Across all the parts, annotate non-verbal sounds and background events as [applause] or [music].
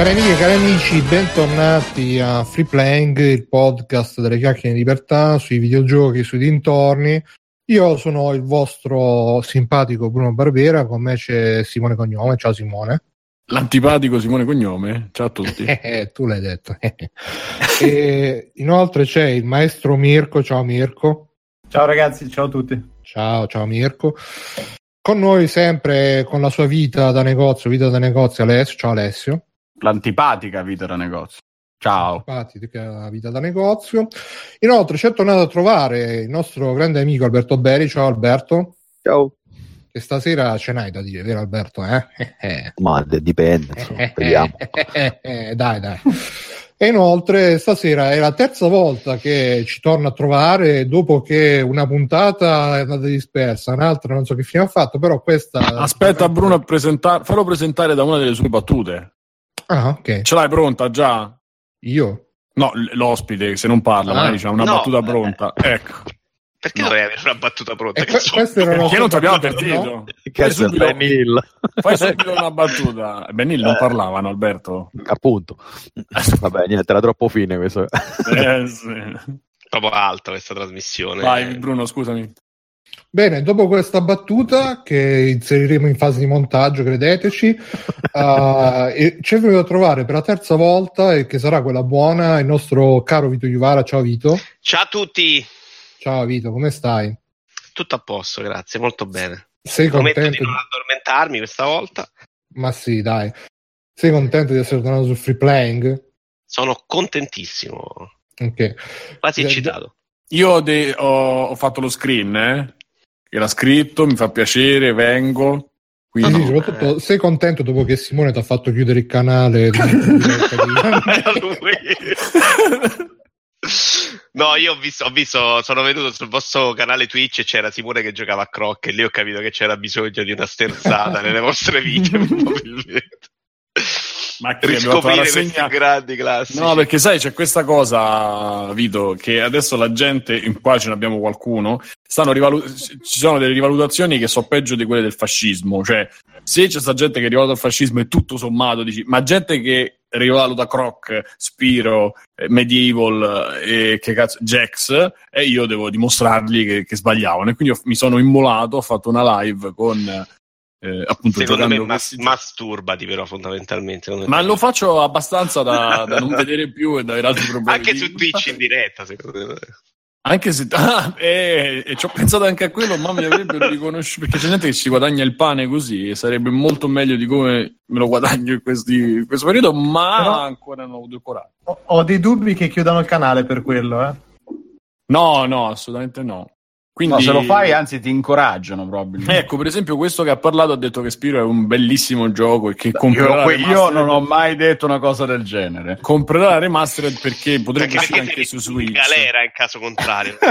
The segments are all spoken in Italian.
Cari amiche e cari amici, bentornati a Free Playing, il podcast delle chiacchiere di libertà sui videogiochi, sui dintorni. Io sono il vostro simpatico Bruno Barbera, con me c'è Simone Cognome. Ciao Simone. L'antipatico Simone Cognome, ciao a tutti. [laughs] Eh, tu l'hai detto. [laughs] e inoltre c'è il maestro Mirko, ciao Mirko. Ciao ragazzi, ciao a tutti. Ciao, ciao Mirko. Con noi sempre con la sua vita da negozio, vita da negozio Alessio. Ciao Alessio. L'antipatica vita da negozio. Ciao. L'antipatica vita da negozio. Inoltre ci è tornato a trovare il nostro grande amico Alberto Beri. Ciao Alberto. Ciao. Che stasera ce n'hai da dire, vero Alberto? Eh? [laughs] Ma dipende, insomma, vediamo. dai, dai. E inoltre stasera è la terza volta che ci torna a trovare dopo che una puntata è andata dispersa, un'altra non so che fine ha fatto, però questa... Aspetta Bruno a presentare, fallo presentare da una delle sue battute. Ah, ok. Ce l'hai pronta già? Io? No, l'ospite se non parla, ah, magari c'ha una no, battuta pronta. Ecco. Perché no. dovrei avere una battuta pronta? Que- questo era Perché non ti abbiamo avvertito? No? Fai subito, Ben Hill. fai subito una battuta. Ben Hill non eh. parlavano, Alberto. Appunto. Vabbè, niente, era troppo fine questo. eh, sì. Proprio alta questa trasmissione. Vai, Bruno, scusami. Bene, dopo questa battuta che inseriremo in fase di montaggio, credeteci, uh, [laughs] ci è venuto a trovare per la terza volta e che sarà quella buona il nostro caro Vito Iuvara. Ciao Vito. Ciao a tutti. Ciao Vito, come stai? Tutto a posto, grazie, molto bene. Sei Prometto contento di non addormentarmi questa volta? Ma sì, dai. Sei contento di essere tornato su Free Playing? Sono contentissimo. Ok. Quasi eccitato. Io ho, de- ho, ho, fatto lo screen, eh? Era scritto, mi fa piacere, vengo. Quindi, sì, sì, soprattutto sei contento dopo che Simone ti ha fatto chiudere il canale? No, io ho visto, ho visto, sono venuto sul vostro canale Twitch e c'era Simone che giocava a croc e lì ho capito che c'era bisogno di una sterzata nelle vostre vite, [laughs] probabilmente. Ma che riscoprire rassegna... grandi classici. No, perché sai, c'è questa cosa, Vito, che adesso la gente, in qua ce ne abbiamo qualcuno, stanno rivalu- ci sono delle rivalutazioni che sono peggio di quelle del fascismo. Cioè, se c'è sta gente che rivaluta il fascismo e tutto sommato, dici, ma gente che rivaluta Croc, Spiro, eh, Medieval e che cazzo, Jax, e io devo dimostrargli che, che sbagliavano. E quindi ho, mi sono immolato, ho fatto una live con eh, appunto secondo me mas- masturbati però fondamentalmente ma lo faccio abbastanza da, da non [laughs] vedere più e da avere altri problemi. Anche su Twitch in diretta secondo me. Anche se [laughs] ah, eh, e ci ho pensato anche a quello ma mi avrebbero riconosciuto perché c'è gente che si guadagna il pane così e sarebbe molto meglio di come me lo guadagno in, questi, in questo periodo ma però ancora non ho avuto coraggio. ho, ho dei dubbi che chiudano il canale per quello eh. No no assolutamente no quindi... No, se lo fai, anzi, ti incoraggiano probabilmente. Ecco, per esempio, questo che ha parlato ha detto che Spiro è un bellissimo gioco e che comprerà. Io, io non ho mai detto una cosa del genere. Comprerà la remastered perché potrebbe perché uscire anche su Switch. galera in caso contrario. [laughs]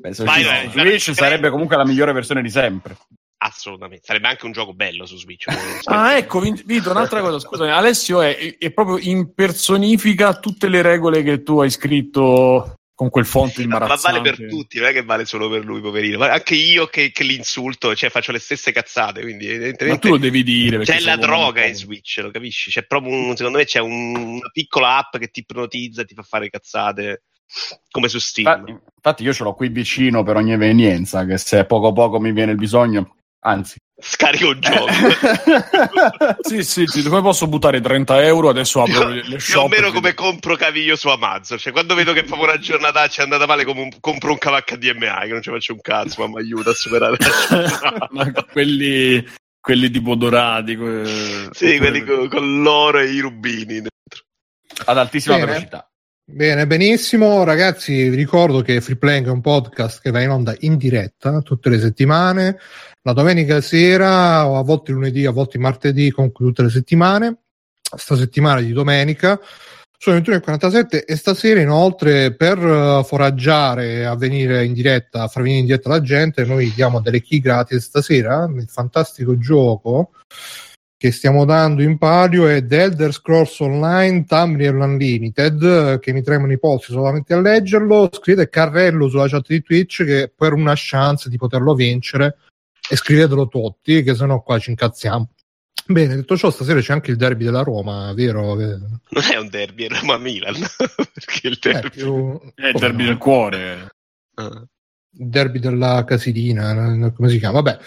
Beh, se Vai, su Switch sarebbe comunque la migliore versione di sempre. Assolutamente, sarebbe anche un gioco bello su Switch. ah, ecco, Vito, un'altra cosa, scusami, Alessio è, è proprio impersonifica tutte le regole che tu hai scritto con quel fonte imbarazzante. Ma vale per tutti, non è che vale solo per lui, poverino. Ma anche io che, che l'insulto, cioè faccio le stesse cazzate, quindi evidentemente... Ma tu lo devi dire. C'è la droga in Switch, lo capisci? C'è proprio un, secondo me c'è un, una piccola app che ti ipnotizza e ti fa fare cazzate come su Steam. Infatti, infatti io ce l'ho qui vicino per ogni evenienza, che se poco poco mi viene il bisogno, anzi, scarico il gioco. [laughs] sì, sì, sì, come posso buttare 30 euro? Adesso apro le, le shop. Più o meno come compro caviglio su Amazon. Cioè, quando vedo che proprio una giornata ci è andata male, come un, compro un cavallo HDMI, che non ci faccio un cazzo, ma mi aiuta a superare [laughs] ma quelli, quelli tipo dorati. Que... Sì, quelli con, con, l'oro e i rubini dentro. Ad altissima Bene. velocità. Bene, benissimo. Ragazzi, vi ricordo che Free Playing è un podcast che va in onda in diretta tutte le settimane la domenica sera o a volte lunedì, a volte martedì, comunque tutte le settimane. Sta settimana di domenica sono 21.47 e stasera inoltre per uh, foraggiare a venire in diretta, a far venire in diretta la gente, noi diamo delle key gratis stasera il fantastico gioco che stiamo dando in palio è The Elder Scrolls Online Thumbnail Unlimited che mi tremono i polsi solamente a leggerlo scrivete carrello sulla chat di Twitch che per una chance di poterlo vincere e scrivetelo tutti, che sennò qua ci incazziamo. Bene, detto ciò, stasera c'è anche il derby della Roma, vero? Che- Non è un derby, è Roma-Milan. [laughs] Perché il eh, derby... più- È il derby no? del cuore. Ah. il derby della casilina, come si chiama? Vabbè,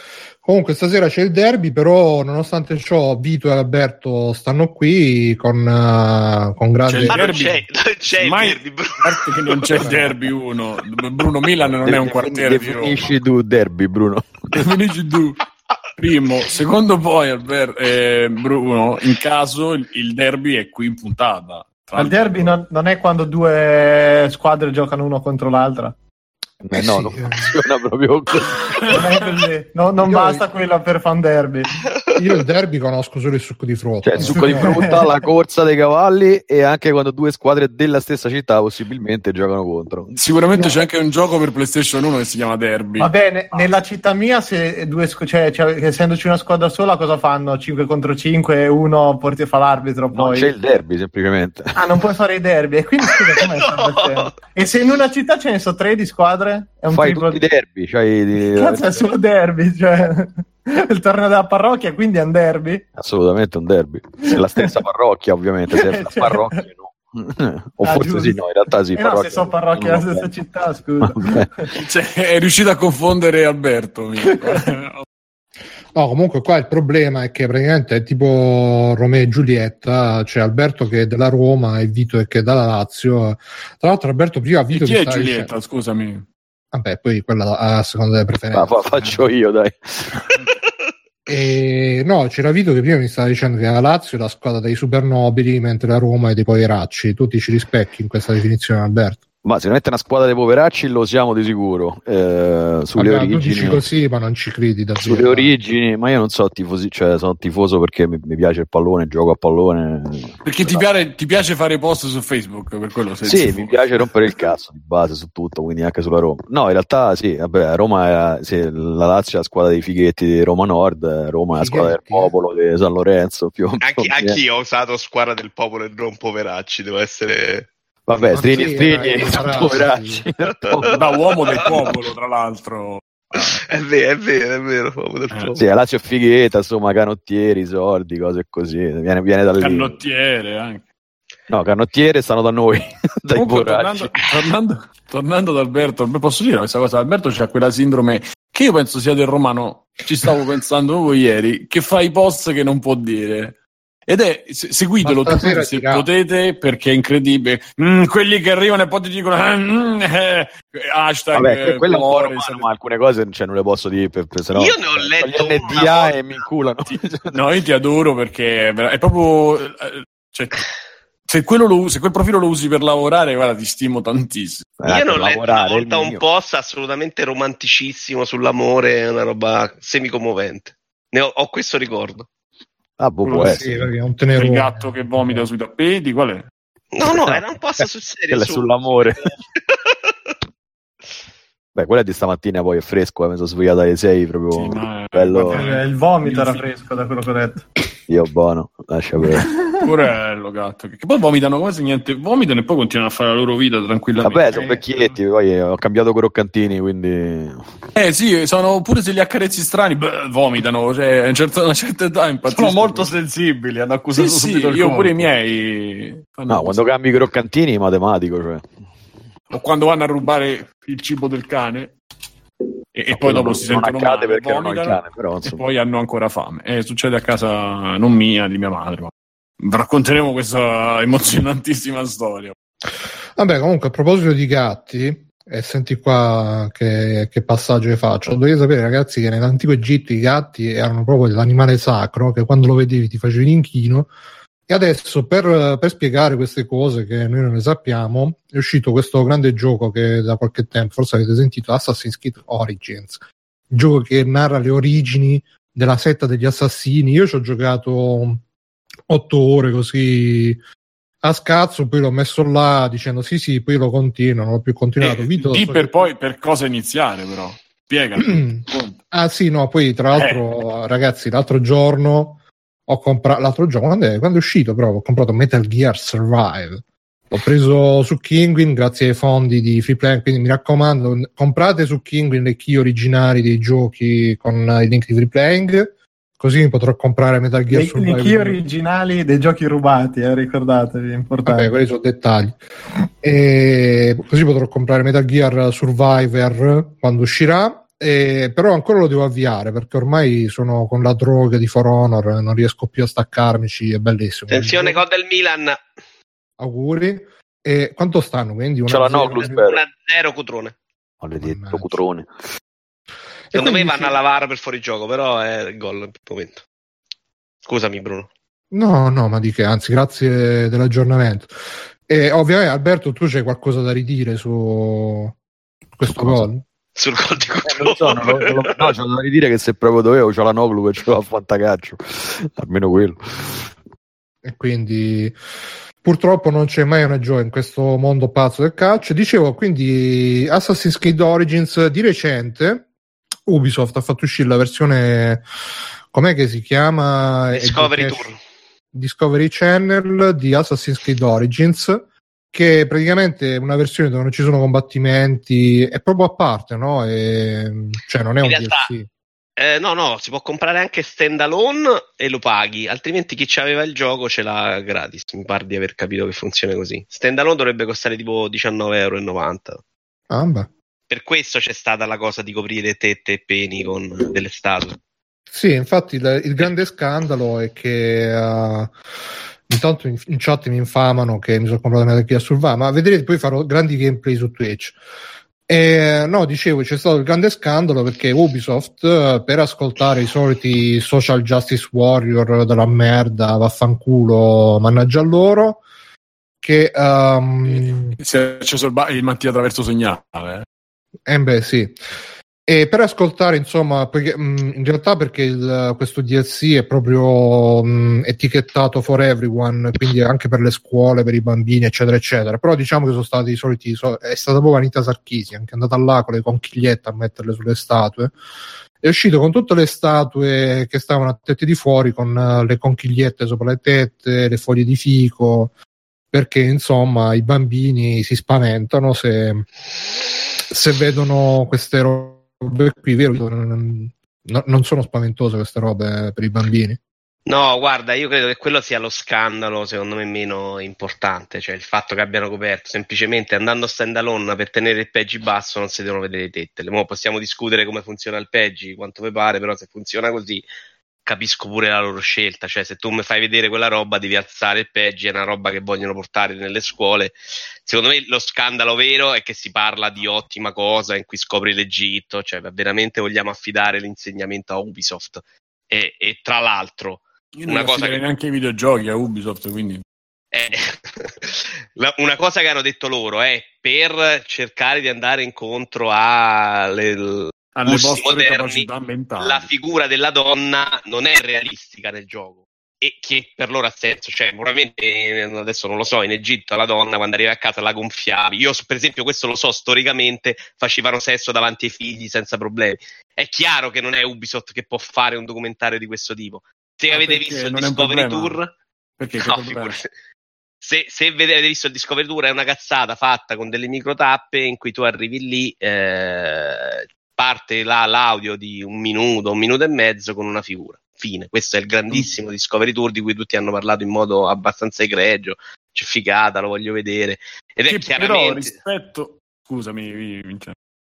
comunque stasera c'è il derby, però nonostante ciò Vito e Alberto stanno qui con, eh, con grande... C'è il Ma non derby- c'è, c'è Mai- il derby, Bruno. A parte che non c'è il derby uno. Bruno Milan non è un quartiere di Roma. Definisci tu derby, Bruno. Definisci tu. Primo, secondo poi Alber- eh, Bruno, in caso il, il derby è qui in puntata. Ma il derby non, non è quando due squadre giocano uno contro l'altra. Eh, Eh no, sì, non eh. funziona proprio così. [laughs] No, non Io- basta quello per fare un derby. Io il derby conosco solo il succo di frutta. Cioè, il succo di frutta, la corsa dei cavalli e anche quando due squadre della stessa città possibilmente giocano contro. Sicuramente c'è anche un gioco per PlayStation 1 che si chiama Derby. Va bene, nella città mia, se due cioè, cioè, essendoci una squadra sola, cosa fanno? 5 contro 5 e uno porti fa l'arbitro Non poi. c'è il derby, semplicemente. Ah, non puoi fare i derby. E quindi scusa, com'è [laughs] No. E se in una città ce ne sono tre di squadre? È un Fai triplo tutti i derby. Cioè, di- [laughs] Cazzo, è solo derby, cioè [laughs] il torneo della parrocchia, quindi è un derby. Assolutamente un derby. È la stessa [laughs] parrocchia, ovviamente. Se una Cioè- parrocchia, no. o Ah, forse giusto. sì, no, in realtà sì. Eh no, se sono parrocchie della stessa città, scusa. Cioè, è riuscito a confondere Alberto. No, comunque qua il problema è che praticamente è tipo Romeo e Giulietta, c'è Alberto che è della Roma e Vito che è della Lazio. Tra l'altro Alberto prima E Vito chi ti è Giulietta? dicendo- Scusami. Vabbè, poi quella a seconda delle preferenze. Ma fa- faccio io, dai. [laughs] E no, c'era Vito che prima mi stava dicendo che la Lazio è la squadra dei super nobili, mentre la Roma è dei poveracci. Tu ti ci rispecchi in questa definizione, Alberto? Ma sicuramente una squadra dei poveracci lo siamo di sicuro. Eh, sulle Vabbè, tu dici origini. così, ma non ci credi davvero. Sulle origini, ma io non so tifosi, cioè sono tifoso perché mi, mi piace il pallone, gioco a pallone. Perché ti piace, ti piace fare post su Facebook, per quello sei Sì, mi piace rompere il cazzo di base su tutto, quindi anche sulla Roma. No, in realtà sì, vabbè, Roma è, sì, la Lazio è la squadra dei fighetti di Roma Nord, Roma è la squadra del eh? popolo di San Lorenzo. Più, più Anche, o meno. anch'io ho usato squadra del popolo e non poveracci, devo essere... Vabbè, Ma strini, sì, strini, [laughs] poveracci. Da uomo del popolo, tra l'altro. È vero, è vero, è vero, Eh, popolo. Sì, la Lazio è fighetta, insomma, canottieri, soldi, cose così. Viene, viene da lì. Cannottiere anche. No, canottiere stanno da noi, [laughs] dai Comunque, tornando, tornando, tornando ad Alberto, posso dire questa cosa? Alberto c'ha quella sindrome che io penso sia del romano, ci stavo pensando proprio ieri, che fa i post che non può dire. Ed è, se- seguitelo tutti se potete, perché è incredibile. Mm, quelli che arrivano e poi ti dicono eh, mm, eh, hashtag Vabbè, eh, quello cuore, romano, se- ma alcune cose cioè, non le posso dire, per, per, sennò Io ne ho letto gli NDA e mi inculano. No, io ti adoro perché è proprio. eh, cioè, se, quello lo se quel profilo lo usi per lavorare, guarda, ti stimo tantissimo. Eh, Io per ne ho letto una volta un post assolutamente romanticissimo sull'amore, una roba semicommovente. Ne ho, ho questo ricordo. Ah, boh, può essere. Il gatto che vomita sui tappeti, qual è? No, no, [laughs] era un post sul serio. Su- sull'amore. [laughs] Beh, quella di stamattina poi è fresco, eh, mi sono svegliato alle 6 proprio Sì, ma- bello. Il vomito era fresco da quello che ho detto. Io buono, lascia perdere. [laughs] Porello gatto. Che, poi vomitano se niente. Vomitano e poi continuano a fare la loro vita tranquillamente. Vabbè, sono vecchietti, poi ho cambiato croccantini, quindi Eh sì, sono pure se li accarezzi strani, beh, vomitano. Cioè, a una certa, una certa età impazziscono. Sono molto sensibili, hanno Sì, accusato sì, subito il io colpo. pure i miei. fanno No, quando cambi i croccantini, matematico, cioè. O quando vanno a rubare il cibo del cane e, e poi dopo non- si non sentono male, perché non vomitano cane, però, e poi hanno ancora fame. Eh, succede a casa non mia, di mia madre. Ma... Racconteremo questa emozionantissima storia. Vabbè, comunque, a proposito di gatti, e senti qua che, che passaggio vi faccio. Dovete sapere, ragazzi, che nell'antico Egitto i gatti erano proprio l'animale sacro, che quando lo vedevi ti facevi l'inchino. E adesso, per, per spiegare queste cose che noi non le sappiamo, è uscito questo grande gioco che da qualche tempo, forse avete sentito, Assassin's Creed Origins. Il gioco che narra le origini della setta degli assassini. Io ci ho giocato otto ore così a scazzo, poi l'ho messo là dicendo sì sì, poi lo continuo, non ho più continuato. Eh, Vito, di so per che- poi per cosa iniziare, però. Spiega. [clears throat] Ah sì, no, poi tra l'altro, ragazzi, l'altro giorno ho comprato, l'altro giorno, quando è, quando è uscito però, ho comprato Metal Gear Survive. L'ho preso su Kinguin grazie ai fondi di Freeplay, quindi mi raccomando, comprate su Kinguin le key originali dei giochi con i link di Freeplaying, così mi potrò comprare Metal Gear Le, Survive. le key originali dei giochi rubati, eh, ricordatevi, è importante. Vabbè, quelli sono dettagli. E così potrò comprare Metal Gear Survivor quando uscirà. E, però ancora lo devo avviare perché ormai sono con la droga di For Honor, non riesco più a staccarmici. È bellissimo. Attenzione, gol del Milan Auguri. E quanto stanno? Quindi una C'è la zero- Noclus, spero. 1-0 Cutrone. Maledetto cutrone. Secondo me vanno sì. a lavare per fuorigioco, però è il gol in quel momento. Scusami, Bruno. No, no, ma di che, anzi, grazie dell'aggiornamento. E ovviamente, Alberto, tu c'hai qualcosa da ridire su questo gol? Sul gol di Eh, non lo so, no, c'ho da ridire che se proprio dovevo c'ho la Noglu che c'ho a fantacaccio. [laughs] Almeno quello. E quindi purtroppo non c'è mai una gioia in questo mondo pazzo del calcio. Dicevo, quindi Assassin's Creed Origins di recente Ubisoft ha fatto uscire la versione com'è che si chiama? Discovery Tour. Discovery Channel di Assassin's Creed Origins che è praticamente una versione dove non ci sono combattimenti è proprio a parte no? E, cioè non è In un realtà- DLC Eh, no, no, si può comprare anche standalone e lo paghi, altrimenti chi aveva il gioco ce l'ha gratis. Mi pare di aver capito che funziona così. Standalone dovrebbe costare tipo 19,90 euro. ah, beh. Per questo c'è stata la cosa di coprire tette e peni con delle statue. Sì, infatti il, il grande scandalo è che uh, intanto in, in chat mi infamano che mi sono comprato Metal Gear Survive, ma vedrete poi farò grandi gameplay su Twitch. E, no, dicevo, c'è stato il grande scandalo perché Ubisoft, eh, per ascoltare i soliti social justice warrior della merda, vaffanculo, mannaggia a loro, che... Um, Si è acceso il, ba- il mattina attraverso segnale. eh. eh beh, sì. E per ascoltare, insomma, perché, mh, in realtà perché il- questo DLC è proprio mh, etichettato for everyone, quindi anche per le scuole, per i bambini, eccetera, eccetera. Però diciamo che sono stati i soliti, so- è stata proprio Anita Sarchisi, anche andata là con le conchigliette a metterle sulle statue. È uscito con tutte le statue che stavano a tette di fuori, con eh, le conchigliette sopra le tette, le foglie di fico, perché insomma i bambini si spaventano se se vedono queste robe qui, vero? Non, non- sono spaventose queste robe per i bambini. No, guarda, io credo che quello sia lo scandalo, secondo me, meno importante, cioè il fatto che abbiano coperto semplicemente andando standalone per tenere il peggi basso non si devono vedere le tette. Mo possiamo discutere come funziona il peggi, quanto vi pare, però se funziona così capisco pure la loro scelta, cioè se tu mi fai vedere quella roba devi alzare il peggi, è una roba che vogliono portare nelle scuole. Secondo me lo scandalo vero è che si parla di ottima cosa in cui scopri l'Egitto, cioè veramente vogliamo affidare l'insegnamento a Ubisoft. E, e tra l'altro Io non Una cosa che- neanche i videogiochi a Ubisoft, quindi Eh, [laughs] una cosa che hanno detto loro è per cercare di andare incontro alle alle vostre moderni, capacità mentali. la figura della donna non è realistica nel gioco. E che per loro ha senso cioè probabilmente eh, adesso non lo so in Egitto la donna quando arriva a casa la gonfiavi. Io per esempio questo lo so storicamente facevano sesso davanti ai figli senza problemi. È chiaro che non è Ubisoft che può fare un documentario di questo tipo. Se Ah, avete visto il Discovery? Tour Perché? [laughs] No, figurati. Se, se avete visto il Discovery Tour è una cazzata fatta con delle microtappe in cui tu arrivi lì, eh, parte là l'audio di un minuto, un minuto e mezzo con una figura. Fine. Questo è il grandissimo Discovery Tour di cui tutti hanno parlato in modo abbastanza egregio. C'è figata, lo voglio vedere. Ed è Che però chiaramente. rispetto... Scusami, Vincenzo.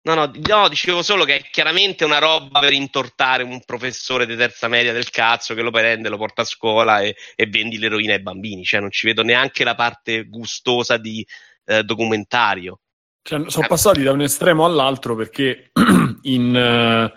No, no, no, dicevo solo che è chiaramente una roba per intortare un professore di terza media del cazzo che lo prende, lo porta a scuola e, e vendi l'eroina ai bambini. Cioè, non ci vedo neanche la parte gustosa di eh, documentario. Cioè, sono passati da un estremo all'altro perché [clears throat] in eh,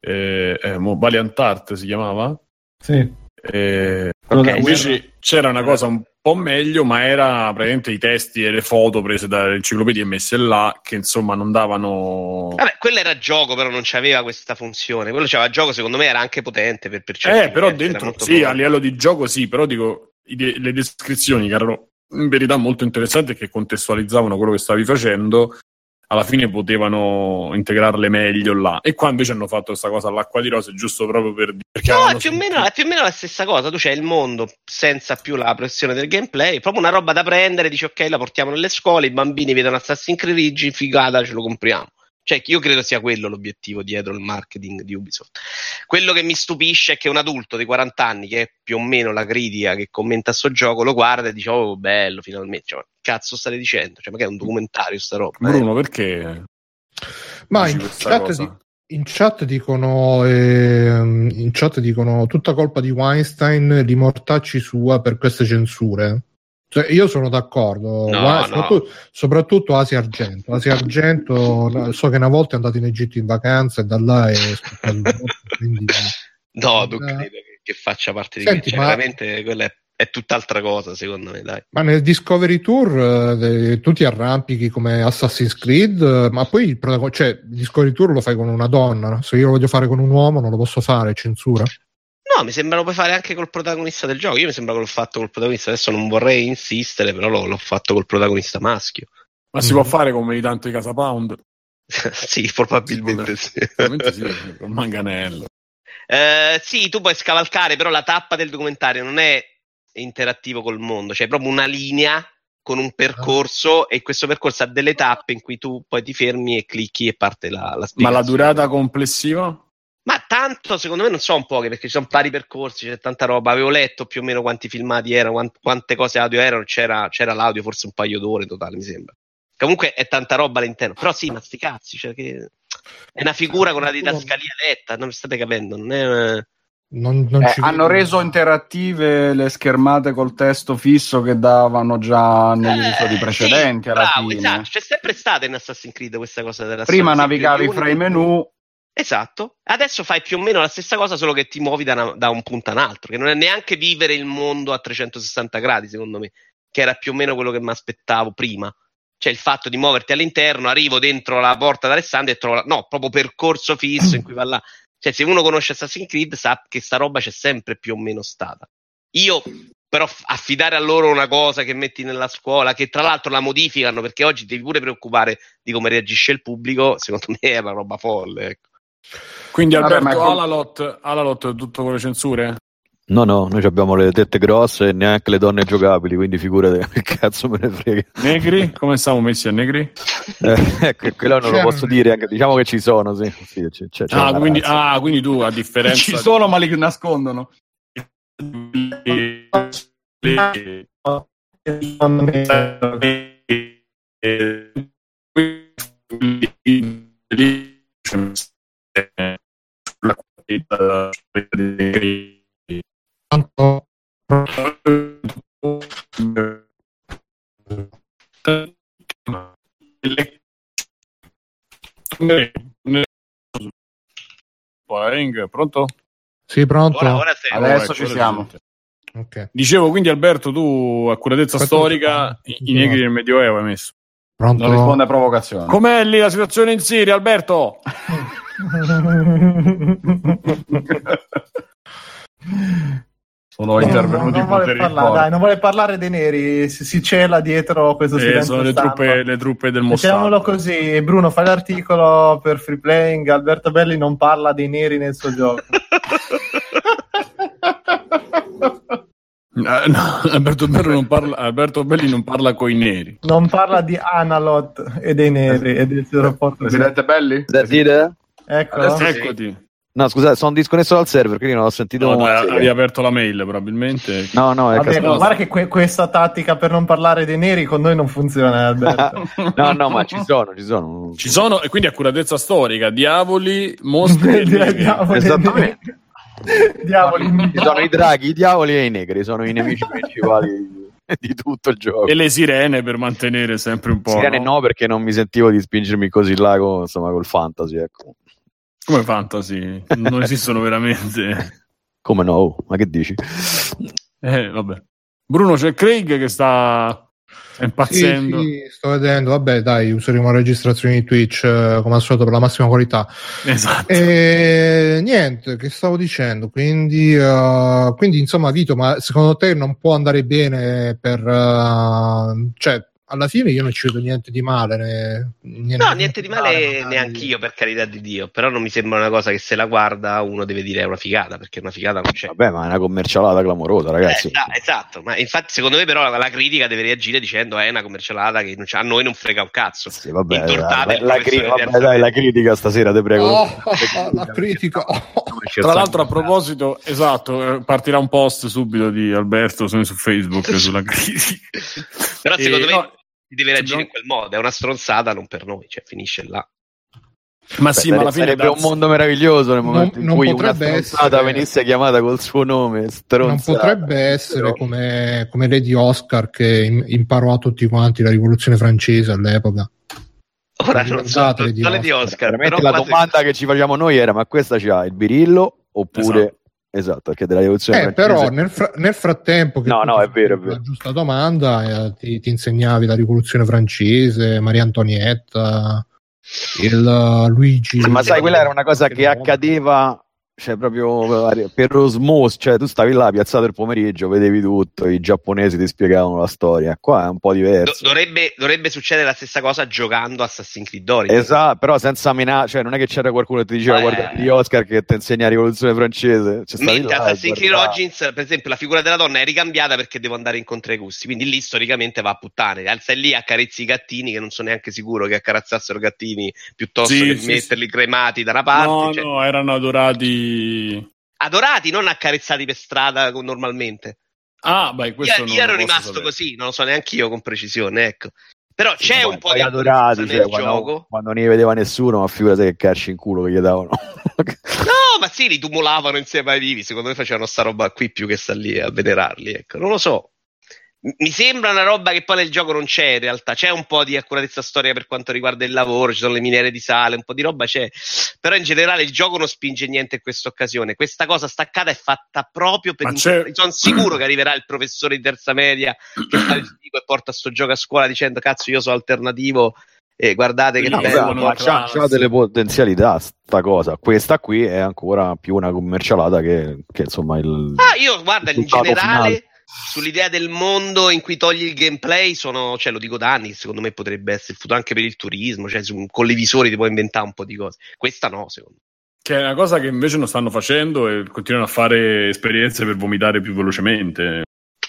eh, eh, mo Valiant Art si chiamava Sì. eh, da invece c'era una cosa un po' meglio ma era praticamente i testi e le foto prese dall'enciclopedia e messe là che insomma non davano Vabbè, quello era gioco, però non c'aveva questa funzione. Quello c'aveva gioco, secondo me, era anche potente per, per certi eh però era dentro sì a livello di gioco sì però dico le descrizioni che erano in verità molto interessanti che contestualizzavano quello che stavi facendo alla fine potevano integrarle meglio là. E qua invece hanno fatto questa cosa all'acqua di rose, giusto proprio per perché No, è più, meno, è più o meno la stessa cosa. Tu c'hai il mondo senza più la pressione del gameplay, proprio una roba da prendere. Dici, ok, la portiamo nelle scuole. I bambini vedono Assassin's Creed figata, ce lo compriamo. Cioè, io credo sia quello l'obiettivo dietro il marketing di Ubisoft. quello che mi stupisce è che un adulto di 40 anni, che è più o meno la critica che commenta sto gioco, lo guarda e dice, oh, bello, finalmente. Cioè, cazzo state dicendo? Cioè, ma che è un documentario sta roba? eh? Bruno, perché? Ma in chat, di- in chat dicono ehm, in chat dicono tutta colpa di Weinstein, di mortacci sua per queste censure. Cioè, io sono d'accordo, No, Guarda, no. soprattutto, soprattutto Asia Argento. Asia Argento, [laughs] so che una volta è andato in Egitto in vacanza e da là è morto, quindi [laughs] No, non Eh. credo che, faccia parte di Senti, cioè, ma- veramente quella è, è tutt'altra cosa, secondo me, dai. Ma nel Discovery Tour eh, tu ti arrampichi come Assassin's Creed, eh, ma poi il, protago- cioè, il Discovery Tour lo fai con una donna. no? Se io lo voglio fare con un uomo, non lo posso fare, censura. No, mi sembra lo puoi fare anche col protagonista del gioco. Io mi sembra che l'ho fatto col protagonista. Adesso non vorrei insistere, però l'ho, l'ho fatto col protagonista maschio. Ma si può fare come i tanto di Casa Pound? [laughs] sì, probabilmente sì. Probabilmente sì, col manganello. Eh, sì, tu puoi scavalcare, però la tappa del documentario non è interattivo col mondo, cioè è proprio una linea con un percorso e questo percorso ha delle tappe in cui tu poi ti fermi e clicchi e parte la, la Ma la durata complessiva? Ma tanto, secondo me, non sono poche perché ci sono vari percorsi, c'è tanta roba. Avevo letto più o meno quanti filmati erano, quant- quante cose audio erano. C'era, c'era l'audio, forse un paio d'ore totale, mi sembra. Comunque è tanta roba all'interno. Però sì, ma sti cazzi, cioè che... è una figura con una didascalia letta, non mi state capendo. Non è... Non, non Eh, ci hanno vedo. reso interattive le schermate col testo fisso che davano già negli episodi Eh, precedenti sì, alla bravo, fine. esatto. C'è sempre stata in Assassin's Creed questa cosa della Prima navigavi fra i menu, Esatto. Adesso fai più o meno la stessa cosa, solo che ti muovi da, una- da un punto a un altro, che non è neanche vivere il mondo a 360 gradi, secondo me, che era più o meno quello che mi aspettavo prima. Cioè il fatto di muoverti all'interno, arrivo dentro la porta d'Alessandria e trovo la... No, proprio percorso fisso in cui va là. Cioè se uno conosce Assassin's Creed sa che sta roba c'è sempre più o meno stata. Io però affidare a loro una cosa che metti nella scuola, che tra l'altro la modificano, perché oggi devi pure preoccupare di come reagisce il pubblico, secondo me è una roba folle. Ecco. Quindi Vabbè, Alberto, ma com- Alalot, Alalot tutto con le censure? No, no, noi abbiamo le tette grosse e neanche le donne giocabili, quindi figurate che [laughs] cazzo me ne frega. Negri? Come siamo messi a negri? Eh, ecco, quello non lo C'è- posso dire, anche, diciamo che ci sono, sì. sì c'è, c'è- Ah quindi, ah, quindi tu a differenza ci sono ma li nascondono. Di- Secondo me- Tanto- Pronto? Sì, pronto? Ora, ora sei. Adesso ecco, ci siamo. sente. Ok. Dicevo quindi Alberto, tu accuratezza Aspetta, storica, i negri del Medioevo hai messo. Pronto? Non risponde a provocazione. Com'è lì la situazione in Siria, Alberto? [laughs] Sono intervenuti non, poteri parlare, forti. dai, non vuole parlare dei neri, si, si cela dietro questo Eh, silenzio sono le truppe, le truppe del Mossad. così, Bruno, fai l'articolo per free playing. Alberto Belli non parla dei neri nel suo gioco. [laughs] Eh, no, [laughs] Alberto, Belli non parla, Alberto Belli non parla coi neri. Non parla di Analot e dei neri e del suo rapporto. Presidente Belli? Ecco. Eccoti. No, scusate, sono disconnesso dal server, quindi non ho sentito No, mai. dai, hai aperto la mail probabilmente. No, no, è Vabbè, guarda che que- questa tattica per non parlare dei neri con noi non funziona, Alberto. [laughs] no, no, ma ci sono, ci sono. Ci sono, e quindi accuratezza storica, diavoli, mostri e. [laughs] Diavoli, Esattamente. [laughs] diavoli. Sono i draghi, i diavoli e i negri, sono i nemici [laughs] principali di tutto il gioco. e le sirene per mantenere sempre un po'. Sirene no? no, perché non mi sentivo di spingermi così là con, insomma, col fantasy, ecco. Come fantasy, non esistono [laughs] veramente. Come no? Ma che dici? Eh, vabbè. Bruno, c'è Craig che sta Sì, impazzendo. sì, sto vedendo. Vabbè, dai, useremo la registrazione di Twitch eh, come al solito per la massima qualità. Esatto. E niente, che stavo dicendo? Quindi, eh, quindi, insomma, Vito, ma secondo te non può andare bene per, eh, cioè, alla fine io non ci vedo niente di male. Ne, niente no, niente di male neanche io, per carità di Dio. Però non mi sembra una cosa che se la guarda uno deve dire è una figata, perché una figata non c'è. Vabbè, ma è una commercialata clamorosa, ragazzi. Eh, esatto, ma infatti secondo me però la, la, critica deve reagire dicendo è una commercialata che a noi non frega un cazzo. Sì, vabbè, la, la, cri- vabbè dai, la critica stasera, te prego. Oh, [laughs] la critica. Oh. [laughs] Tra l'altro, a proposito, esatto, eh, partirà un post subito di Alberto su, su Facebook sulla [laughs] critica. però secondo e, me... No, deve reagire in quel modo. È una stronzata, non per noi, cioè finisce là. Ma sì, Beh, ma alla fine sarebbe un mondo meraviglioso nel momento non, in cui una stronzata essere... venisse chiamata col suo nome. Stronzata. Non potrebbe essere come, come Lady Oscar che imparò a tutti quanti la rivoluzione francese all'epoca. Ora non so, di Oscar. Oscar però la domanda che ci facciamo noi era: ma questa c'ha il birillo oppure esatto. Esatto, perché della rivoluzione eh, però nel, fra- nel, frattempo che no, no, è vero, è vero. la giusta domanda eh, ti, ti, insegnavi la rivoluzione francese, Maria Antonietta, il uh, Luigi. Ma sai, quella era una cosa che accadeva cioè proprio per osmosi, cioè tu stavi là piazzato il pomeriggio, vedevi tutto, i giapponesi ti spiegavano la storia. Qua è un po' diverso. Do- dovrebbe, dovrebbe, succedere la stessa cosa giocando Assassin's Creed Origins. Esatto, però senza minaccia, cioè non è che c'era qualcuno che ti diceva eh, guarda di Oscar che ti insegna la rivoluzione francese. Cioè, mentre là, Assassin's Creed Origins, per esempio, la figura della donna è ricambiata perché devo andare incontro ai gusti, quindi lì storicamente va a puttane. Stai lì accarezzi i gattini che non sono neanche sicuro che accarezzassero gattini piuttosto sì, che sì, metterli sì. cremati da una parte. No, cioè... no, erano adorati adorati, non accarezzati per strada normalmente. Ah, beh, questo io, io ero rimasto sapere. così, non lo so neanche io con precisione, ecco. Però sì, c'è un po' di adorati cioè, quando, gioco. Quando non li vedeva nessuno, ma figurate che calci in culo che gli davano. no, ma sì, li tumulavano insieme ai vivi. Secondo me facevano sta roba qui più che sta lì a venerarli. Ecco, non lo so mi sembra una roba che poi nel gioco non c'è in realtà, c'è un po' di accuratezza storica per quanto riguarda il lavoro, ci sono le miniere di sale, un po' di roba c'è, però in generale il gioco non spinge niente in questa occasione, questa cosa staccata è fatta proprio per... Sono sicuro che arriverà il professore di terza media che fa il figo e porta sto gioco a scuola dicendo cazzo io sono alternativo e guardate che no, bello. Ma c'ha, c'ha, delle potenzialità sta cosa, questa qui è ancora più una commercialata che, che insomma il... Ah, io guarda, in generale... Finale sull'idea del mondo in cui togli il gameplay sono, cioè lo dico da anni, secondo me potrebbe essere il futuro anche per il turismo, cioè su, con le visori ti puoi inventare un po' di cose. Questa no, secondo me. Che è una cosa che invece non stanno facendo e continuano a fare esperienze per vomitare più velocemente.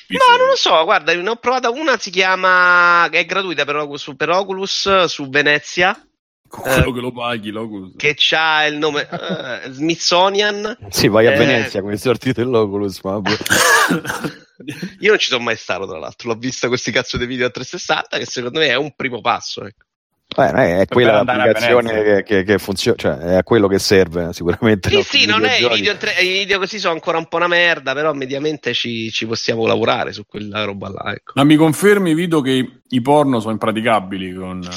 No, non lo so, guarda, ne ho provata una, si chiama, è gratuita per, su, per Oculus, su Venezia, con quello eh, che lo paghi, l'Oculus. Che c'ha il nome uh, Smithsonian. Sì, vai a eh, Venezia come sortito dell'Oculus. [laughs] Ma... Io non ci sono mai stato, tra l'altro. L'ho vista questi cazzo di video a 360, che secondo me è un primo passo. Ecco. Beh, è, è quella l'applicazione che, che, che, funziona, cioè è quello che serve sicuramente. Sì, sì, non è i video, i video, così sono ancora un po' una merda, però mediamente ci, ci possiamo lavorare su quella roba là. Ecco. Ma mi confermi, Vito, che i porno sono impraticabili con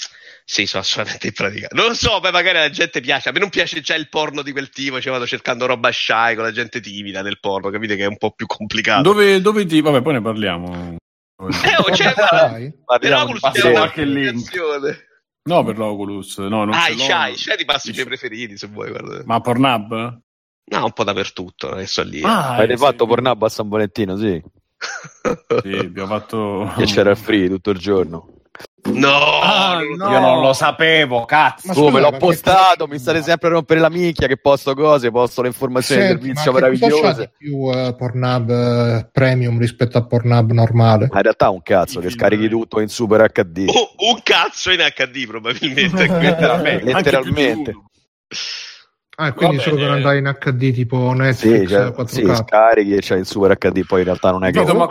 sì, sono assolutamente impraticabili. Non lo so, poi magari la gente piace. A me non piace già il porno di quel tipo. Cioè, vado cercando roba shy con la gente timida del porno. Capite che è un po' più complicato. Dove, dove ti. Vabbè, poi ne parliamo. Eh, oh, cioè, c'è qualche link. No, per l'Oculus. No, non ah, i shy, shy ti passi i tuoi preferiti se vuoi. Guarda. Ma Pornhub? No, un po' dappertutto. Adesso lì. Ah, Avete eh, fatto sì. Pornhub a San Valentino, sì. sì, abbiamo fatto. Che c'era free tutto il giorno. No, ah, no, io non lo sapevo, cazzo. Ma Come l'ho postato, mi state sempre a rompere la minchia che posto cose, posto le informazioni del servizio meravigliose. più uh, Pornhub uh, Premium rispetto a Pornhub normale? Ma in realtà un cazzo che scarichi tutto in super HD. Oh, un cazzo in HD probabilmente, [laughs] letteralmente. letteralmente. Ah, quindi Vabbè, solo per andare in HD tipo Netflix sì, cioè, 4K. Sì, scarichi e c'hai il super HD, poi in realtà non è che... Come,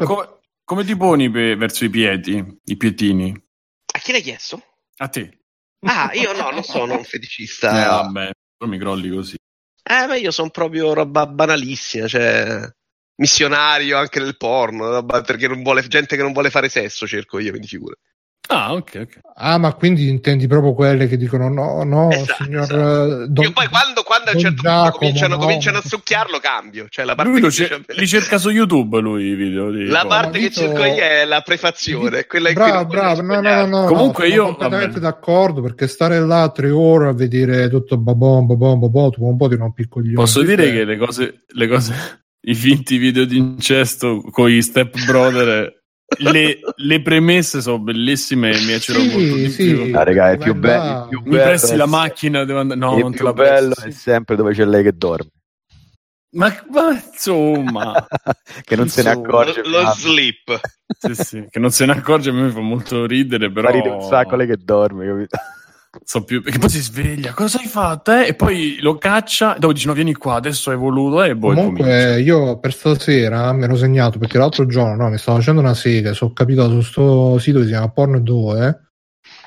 come ti poni pe- verso i piedi, i piedini? A chi l'hai chiesto? A te. Ah, io no, non sono un feticista. Eh, vabbè, però mi crolli così. Eh, ma io sono proprio roba banalissima, cioè missionario anche nel porno, perché non vuole, gente che non vuole fare sesso cerco io, quindi figura. Ah, ok, ok. Ah, ma quindi intendi proprio quelle che dicono no, no, esatto, signor esatto. Don, Io poi quando, quando a un certo Giacomo, punto cominciano, no. cominciano, a succhiarlo cambio. Cioè la parte lui cer- li cerca su YouTube lui i video. Di la parte che cerco io è la prefazione. Quella bravo, bravo. No, no, no, Comunque no, io... Sono completamente d'accordo perché stare là tre ore a vedere tutto babon, babon, babon, un po' di non piccoglione. Posso dire che le cose, le cose, [laughs] i finti video di incesto con i step brother le, le premesse sono bellissime e mi piacciono Sì, molto di sì. più. Ah, raga, è più, be- il più Mi bello presti è la macchina? Devo andare... No, il non te più la bello presto. è sempre dove c'è lei che dorme. Ma, ma insomma, [laughs] che non se ne Insomma, accorge. lo, lo sleep. sì, sì, che non se ne accorge a me mi fa molto ridere, però Però... ride un sacco lei che dorme, capito? So più perché poi si sveglia, cosa hai fatto? eh? E poi lo caccia, dopo dice no vieni qua, adesso hai voluto e poi comincia. Comunque, io per stasera mi ero segnato perché l'altro giorno no, mi stavo facendo una sega. Sono capitato su sto sito che si chiama Porno 2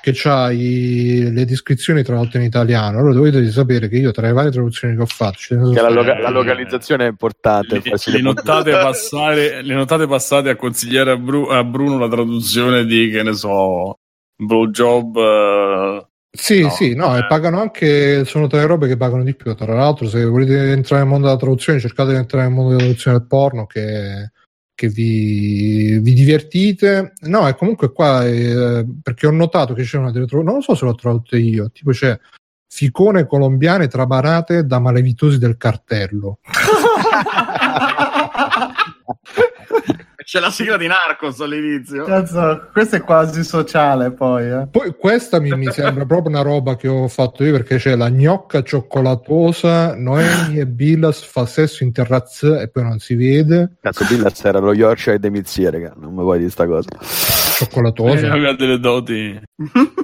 che c'ha i- le descrizioni tradotte in italiano. Allora dovete sapere che io, tra le varie traduzioni che ho fatto, Che la, loca- la localizzazione è importante. le, le le- notate [laughs] passare, le notate passate a consigliare a, Bru- a Bruno la traduzione di che ne so, blowjob. eh, Sì, No, sì, no, eh. e pagano anche, sono tra le robe che pagano di più. Tra l'altro, se volete entrare nel mondo della traduzione, cercate di entrare nel mondo della traduzione del porno che, che vi, vi divertite. No, e comunque qua, eh, perché ho notato che c'è una delle traduzioni, non lo so se l'ho tradotte io, tipo c'è ficone colombiane trabarate da malevitosi del cartello. [laughs] C'è la sigla di Narcos all'inizio. Cazzo, questo è quasi sociale poi. Eh. Poi questa mi, mi sembra proprio una roba che ho fatto io perché c'è la gnocca cioccolatosa, Noemi e Billas fa sesso in terrazza e poi non si vede. Cazzo, Billas era lo Yorkshire de Mizie, raga. Non mi vuoi dire sta cosa. Cioccolato,sa Eh, delle doti. [laughs]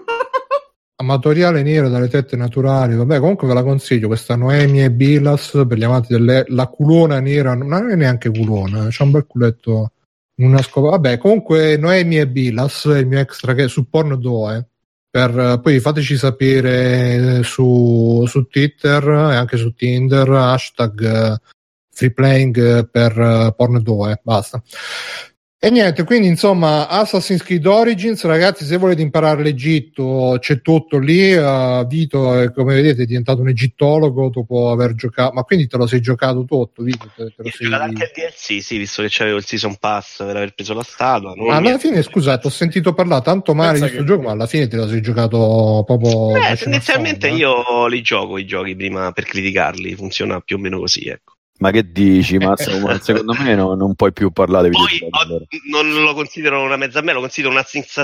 amatoriale nera dalle tette naturali vabbè comunque ve la consiglio questa Noemi e Bilas per gli amanti delle la culona nera non è neanche culona c'ha un bel culetto una scopa. Vabbè comunque Noemi e Bilas il mio extra che su Porno 2 per, poi fateci sapere su, su Twitter e anche su Tinder hashtag eh, freeplaying per eh, Porno 2 basta e niente, quindi insomma, Assassin's Creed Origins, ragazzi, se volete imparare l'Egitto, c'è tutto lì. uh, Vito, eh, come vedete, è diventato un egittologo dopo aver giocato. Ma quindi te lo sei giocato tutto, Vito? Te, te lo sei... giocato anche il DLC, sì, visto che c'avevo il season pass per aver preso la statua. Ma alla mi- fine, scusate, ho sentito parlare tanto male di Pensa questo che- gioco, ma alla fine te lo sei giocato proprio. Eh, facendo tendenzialmente eh? io li gioco i giochi prima per criticarli, funziona più o meno così, ecco. Ma che dici? Ma insomma, [laughs] secondo me no- non puoi più parlare di Poi videogiochi, allora. ho- non lo considero una mezza me, lo considero un Assassin's,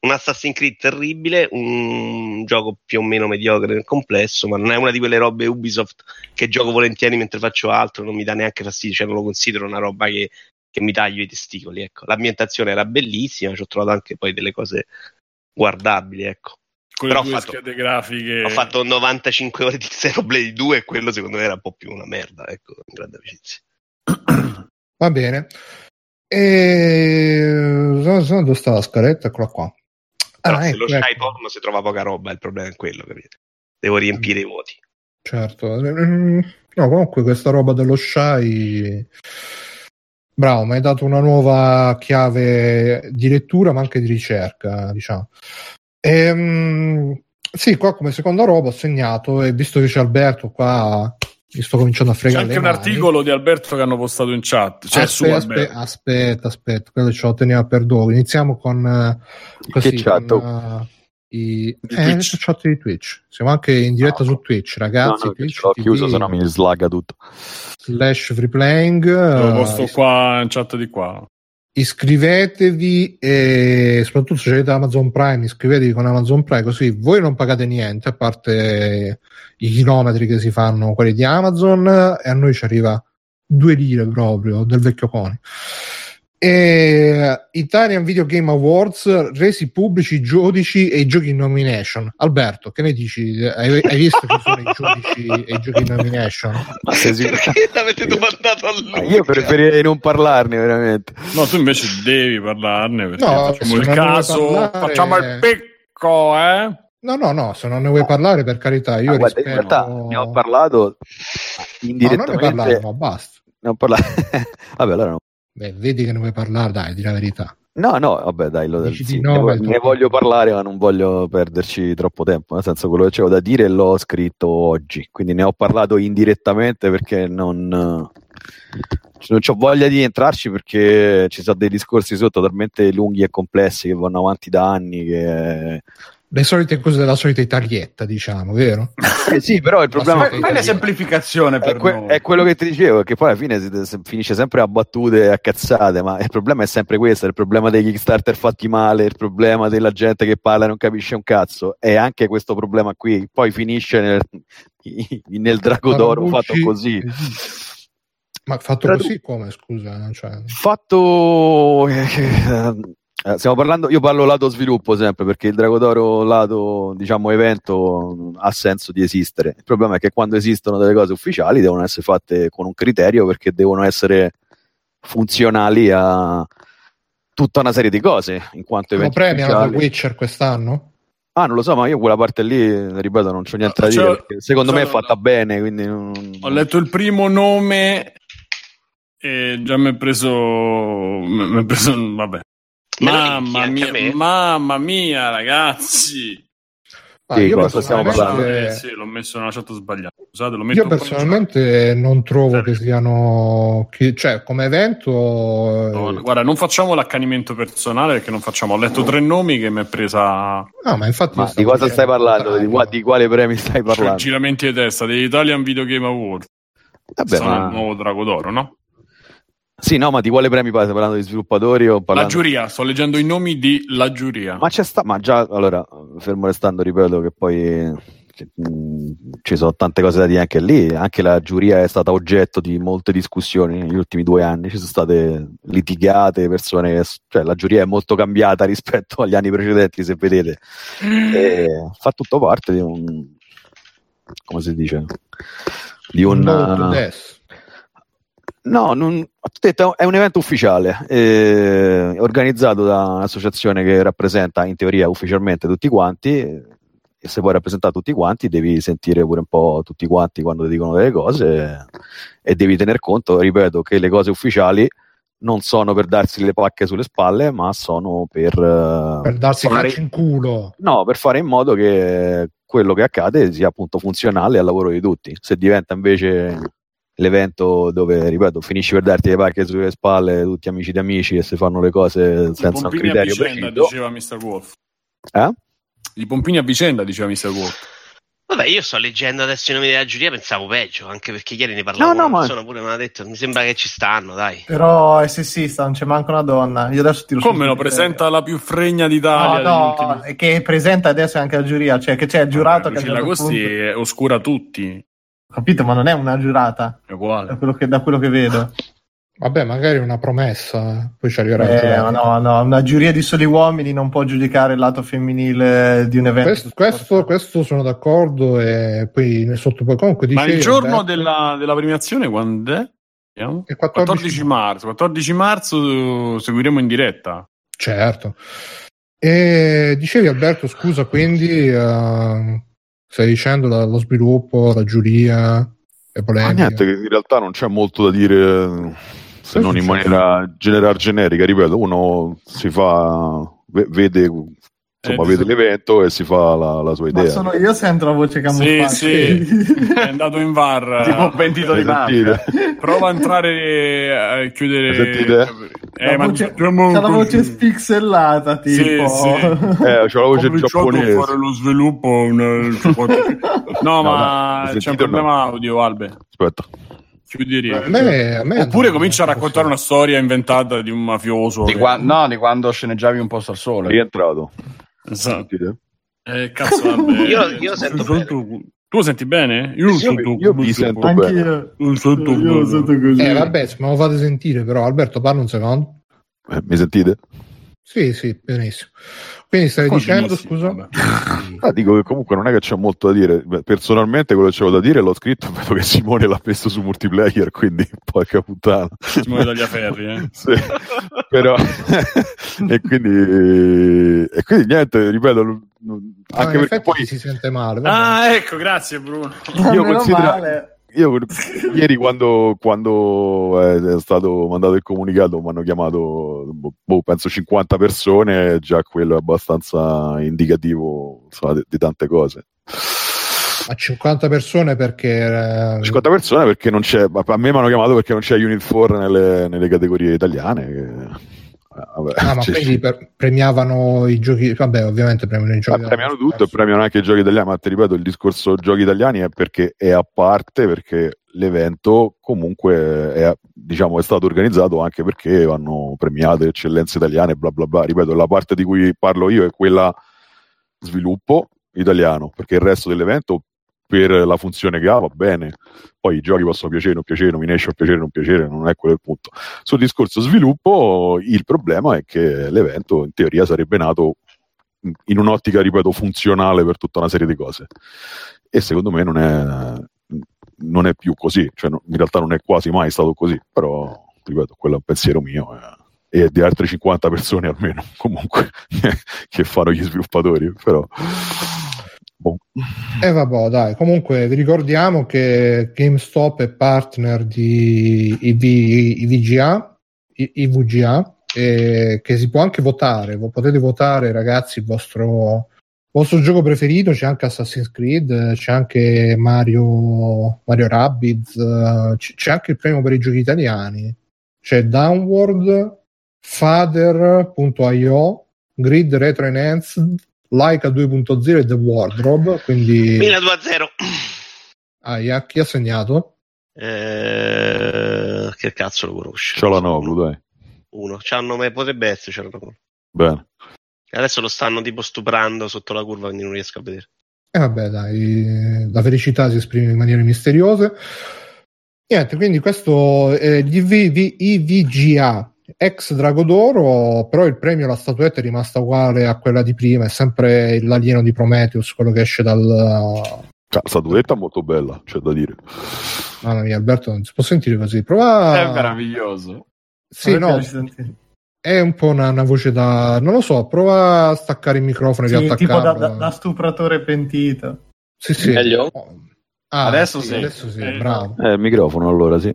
un Assassin's Creed terribile, un gioco più o meno mediocre nel complesso, ma non è una di quelle robe Ubisoft che gioco volentieri mentre faccio altro, non mi dà neanche fastidio, cioè non lo considero una roba che, che mi taglio i testicoli, ecco. L'ambientazione era bellissima, ci ho trovato anche poi delle cose guardabili, ecco. Con Però le ho due fatto- schede grafiche. Ho fatto 95 ore di Xenoblade 2 e quello secondo me era un po' più una merda, ecco, in grande amicizia. [clears throat] Va bene. E... Dove sta la scaletta? Eccola qua. Però Ah, se ecco, lo shy ecco. porno si trova poca roba, il problema è quello, capite? Devo riempire i voti. Certo, Mm, no, comunque questa roba dello shy. Bravo, mi hai dato una nuova chiave di lettura, ma anche di ricerca, diciamo. Ehm, sì, qua come seconda roba ho segnato, e visto che c'è Alberto qua, mi sto cominciando a C'è fregare anche le un mani. articolo di Alberto che hanno postato in chat. Cioè, su aspetta, Alberto. aspetta, aspetta, quello ce lo teniamo per dopo. Iniziamo con eh, così, Che chat? con, eh, i Di eh, Twitch. le chat di Twitch. Siamo anche in diretta No. su Twitch, No, ragazzi. no, che Twitch l'ho TV, chiuso, se no mi slagga tutto. slash freeplaying. Lo eh, posto qua in chat di qua. Iscrivetevi e soprattutto se avete Amazon Prime iscrivetevi con Amazon Prime così voi non pagate niente a parte i chilometri che si fanno quelli di Amazon e a noi ci arriva due lire proprio del vecchio Coni e Italian Video Game Awards resi pubblici i giudici e i giochi in nomination Alberto che ne dici? hai, hai visto chi sono i [laughs] giudici e i giochi in nomination? Ma sei sicuro? Perché l'avete domandato a lui? io preferirei non parlarne veramente. No, tu invece devi parlarne perché No, facciamo se il caso. parlare- Facciamo il picco, eh? No, no, no, se non ne vuoi parlare, per carità, io Ah, guarda, in rispetto... realtà ne ho parlato No, non ne indirettamente. ma basta. ne ho parlato. [laughs] Vabbè, allora no. Beh, vedi che ne vuoi parlare, dai, di la verità. No, no, vabbè, dai, lo, Dici di sì, no, ne, ne voglio parlare, ma non voglio perderci troppo tempo. Nel senso, quello che c'avevo da dire l'ho scritto oggi, quindi ne ho parlato indirettamente perché non, non ho voglia di entrarci perché ci sono dei discorsi sotto talmente lunghi e complessi che vanno avanti da anni che le solite cose della solita italietta, diciamo, vero? [laughs] Eh sì, però il problema è semplificazione è, per que- noi. è quello che ti dicevo, che poi alla fine si- si- finisce sempre a battute e a cazzate, ma il problema è sempre questo, è il problema dei Kickstarter fatti male, il problema della gente che parla e non capisce un cazzo, e anche questo problema qui, poi finisce nel, [laughs] nel drago d'oro fatto così. Ma fatto Tradu- così come, scusa? Cioè, Fatto... eh, stiamo parlando, io parlo lato sviluppo sempre perché il Drago d'Oro lato diciamo evento ha senso di esistere. Il problema è che quando esistono delle cose ufficiali devono essere fatte con un criterio perché devono essere funzionali a tutta una serie di cose in quanto eventi The ufficiali. Witcher quest'anno? Ah, non lo so, ma io quella parte lì, ripeto, non c'ho niente da Cioè, dire. secondo me è cioè, fatta bene, quindi non- Ho letto il primo nome e già mi è preso. Mi è preso. Vabbè. Mamma mia, mamma mia, ragazzi. Ah, Sì, io cosa stiamo personalmente- Eh, sì, l'ho messo nella chat sbagliata. Scusate, lo metto Io un po' in personalmente non trovo Sì. che siano, che- cioè come evento. No, guarda, non facciamo l'accanimento personale perché non facciamo. Ho letto tre nomi che mi è presa. no, ma infatti Ma di cosa stai parlando? Di, di quali premi stai Cioè, parlando? giramenti di testa dell'Italian Video Game Award. Vabbè, Sono ma- il nuovo Drago d'Oro, no? Sì, no, ma di quale premi? Stai parlando di sviluppatori o La parlando... giuria, sto leggendo i nomi di La giuria. Ma c'è sta... Ma già, allora, fermo restando, ripeto che poi mh, ci sono tante cose da dire anche lì. Anche la giuria è stata oggetto di molte discussioni negli ultimi due anni. Ci sono state litigate, persone che... Cioè, la giuria è molto cambiata [laughs] rispetto agli anni precedenti, se vedete. E fa tutto parte di un... come si dice? Di un... No, non, detto, è un evento ufficiale, eh, organizzato da un'associazione che rappresenta in teoria ufficialmente tutti quanti. E se vuoi rappresentare tutti quanti, devi sentire pure un po' tutti quanti quando ti dicono delle cose e devi tener conto, ripeto, che le cose ufficiali non sono per darsi le pacche sulle spalle, ma sono per, eh, per darsi fare- in culo. No, per fare in modo che quello che accade sia appunto funzionale al lavoro di tutti. Se diventa invece l'evento dove, ripeto, finisci per darti le pacche sulle spalle, tutti amici di amici e si fanno le cose senza un Pompini a criterio vicenda, preciso. diceva Mr. Wolf. Eh? I pompini a vicenda, diceva Mr. Wolf. Vabbè, io sto leggendo adesso i nomi della giuria, pensavo peggio, anche perché ieri ne parlavo No, no, ma- persona, pure mi ha detto, mi sembra che ci stanno, dai. Però è sessista, non c'è manco una donna. Io adesso tiro Come lo presenta la più fregna No, d'Italia? no, ultimi- è che presenta adesso anche la giuria, cioè che c'è il giurato che a un Lucilla Costi punto- oscura tutti. Capito, ma non è una giurata, È da uguale. quello che, da quello che vedo. Vabbè, magari una promessa, poi ci arriverà Eh, il no, no, una giuria di soli uomini non può giudicare il lato femminile di un evento. Questo, questo, questo sono d'accordo e poi ne sottopoi comunque Ma dicevi, il giorno Alberto, della, della premiazione quando è? Vediamo. è 14 marzo. 14 marzo seguiremo in diretta. Certo. E dicevi Alberto, scusa, quindi eh, stai dicendo la- lo sviluppo, la giuria, le Ma polemiche. niente, in realtà non c'è molto da dire se non in maniera generale generica, ripeto, uno si fa, ve- vede, insomma, Eh, vede sì. l'evento e si fa la, la sua Ma idea. sono io sento la voce Sì, camuffata. sì. È andato in VAR. [laughs] Tipo pentito di mafia. Prova a entrare a chiudere. Sentite? Eh, La ma voce- C'ha la voce spixellata, Sì, tipo. sì. Eh, c'ho la voce Ho giapponese. a fare lo sviluppo. una- [laughs] No, ma dai, c'è un problema audio, Albe. Aspetta. Chiudi A me- a me Oppure no, comincia a raccontare una storia inventata di un mafioso. Di qua- no, di quando sceneggiavi un posto al sole. Rientrato. Esatto. Eh, cazzo. [laughs] Io- io sento Tu, tu senti bene? Io non Io- sento io vi sento bene. Anch'io. Non sento Io lo bene. sento così. Eh, vabbè, se me lo fate sentire, però Alberto, parla un secondo. Eh, mi sentite? Sì, sì, benissimo. Quindi stavi dicendo, scusa? [laughs] Ah, dico che comunque non è che c'è molto da dire. Beh, Personalmente quello che c'avevo da dire l'ho scritto, [laughs] vedo che Simone l'ha messo su multiplayer, quindi [laughs] porca puttana. Simone Tagliaferri, eh. Sì, però e quindi e quindi niente, ripeto, anche in perché effetti poi si sente male. vabbè. Ah, ecco, grazie Bruno. io considero- male. Io ieri quando, quando è stato mandato il comunicato mi hanno chiamato boh, penso 50 persone, già quello è abbastanza indicativo insomma, di, di tante cose. A 50 persone perché... eh, 50 persone perché non c'è, a me mi hanno chiamato perché non c'è Unit 4 nelle, nelle categorie italiane. Che vabbè, Ah, ma cioè, quindi per- premiavano i giochi, vabbè, ovviamente premiano i giochi. premiano dell'anno tutto e premiano anche i giochi italiani, ma ti ripeto, il discorso giochi italiani è perché è a parte, perché l'evento comunque è, diciamo, è stato organizzato anche perché vanno premiate eccellenze italiane, bla bla bla. Ripeto, la parte di cui parlo io è quella sviluppo italiano, perché il resto dell'evento per la funzione che ha va bene. Poi i giochi possono piacere, non piacere, nomination piacere, non piacere, non è quello il punto. Sul discorso sviluppo, il problema è che l'evento in teoria sarebbe nato in un'ottica, ripeto, funzionale per tutta una serie di cose. E secondo me non è, non è più così, cioè in realtà non è quasi mai stato così, però, ripeto, quello è un pensiero mio eh, e di altre 50 persone almeno, [laughs] comunque, [laughs] che fanno gli sviluppatori, però... boh. E vabbè, dai, comunque vi ricordiamo che GameStop è partner di IV IVGA, IVGA e che si può anche votare, Vo- potete votare ragazzi il vostro, vostro gioco preferito, c'è anche Assassin's Creed, c'è anche Mario, Mario Rabbids, eh, c'è anche il premio per i giochi italiani, c'è Downward, Father.io, Grid Retro Enhanced, Laika 2.0 e The Wardrobe, quindi Milan 2 a 0. ah, chi ha- chi ha segnato? Eh, che cazzo lo conosce? C'ho la Noglu, dai. Uno. C'ha un nome, potrebbe essere. uno. Bene. Adesso lo stanno tipo stuprando sotto la curva, quindi non riesco a vedere. E vabbè, dai, la felicità si esprime in maniere misteriose. Niente, quindi questo è gli IV IVGA ex Drago d'Oro, però il premio, la statuetta è rimasta uguale a quella di prima, è sempre l'alieno di Prometheus, quello che esce dal... Cioè, la statuetta è molto bella, c'è da dire. Mamma mia, Alberto, non si può sentire così. Prova... È meraviglioso. Sì, no, è un po' una, una voce da... non lo so, prova a staccare il microfono e Sì, tipo da, riattaccarlo. da- da stupratore pentito. Sì, sì. Meglio? Ah, Adesso sì. Adesso sì, Eh, bravo. Eh, il microfono allora, sì.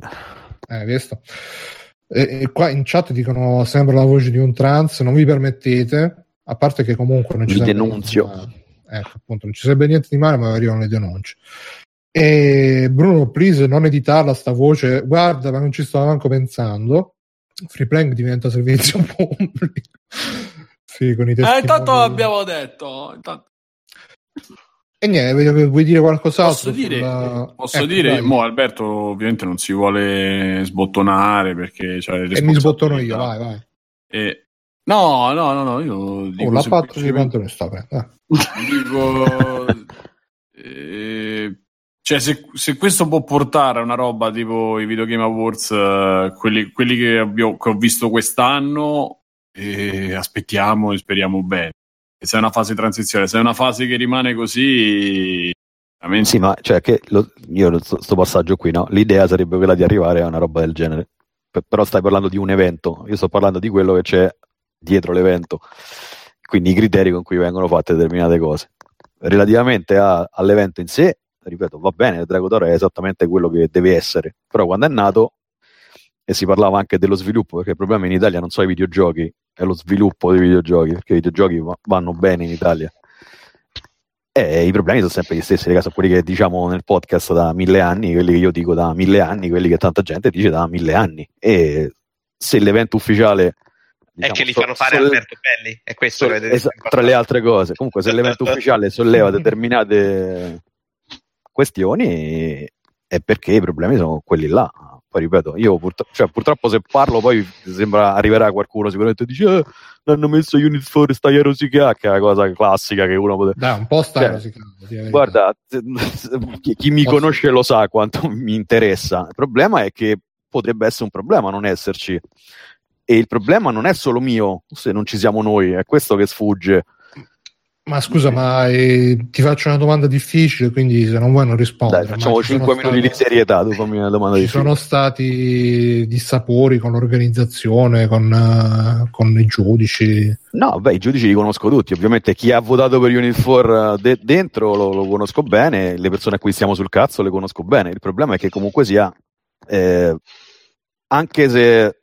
Eh, visto? E, e qua in chat dicono sembra la voce di un trans, non vi permettete, a parte che comunque non ci Vi sarebbe denunzio. niente di male. Ecco, appunto, non ci sarebbe niente di male, ma arrivano le denunce. E Bruno, please non editarla sta voce, guarda, ma non ci stavo manco pensando. Freeplank diventa servizio [laughs] pubblico. sì, con i Eh, testimoni. intanto l'abbiamo detto. intanto- E niente, vuoi dire qualcos'altro? Posso dire, sulla- posso Ecco, dire mo Alberto ovviamente non si vuole sbottonare perché c'ha le E mi sbottono io, vai, vai. E- No, no, no, no, io dico Oh, la patto di quanto ne sta prendendo. [laughs] dico eh, cioè se, se questo può portare a una roba tipo i Video Game Awards eh, quelli, quelli che, abbiamo- che ho visto quest'anno eh, aspettiamo e speriamo bene e se è una fase di transizione se è una fase che rimane così veramente Sì, ma cioè che lo- io sto, passaggio qui, no? L'idea sarebbe quella di arrivare a una roba del genere. P- però stai parlando di un evento, io sto parlando di quello che c'è dietro l'evento, quindi i criteri con cui vengono fatte determinate cose. Relativamente a- all'evento in sé, ripeto, va bene, il Drago è esattamente quello che deve essere, però quando è nato, e si parlava anche dello sviluppo, perché il problema in Italia non sono i videogiochi, è lo sviluppo dei videogiochi, perché i videogiochi va- vanno bene in Italia. E i problemi sono sempre gli stessi, raga, sono quelli che diciamo nel podcast da mille anni, quelli che io dico da mille anni, quelli che tanta gente dice da mille anni. E se l'evento ufficiale è diciamo, che li so- fanno fare solle- Alberto Belli. È questo che esa- tra le altre cose, comunque se l'evento ufficiale solleva determinate questioni è perché i problemi sono quelli là. Poi ripeto, io purtro- cioè, purtroppo se parlo poi sembra arriverà qualcuno sicuramente dice eh, l'hanno messo Unit 4 stai a rosicare, che è la cosa classica che uno potrebbe Dai, un po' sta Cioè. Guarda, chi, chi mi conosce lo sa quanto [laughs] mi interessa. Il problema è che potrebbe essere un problema non esserci. E il problema non è solo mio, se non ci siamo noi, è questo che sfugge. Ma scusa, ma eh, ti faccio una domanda difficile, quindi se non vuoi non rispondere. Dai, facciamo ci sono 5 minuti di stati- serietà. Tu fammi una domanda Ci difficile. sono stati dissapori con l'organizzazione, con, eh, con i giudici. No, beh, i giudici li conosco tutti. Ovviamente chi ha votato per Unit 4 de- dentro lo, lo conosco bene, le persone a cui stiamo sul cazzo le conosco bene. Il problema è che comunque sia, eh, anche se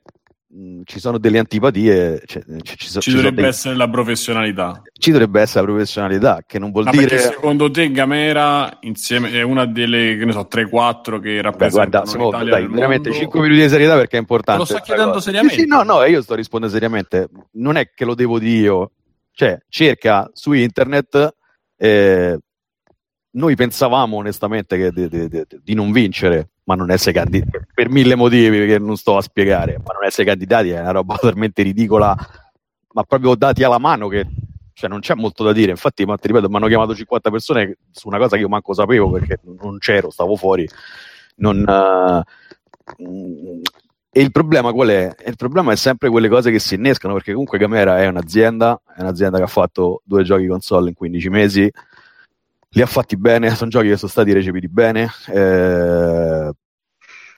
mh, ci sono delle antipatie, cioè, ci, ci so- Ci ci dovrebbe dei- essere la professionalità. ci dovrebbe essere la professionalità, che non vuol Ma dire... secondo te Gamera insieme è una delle, che ne so, 3-4 che Beh, rappresentano guarda, dai, veramente mondo? 5 minuti di serietà perché è importante. Te lo sto chiedendo cosa. seriamente. Sì, sì, no, no, io sto rispondendo seriamente. Non è che lo devo dire io. Cioè, cerca su internet. eh, noi pensavamo onestamente che di, di- di- di non vincere, ma non essere candidati per mille motivi che non sto a spiegare. Ma non essere candidati è una roba [laughs] talmente ridicola, ma proprio dati alla mano che cioè, non c'è molto da dire. Infatti, ma ti ripeto, mi hanno chiamato 50 persone su una cosa che io manco sapevo perché non c'ero, stavo fuori. Non, mm, e il problema qual è? Il problema è sempre quelle cose che si innescano perché comunque Camera è un'azienda, è un'azienda che ha fatto due giochi console in 15 mesi, li ha fatti bene, sono giochi che sono stati recepiti bene. eh,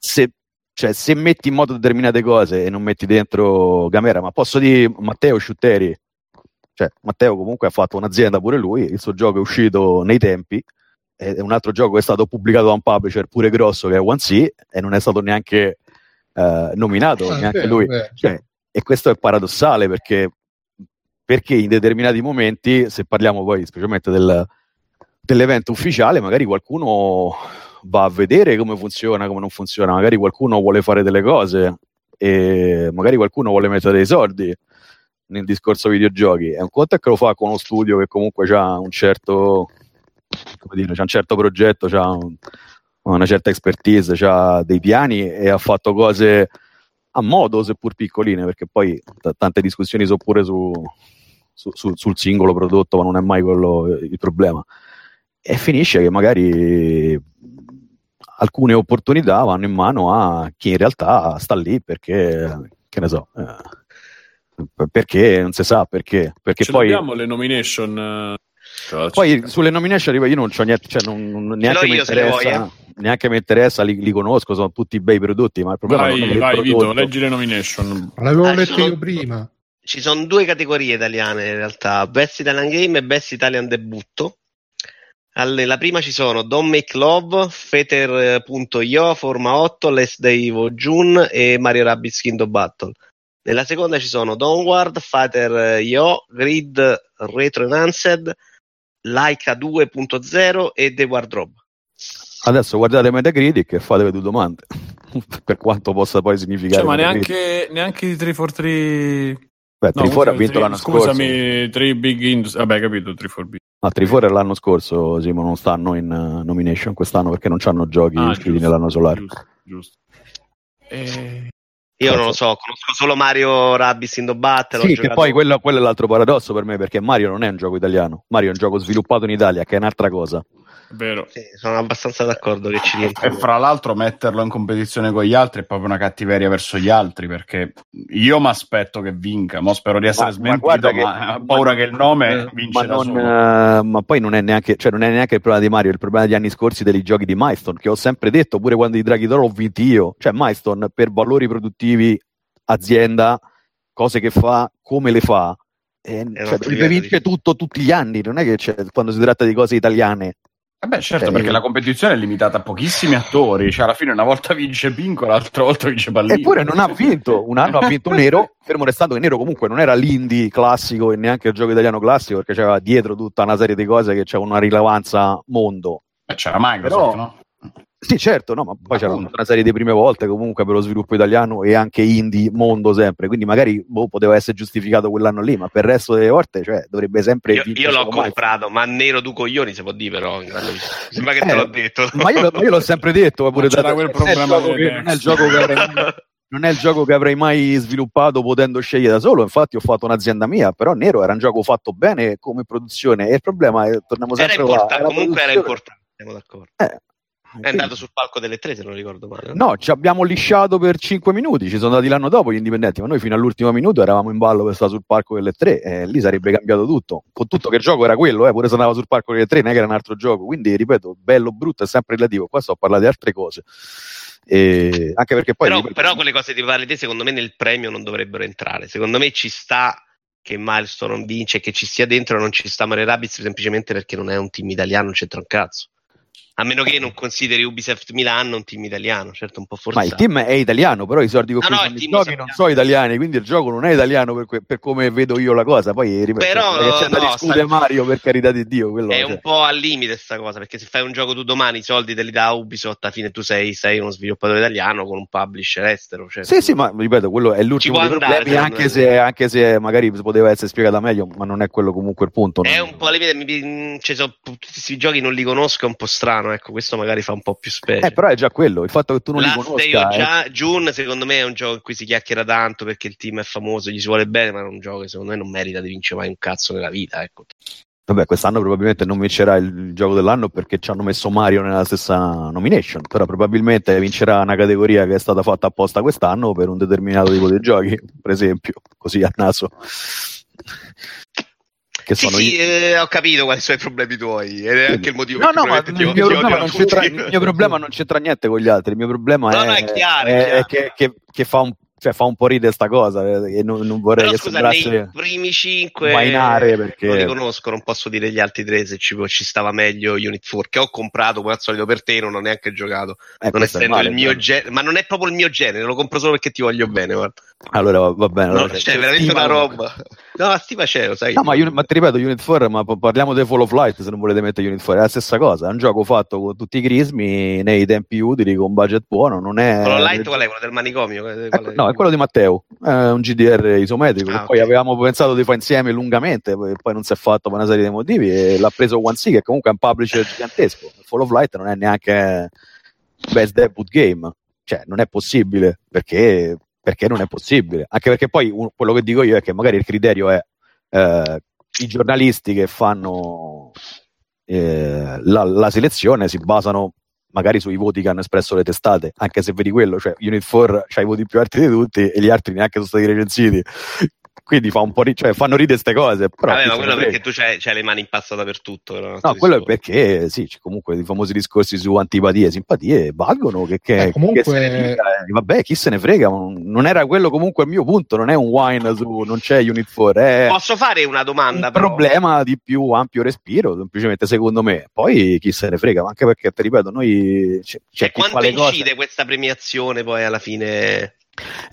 se, cioè, se metti in moto determinate cose e non metti dentro Gamera, ma posso dire Matteo Sciutteri, cioè Matteo comunque ha fatto un'azienda pure lui, il suo gioco è uscito nei tempi, è un altro gioco che è stato pubblicato da un publisher pure grosso che è One C e non è stato neanche eh, nominato, Ah, neanche vero, lui. vero. Cioè, e questo è paradossale perché, perché in determinati momenti, se parliamo poi specialmente del- dell'evento ufficiale, magari qualcuno va a vedere come funziona, come non funziona, magari qualcuno vuole fare delle cose e magari qualcuno vuole mettere dei soldi nel discorso videogiochi. È un conto che lo fa con uno studio che comunque ha un certo come dire, un certo progetto, c'ha un- una certa expertise, c'ha dei piani e ha fatto cose a modo, seppur piccoline, perché poi t- tante discussioni sono pure su, su- su- sul singolo prodotto, ma non è mai quello il problema. E finisce che magari alcune opportunità vanno in mano a chi in realtà sta lì perché, che ne so, eh, perché non si sa perché. Perché Ce poi, l'abbiamo le nomination. eh, cioè, poi sulle nomination io non c'ho niente, cioè non, non- neanche mi interessa, vuoi, neanche mi interessa, li, li conosco, sono tutti bei prodotti, ma il problema non è vai, il vai Vito, leggi le nomination. L'avevo Ah, letto sono- io prima. Ci sono due categorie italiane in realtà, Best Italian Game e Best Italian Debutto. Alle- la prima ci sono Don't Make Love, Feter.io, Forma 8, Last Day of June e Mario Rabbids Kingdom Battle. Nella seconda ci sono Downward, Fighter.io, Grid Retro Enhanced, Laika 2.0 e The Wardrobe. Adesso guardate Metacritic e fatevi due domande, [laughs] per quanto possa poi significare. Cioè, ma neanche, neanche i 343. Beh, Trifor ha vinto l'anno scorso. Scusami, 3 Big Industries. Vabbè, capito, 343. Ma Trifor l'anno scorso, Simo, non stanno in eh, nomination quest'anno perché non hanno giochi Ah, usciti nell'anno solare. Giusto, giusto. Eh, Io non lo so, conosco solo Mario Rabbids Kingdom Battle. ho Sì, che giocato- poi quello, quello è l'altro paradosso per me, perché Mario non è un gioco italiano, Mario è un gioco sviluppato in Italia, che è un'altra cosa. vero. Sì, sono abbastanza d'accordo che ci rientra. E fra l'altro metterlo in competizione con gli altri è proprio una cattiveria verso gli altri perché io mi aspetto che vinca, mo spero di essere Ma- ma smentito, guarda ma, che- ho paura che il nome Eh, vince ma, da non, solo. eh, ma poi non è, neanche, cioè non è neanche il problema di Mario, è il problema degli anni scorsi dei giochi di Milestone, che ho sempre detto, pure quando i Draghi d'Oro ho vinti io. Cioè Milestone per valori produttivi, azienda, cose che fa, come le fa, eh, un cioè, di- tutto tutti gli anni, non è che c'è, quando si tratta di cose italiane. Eh beh, certo, Cioè, perché la competizione è limitata a pochissimi attori, cioè alla fine una volta vince Pinco, l'altra volta vince Pallino. Eppure non ha vinto, un anno ha vinto Nero, fermo restando che Nero comunque non era l'indie classico e neanche il gioco italiano classico, perché c'era dietro tutta una serie di cose che c'avevano una rilevanza mondo. Eh, C'era Microsoft, Però- no? Sì, certo, no, ma poi c'era tutta una serie di prime volte comunque per lo sviluppo italiano e anche indie mondo sempre, quindi magari boh, poteva essere giustificato quell'anno lì, ma per il resto delle volte cioè, dovrebbe sempre Io, io l'ho comprato, ma nero du coglioni si può dire però. Sembra che Eh, te l'ho detto. Ma io, ma io l'ho sempre detto, pure Ma c'era da- quel non, è problema delle che, non è il gioco che avrei non è il gioco che avrei mai sviluppato potendo scegliere da solo, infatti ho fatto un'azienda mia, però Nero era un gioco fatto bene come produzione e il problema è, torniamo Era sempre là, importante, è la comunque era importante, siamo d'accordo. Eh, È quindi- andato sul palco delle tre, se non ricordo male. No, ci abbiamo lisciato per 5 minuti, ci sono andati l'anno dopo gli indipendenti, ma noi fino all'ultimo minuto eravamo in ballo per stare sul palco delle tre e lì sarebbe cambiato tutto. Con tutto che il gioco era quello, eh, pure se andava sul palco delle tre, non è che era un altro gioco. Quindi, ripeto, bello, brutto è sempre relativo. Qua sto a parlare di altre cose. E anche perché poi... però, ripeto, però quelle cose di parli te, secondo me, nel premio non dovrebbero entrare. Secondo me ci sta che Milestone non vince, che ci sia dentro, non ci sta Mario Rabbids semplicemente perché non è un team italiano, non c'entra un cazzo. A meno che non consideri Ubisoft Milano un team italiano, certo un po' Ma forzato. il team è italiano, però i soldi con No, no, i giochi non sono italiani, quindi il gioco non è italiano per, que- per come vedo io la cosa. Poi ripeto, Però, c'è da no, discutere sta- Mario per carità di Dio. Quello, È cioè. un po' al limite sta cosa, perché se fai un gioco tu domani i soldi te li dà Ubisoft, alla fine tu sei, sei uno sviluppatore italiano con un publisher estero. Cioè, Sì, sì, ma ripeto, quello è l'ultimo Ci dei può andare, problemi, anche se, anche se magari poteva essere spiegata meglio, ma non è quello comunque il punto. È non- un po' al limite, mi, cioè, so- tutti questi giochi non li conosco, è un po' strano, ecco, questo magari fa un po' più specie. Eh, però è già quello, il fatto che tu non li Last Day conosca. of eh. Gia- June secondo me è un gioco in cui si chiacchiera tanto perché il team è famoso, gli si vuole bene, ma è un gioco che secondo me non merita di vincere mai un cazzo nella vita. Ecco. Vabbè, quest'anno probabilmente non vincerà il gioco dell'anno perché ci hanno messo Mario nella stessa nomination, però probabilmente vincerà una categoria che è stata fatta apposta quest'anno per un determinato tipo di giochi, per esempio, così a naso. Che Sì, sono sì, i- eh, ho capito quali sono i problemi tuoi ed è Sì. anche il motivo No, no, ma il mio, problema non c'entra, il mio problema non c'entra niente con gli altri. Il mio problema No, è, no, è chiaro, è chiaro. è che, che- che fa, un, cioè, fa un po' ridere sta cosa. eh, E non, non vorrei Però che scusa, sembrasse. nei primi cinque mainare, perché- non li conosco, non posso dire gli altri tre se ci, ci stava meglio Unit 4 che ho comprato come al solito per te, non ho neanche giocato, Eh, non essendo male, il mio però. genere, ma non è proprio il mio genere, lo compro solo perché ti voglio bene, guarda. Allora va, va bene. No, allora, c'è c'è veramente una roba. No, la stima c'è, lo sai. No, ma, ma ti ripeto, Unit 4, ma parliamo di Fall of Light se non volete mettere Unit 4, è la stessa cosa, è un gioco fatto con tutti i crismi nei tempi utili, con un budget buono, non è... Quello light qual è? Quello del manicomio? Qual è- Ecco, no, è quello di Matteo, è un GDR isometrico Ah, che poi avevamo pensato di fare insieme lungamente, poi non si è fatto per una serie di motivi e l'ha preso One C che comunque è un publisher gigantesco. Fall of Light non è neanche best debut game, cioè non è possibile perché, perché non è possibile, anche perché poi un- quello che dico io è che magari il criterio è eh, i giornalisti che fanno eh, la, la selezione si basano magari sui voti che hanno espresso le testate, anche se vedi quello, cioè Unit 4 c'ha i voti più alti di tutti e gli altri neanche sono stati recensiti. Quindi fa un po' ri- cioè, fanno ridere queste cose. Però Vabbè, ma quello frega. perché tu c'hai, c'hai le mani in pasta dappertutto. No, ti quello è perché sì, c'è comunque i famosi discorsi su antipatie e simpatie valgono che, che, Eh, comunque- che se ne dica, eh, vabbè, chi se ne frega, non era quello comunque il mio punto, non è un wine su non c'è Unit 4, è Posso fare una domanda? un però? problema di più ampio respiro, semplicemente secondo me. Poi chi se ne frega, ma anche perché ti ripeto, noi c'è, c'è E quanto le cose. incide questa premiazione poi alla fine?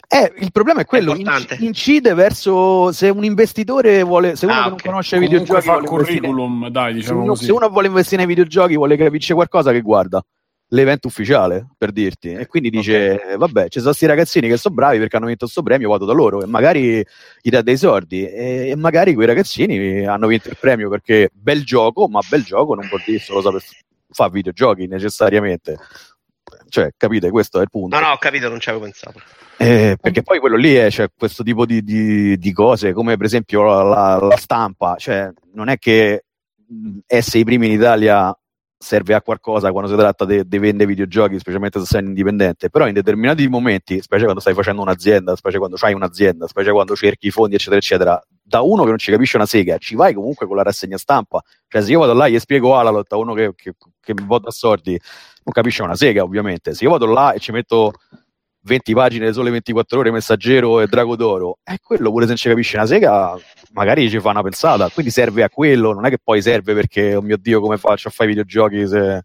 Eh, il problema è quello, importante. inc- incide verso se un investitore vuole, se uno Ah, che ok. non conosce i videogiochi fa curriculum, dai, se, diciamo uno, così. se uno vuole investire nei videogiochi, vuole capire qualcosa che guarda. L'evento ufficiale per dirti. E quindi dice eh, vabbè ci sono questi ragazzini che sono bravi perché hanno vinto questo premio vado da loro. E magari gli dà dei soldi. E, e magari quei ragazzini hanno vinto il premio perché bel gioco ma bel gioco non vuol dire solo saper fare videogiochi necessariamente cioè capite questo è il punto No, no, ho capito, non ci avevo pensato. eh, perché poi quello lì è cioè, questo tipo di, di- di cose, come per esempio la, la- la stampa, cioè non è che essere i primi in Italia serve a qualcosa quando si tratta di vendere videogiochi, specialmente se sei indipendente, però in determinati momenti, specie quando stai facendo un'azienda, specie quando hai un'azienda, specie quando cerchi i fondi, eccetera, eccetera, da uno che non ci capisce una sega, ci vai comunque con la rassegna stampa. Cioè, se io vado là e gli spiego Alalot a uno che, che, che mi vota a sordi, non capisce una sega, ovviamente. Se io vado là e ci metto 20 pagine sole 24 ore, messaggero e drago d'oro, è quello pure se non ci capisce una sega, magari ci fa una pensata. Quindi serve a quello, non è che poi serve perché, oh mio Dio, come faccio a fare i videogiochi se.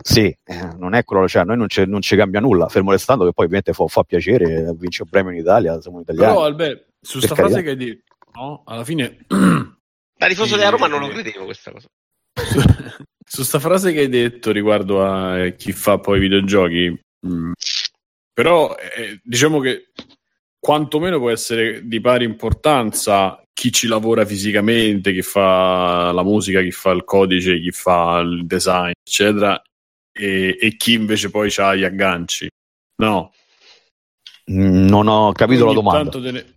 Sì, eh, non è quello, cioè a noi non ci, non ci cambia nulla, fermo restando che poi ovviamente fa, fa piacere, vince un premio in Italia, siamo italiani. Però, Albe, su sta carità. frase che hai detto, no? alla fine... [clears throat] Da tifoso Sì. della Roma non lo credevo questa cosa. Su sta frase che hai detto riguardo a eh, chi fa poi i videogiochi, mh, però eh, diciamo che quantomeno può essere di pari importanza chi ci lavora fisicamente, chi fa la musica, chi fa il codice, chi fa il design, eccetera, e, e chi invece poi ha gli agganci. No, Mm, Non ho capito la Ogni domanda. tanto te ne-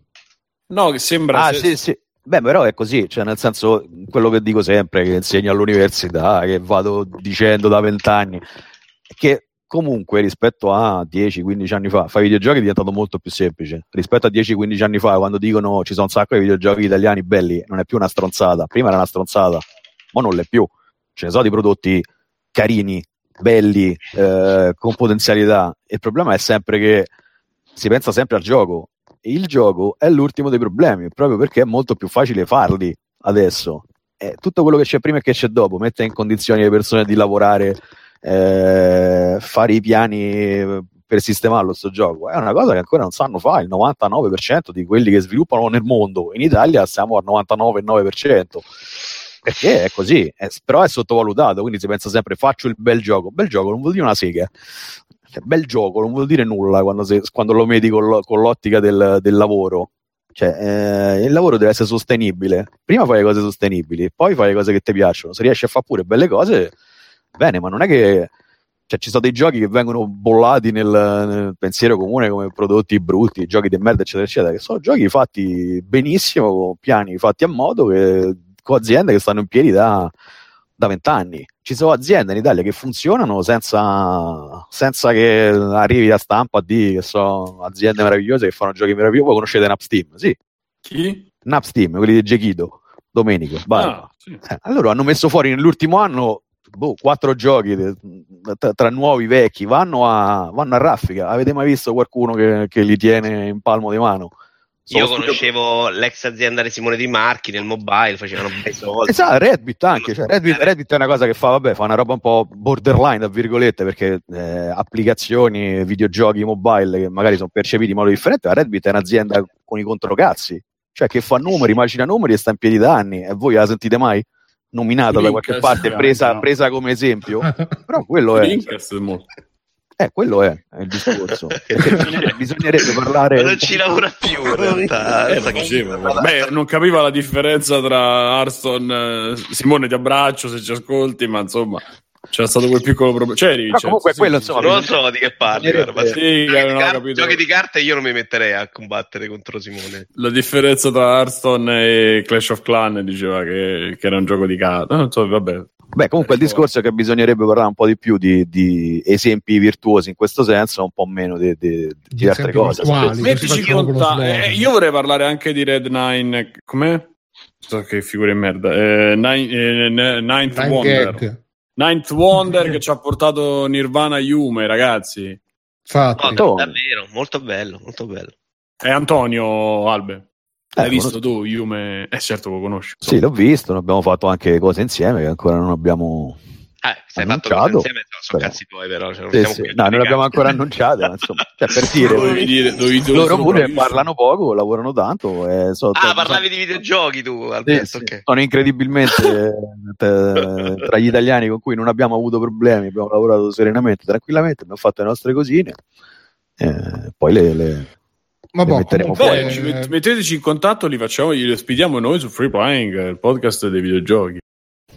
No, che sembra... Ah, se- sì, sì. Beh, però è così, cioè nel senso, quello che dico sempre, che insegno all'università, che vado dicendo da vent'anni, che comunque rispetto a 10-15 anni fa, fare videogiochi è diventato molto più semplice. Rispetto a 10-15 anni fa, quando dicono ci sono un sacco di videogiochi italiani belli, non è più una stronzata. Prima era una stronzata, ma non l'è più. Ce ne sono di prodotti carini, belli, eh, con potenzialità. Il problema è sempre che si pensa sempre al gioco. Il gioco è l'ultimo dei problemi, proprio perché è molto più facile farli adesso. eh, tutto quello che c'è prima e che c'è dopo, mette in condizioni le persone di lavorare, eh, fare i piani per sistemarlo sto gioco, è una cosa che ancora non sanno fare, il 99% di quelli che sviluppano nel mondo, in Italia siamo al 99,9%. Perché è così, è- però è sottovalutato, quindi si pensa sempre faccio il bel gioco. Bel gioco non vuol dire una sega, bel gioco non vuol dire nulla quando, se- quando lo vedi con, con l'ottica del, del lavoro. Cioè, eh, il lavoro deve essere sostenibile. Prima fai le cose sostenibili, poi fai le cose che ti piacciono. Se riesci a fare pure belle cose, bene, ma non è che cioè, ci sono dei giochi che vengono bollati nel, nel pensiero comune come prodotti brutti, giochi di merda, eccetera, eccetera, che sono giochi fatti benissimo, con piani fatti a modo, che, con aziende che stanno in piedi da da vent'anni. Ci sono aziende in Italia che funzionano senza, senza che arrivi a stampa a dire che sono aziende meravigliose che fanno giochi meravigliosi. Voi conoscete Napsteam? Sì, Chi? Napsteam, quelli di Gechido, Domenico. Ah, sì. Eh, allora hanno messo fuori nell'ultimo anno boh, quattro giochi tra, tra nuovi e vecchi, vanno a, vanno a raffica. Avete mai visto qualcuno che, che li tiene in palmo di mano? Io Sono conoscevo l'ex azienda di Simone Di Marchi nel mobile, facevano bei soldi. Esatto, Redbit anche, cioè, Redbit, Redbit è una cosa che fa, vabbè, fa una roba un po' borderline, tra virgolette, perché eh, applicazioni, videogiochi mobile che magari sono percepiti in modo differente, ma Redbit è un'azienda con i controcazzi, cioè che fa numeri, macina numeri e sta in piedi da anni, e voi la sentite mai nominata da qualche parte, presa, presa come esempio? [laughs] Però quello è, Linkers. Eh, quello è, è il discorso. [laughs] Bisognerebbe, bisognerebbe parlare... non ci lavora più in realtà. Eh, faceva, guarda. Beh, non capiva la differenza tra Arston, eh, Simone ti abbraccio se ci ascolti, ma insomma c'era stato quel piccolo problema. C'eri, Però cioè, comunque sì, quello, sì, insomma, Non so di che parli, ma Sì, giochi, non di ho car- capito. giochi di carte io non mi metterei a combattere contro Simone. La differenza tra Hearthstone e Clash of Clan diceva che, che era un gioco di carte. Non so, vabbè. Beh, comunque il discorso è che bisognerebbe parlare un po' di più di, di esempi virtuosi in questo senso, un po' meno di, di- di Di altre cose. conta- eh, io vorrei parlare anche di Red Nine. Com'è? So che figura di merda. Eh, Nine- eh, Ninth Time Wonder. gag. Ninth Wonder che ci ha portato Nirvana Yume, ragazzi. Infatti, No, Oh. davvero, molto bello, molto bello. È Antonio Albe. L'hai Eh, visto conosco- tu, Yume? Eh, certo, lo conosci. Sì, l'ho visto, ne abbiamo fatto anche cose insieme che ancora non abbiamo... Ah, se hai fatto Annunciato, cose insieme, sono però. cazzi tuoi, però. Cioè, non Sì, sì. No, non l'abbiamo ancora [laughs] annunciate, ma insomma, cioè, per [laughs] dire, Dovevi dire, dovevi dire loro pure bravissimo. parlano poco, lavorano tanto. E so- Ah, so- parlavi di videogiochi tu, Sì, Alberto, sì. ok. Sono incredibilmente [laughs] eh, tra gli italiani con cui non abbiamo avuto problemi, abbiamo lavorato serenamente, tranquillamente, abbiamo fatto le nostre cosine, eh, poi le, le- ma boh, metteremo comunque, Beh, ci met- metteteci in contatto, li facciamo, li ospitiamo noi su Free Playing, il podcast dei videogiochi.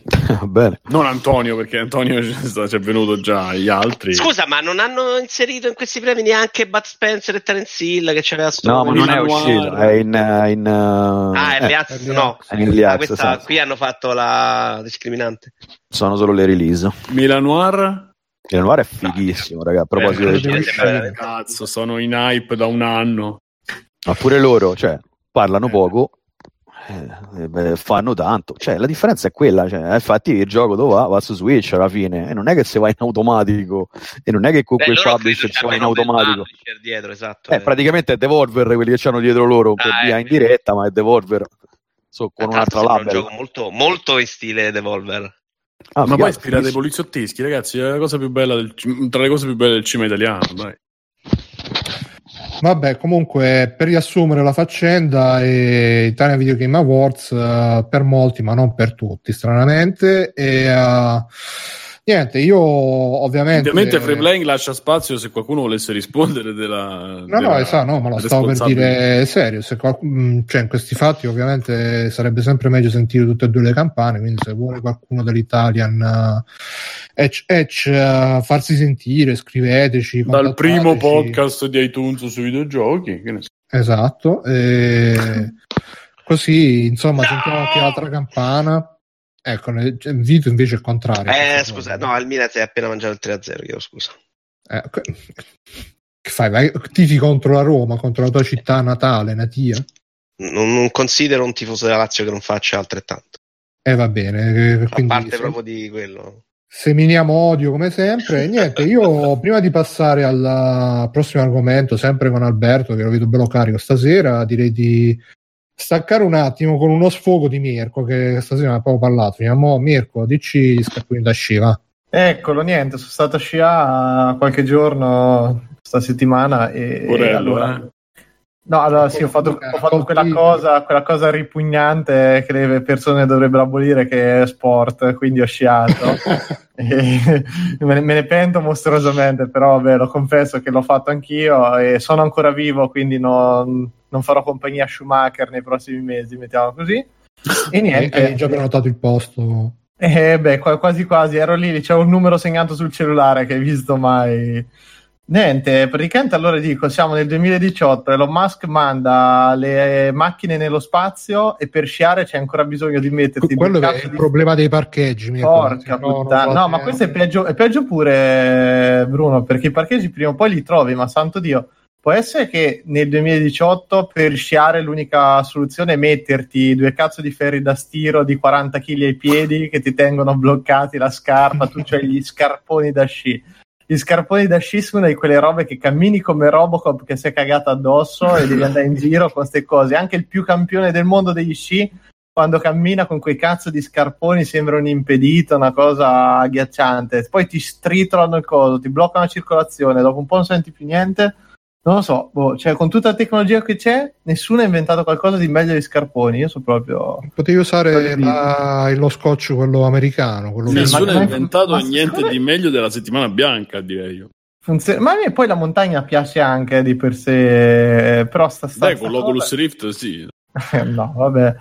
[laughs] bene. Non Antonio, perché Antonio [laughs] ci è venuto già, gli altri. Scusa, ma non hanno inserito in questi premi neanche Bud Spencer e Terence Hill che c'aveva sto No, ma non è uscito, è in... eh, in eh, Ah, è eh, Liaz, no. è in early Ah, questa, sì. qui hanno fatto la discriminante. sono solo le release. Milan Noir? Il Noir è fighissimo, raga. A proposito Eh, del uscire. Cazzo, sono in hype da un anno. Ma pure loro, cioè, parlano poco, eh, fanno tanto. Cioè, la differenza è quella. Cioè, eh, infatti, il gioco dove va? Va su Switch alla fine. E non è che se va in automatico, e non è che con Beh, quel publisher si va in automatico. dietro, esatto. Eh, praticamente è Devolver quelli che hanno dietro loro per Ah, via eh, in diretta, ma è Devolver so, con un'altra label. un gioco molto, molto in stile Devolver. Ah, Ma poi ispirate ai fighissimo. poliziotteschi, ragazzi, è la cosa più bella del, tra le cose più belle del cinema italiano, dai. Vabbè, comunque per riassumere la faccenda, eh, Italia Video Game Awards eh, per molti, ma non per tutti, stranamente. E eh, niente, io ovviamente. Ovviamente Free Playing lascia spazio se qualcuno volesse rispondere della... No, no, della esatto, no, ma lo stavo per dire serio. Se qualc- mh, cioè, in questi fatti, ovviamente, sarebbe sempre meglio sentire tutte e due le campane. Quindi, se vuole qualcuno dell'Italian uh, Edge, Edge, uh, farsi sentire, scriveteci. Dal primo podcast di iTunes sui videogiochi, che ne so. Esatto. e [laughs] così, insomma, sentiamo anche l'altra campana. Ecco, ne- cioè, Vito invece è il contrario. Eh, scusa, no, al Milan si è appena mangiato il 3-0, io scusa. Eh, che fai? Vai, tifi contro la Roma, contro la tua città natale, natia? Non, non considero un tifoso della Lazio che non faccia altrettanto. Eh, va bene. eh, A parte se- proprio di quello. seminiamo odio come sempre. Niente, io prima di passare al prossimo argomento, sempre con Alberto, che lo vedo bello carico stasera, direi di staccare un attimo con uno sfogo di Mirko che stasera ne abbiamo parlato. Andiamo, Mirko, dici gli scarponi da sci, va. Eccolo, niente, sono stato a sciare qualche giorno sta settimana e, e allora... eh. No, allora sì, ho fatto, ho fatto quella, cosa, quella cosa ripugnante che le persone dovrebbero abolire che è sport, quindi ho sciato. [laughs] E me, ne, me ne pento mostruosamente, però vabbè, lo confesso che l'ho fatto anch'io e sono ancora vivo, quindi non, non farò compagnia a Schumacher nei prossimi mesi, mettiamo così. E [laughs] niente. Hai già prenotato il posto. Eh, beh, qua- quasi quasi, ero lì, c'è un numero segnato sul cellulare che hai visto mai. Niente, praticamente allora dico, siamo nel 2018, Elon Musk manda le macchine nello spazio e per sciare c'è ancora bisogno di metterti Quello è il di- problema dei parcheggi. Porca No, puttana. va No, ma questo è peggio, è peggio pure, Bruno, perché i parcheggi prima o poi li trovi, ma santo Dio. Può essere che nel 2018 per sciare l'unica soluzione è metterti due cazzo di ferri da stiro di 40 kg ai piedi che ti tengono bloccati la scarpa, tu c'hai gli scarponi da sci. Gli scarponi da sci sono di quelle robe che cammini come Robocop che si è cagato addosso e devi andare in giro con queste cose. Anche il più campione del mondo degli sci quando cammina con quei cazzo di scarponi sembra un impedito, una cosa agghiacciante. Poi ti stritolano il coso, ti bloccano la circolazione, dopo un po' non senti più niente. Non lo so, boh, cioè, con tutta la tecnologia che c'è, nessuno ha inventato qualcosa di meglio dei scarponi. Io sono proprio. Potevi usare la- lo scotch, quello americano. Quello Sì, Nessuno ha inventato niente di meglio della settimana bianca, direi io. funziona- Ma a me poi la montagna piace anche di per sé, però sta sta. Dai, sta con l'Oculus Rift sì. [laughs] no, vabbè.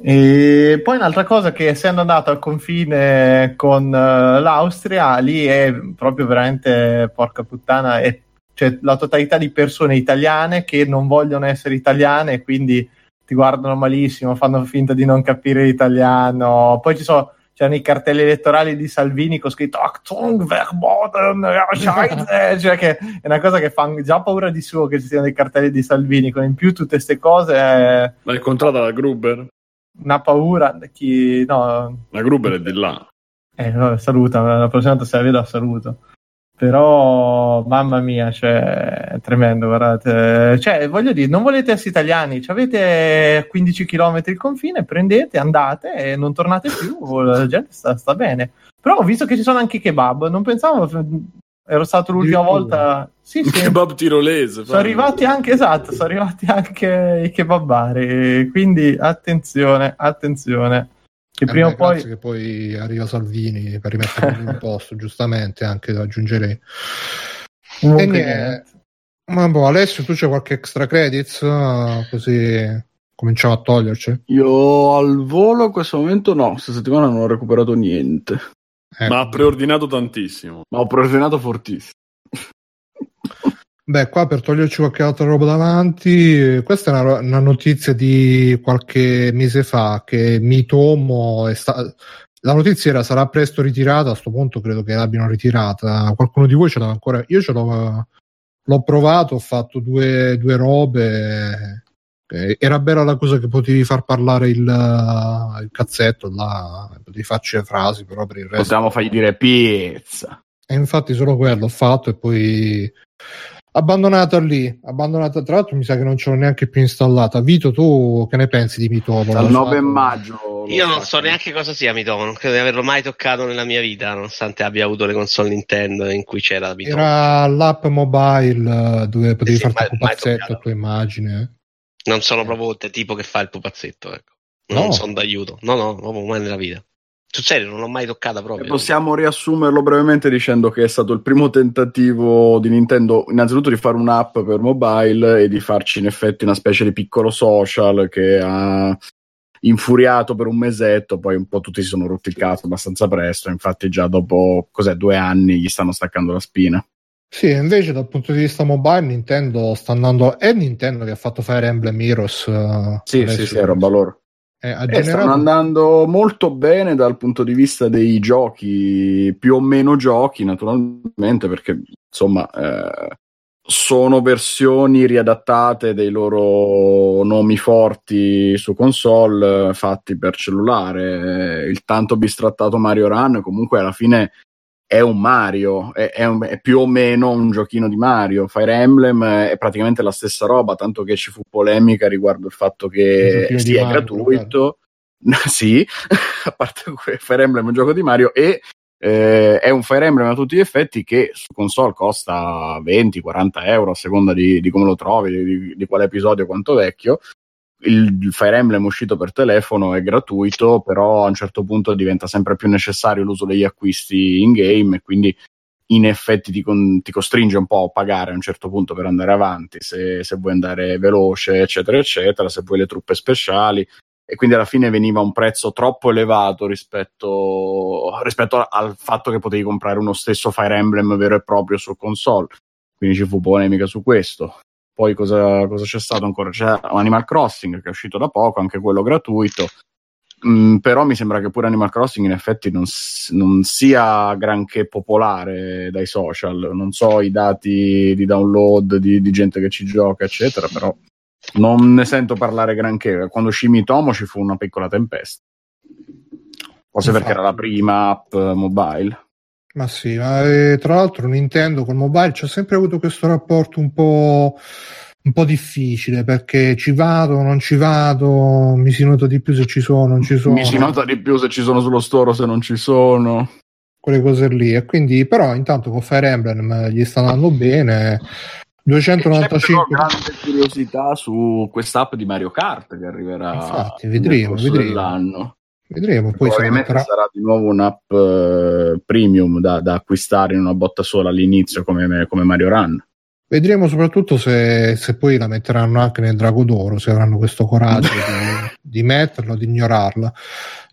E poi un'altra cosa che essendo andato al confine con eh, l'Austria, lì è proprio veramente porca puttana, è cioè, la totalità di persone italiane che non vogliono essere italiane e quindi ti guardano malissimo, fanno finta di non capire l'italiano. Poi ci sono c'erano i cartelli elettorali di Salvini con scritto Achtung, Verboten, [laughs] cioè che è una cosa che fa già paura di suo che ci siano dei cartelli di Salvini, con in più tutte queste cose è L'ha incontrata la Gruber? una paura. Chi, no, La Gruber è di là. eh, saluta, la prossima volta se la vedo la saluto. Però, mamma mia, cioè, è tremendo, guardate. Cioè, voglio dire, non volete essere italiani, ci avete 15 km il confine, prendete, andate e non tornate più, la gente sta, sta bene. Però ho visto che ci sono anche i kebab, non pensavo, ero stato l'ultima volta... Sì, sì. kebab tirolese. Sono arrivati anche, esatto, sono arrivati anche i kebabari, quindi attenzione, attenzione. Che Eh prima beh, o poi... che poi arriva Salvini per rimettere in [laughs] posto, giustamente anche aggiungerei. Comunque, E niente. Ma boh, Alessio, tu c'è qualche extra credits? Così cominciamo a toglierci. Io al volo a questo momento no, questa settimana non ho recuperato niente, Ecco. Ma ha preordinato tantissimo. ma ho preordinato fortissimo. Beh, qua per toglierci qualche altra roba davanti, eh, questa è una, una notizia di qualche mese fa che Mitomo è sta- la notizia era sarà presto ritirata, a sto punto credo che l'abbiano ritirata. Qualcuno di voi ce l'ha ancora? Io ce l'ho, l'ho provato, ho fatto due, due robe. eh, Era bella la cosa che potevi far parlare il, il cazzetto là, potevi farci le frasi, però per il resto. Possiamo fargli dire pizza. E infatti solo quello ho fatto e poi abbandonata lì, abbandonata tra l'altro mi sa che non ce l'ho neanche più installata. Vito, tu che ne pensi di Mitomo? Dal L'ho 9 usato? maggio. Io non so neanche cosa sia Mitomo, non credo di averlo mai toccato nella mia vita, nonostante abbia avuto le console Nintendo in cui c'era Mitomo. Era l'app mobile eh, dove potevi sì, farti mai- il pupazzetto toccato. a tua immagine. Non sono proprio il tipo che fa il pupazzetto, ecco. Non No. sono d'aiuto. No, no, proprio mai nella vita. Sul serio, non l'ho mai toccata E proprio. Possiamo riassumerlo brevemente dicendo che è stato il primo tentativo di Nintendo innanzitutto di fare un'app per mobile e di farci in effetti una specie di piccolo social che ha infuriato per un mesetto, poi un po' tutti si sono rotti il cazzo abbastanza presto, infatti già dopo cos'è, due anni gli stanno staccando la spina. Sì, invece dal punto di vista mobile Nintendo sta andando... È Nintendo che ha fatto Fire Emblem Heroes. eh, Sì, sì, sì, è roba loro. Eh, Eh, generato- stanno andando molto bene dal punto di vista dei giochi, più o meno giochi, naturalmente, perché insomma eh, sono versioni riadattate dei loro nomi forti su console fatti per cellulare. Il tanto bistrattato Mario Run comunque alla fine è un Mario, è, è un- è più o meno un giochino di Mario. Fire Emblem è praticamente la stessa roba, tanto che ci fu polemica riguardo il fatto che sì, è Mario, gratuito. [laughs] sì, a parte que- Fire Emblem è un gioco di Mario e eh, è un Fire Emblem a tutti gli effetti che su console costa 20-40 euro a seconda di, di come lo trovi, di, di quale episodio, quanto vecchio. Il Fire Emblem uscito per telefono è gratuito, però a un certo punto diventa sempre più necessario l'uso degli acquisti in game e quindi in effetti ti, con- ti costringe un po' a pagare a un certo punto per andare avanti, se, se vuoi andare veloce, eccetera, eccetera, se vuoi le truppe speciali. E quindi alla fine veniva un prezzo troppo elevato rispetto, rispetto al fatto che potevi comprare uno stesso Fire Emblem vero e proprio su console. Quindi ci fu polemica su questo. Poi cosa, cosa c'è stato ancora? C'è Animal Crossing che è uscito da poco, anche quello gratuito. Mm, però mi sembra che pure Animal Crossing in effetti non, non sia granché popolare dai social. Non so i dati di download di, di gente che ci gioca, eccetera, però non ne sento parlare granché. Quando uscì Mitomo ci fu una piccola tempesta. Forse perché era la prima app mobile. Ma sì, ma eh, tra l'altro Nintendo col mobile c'ha sempre avuto questo rapporto un po', un po' difficile perché ci vado, non ci vado, mi si nota di più se ci sono, non ci sono, Mi si nota di più se ci sono sullo store o se non ci sono. quelle cose lì. E quindi, però, intanto con Fire Emblem gli sta andando bene. C'è 295 però grande curiosità su quest'app di Mario Kart che arriverà Infatti, vedremo, vedremo. Vedremo. Poi se Probabilmente metterà- sarà di nuovo un'app eh, premium da, da acquistare in una botta sola all'inizio come, come Mario Run. Vedremo soprattutto se, se poi la metteranno anche nel Drago d'Oro, se avranno questo coraggio di, [laughs] di metterlo, di ignorarla.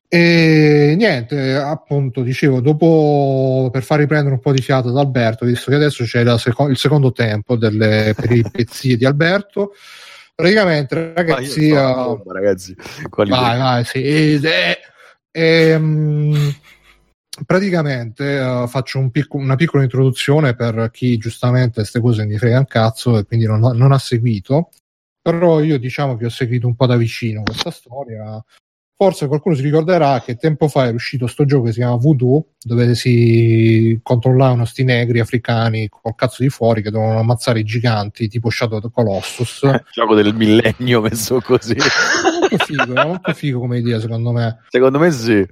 E niente, appunto, dicevo, dopo per far riprendere un po' di fiato ad Alberto, visto che adesso c'è seco- il secondo tempo delle peripezie [laughs] di Alberto, praticamente, ragazzi, a bomba, ragazzi. Vai, vai, sì. ed è- ehm, praticamente eh, faccio un picco- una piccola introduzione per chi giustamente queste cose ne frega un cazzo e quindi non, non ha seguito. Però io diciamo che ho seguito un po' da vicino questa storia. Forse qualcuno si ricorderà che tempo fa è uscito sto gioco che si chiama Voodoo, dove si controllavano sti negri africani col cazzo di fuori che dovevano ammazzare i giganti tipo Shadow of the Colossus. [laughs] Gioco del millennio [laughs] messo così. [laughs] Molto figo, era molto figo come idea secondo me. Secondo me sì.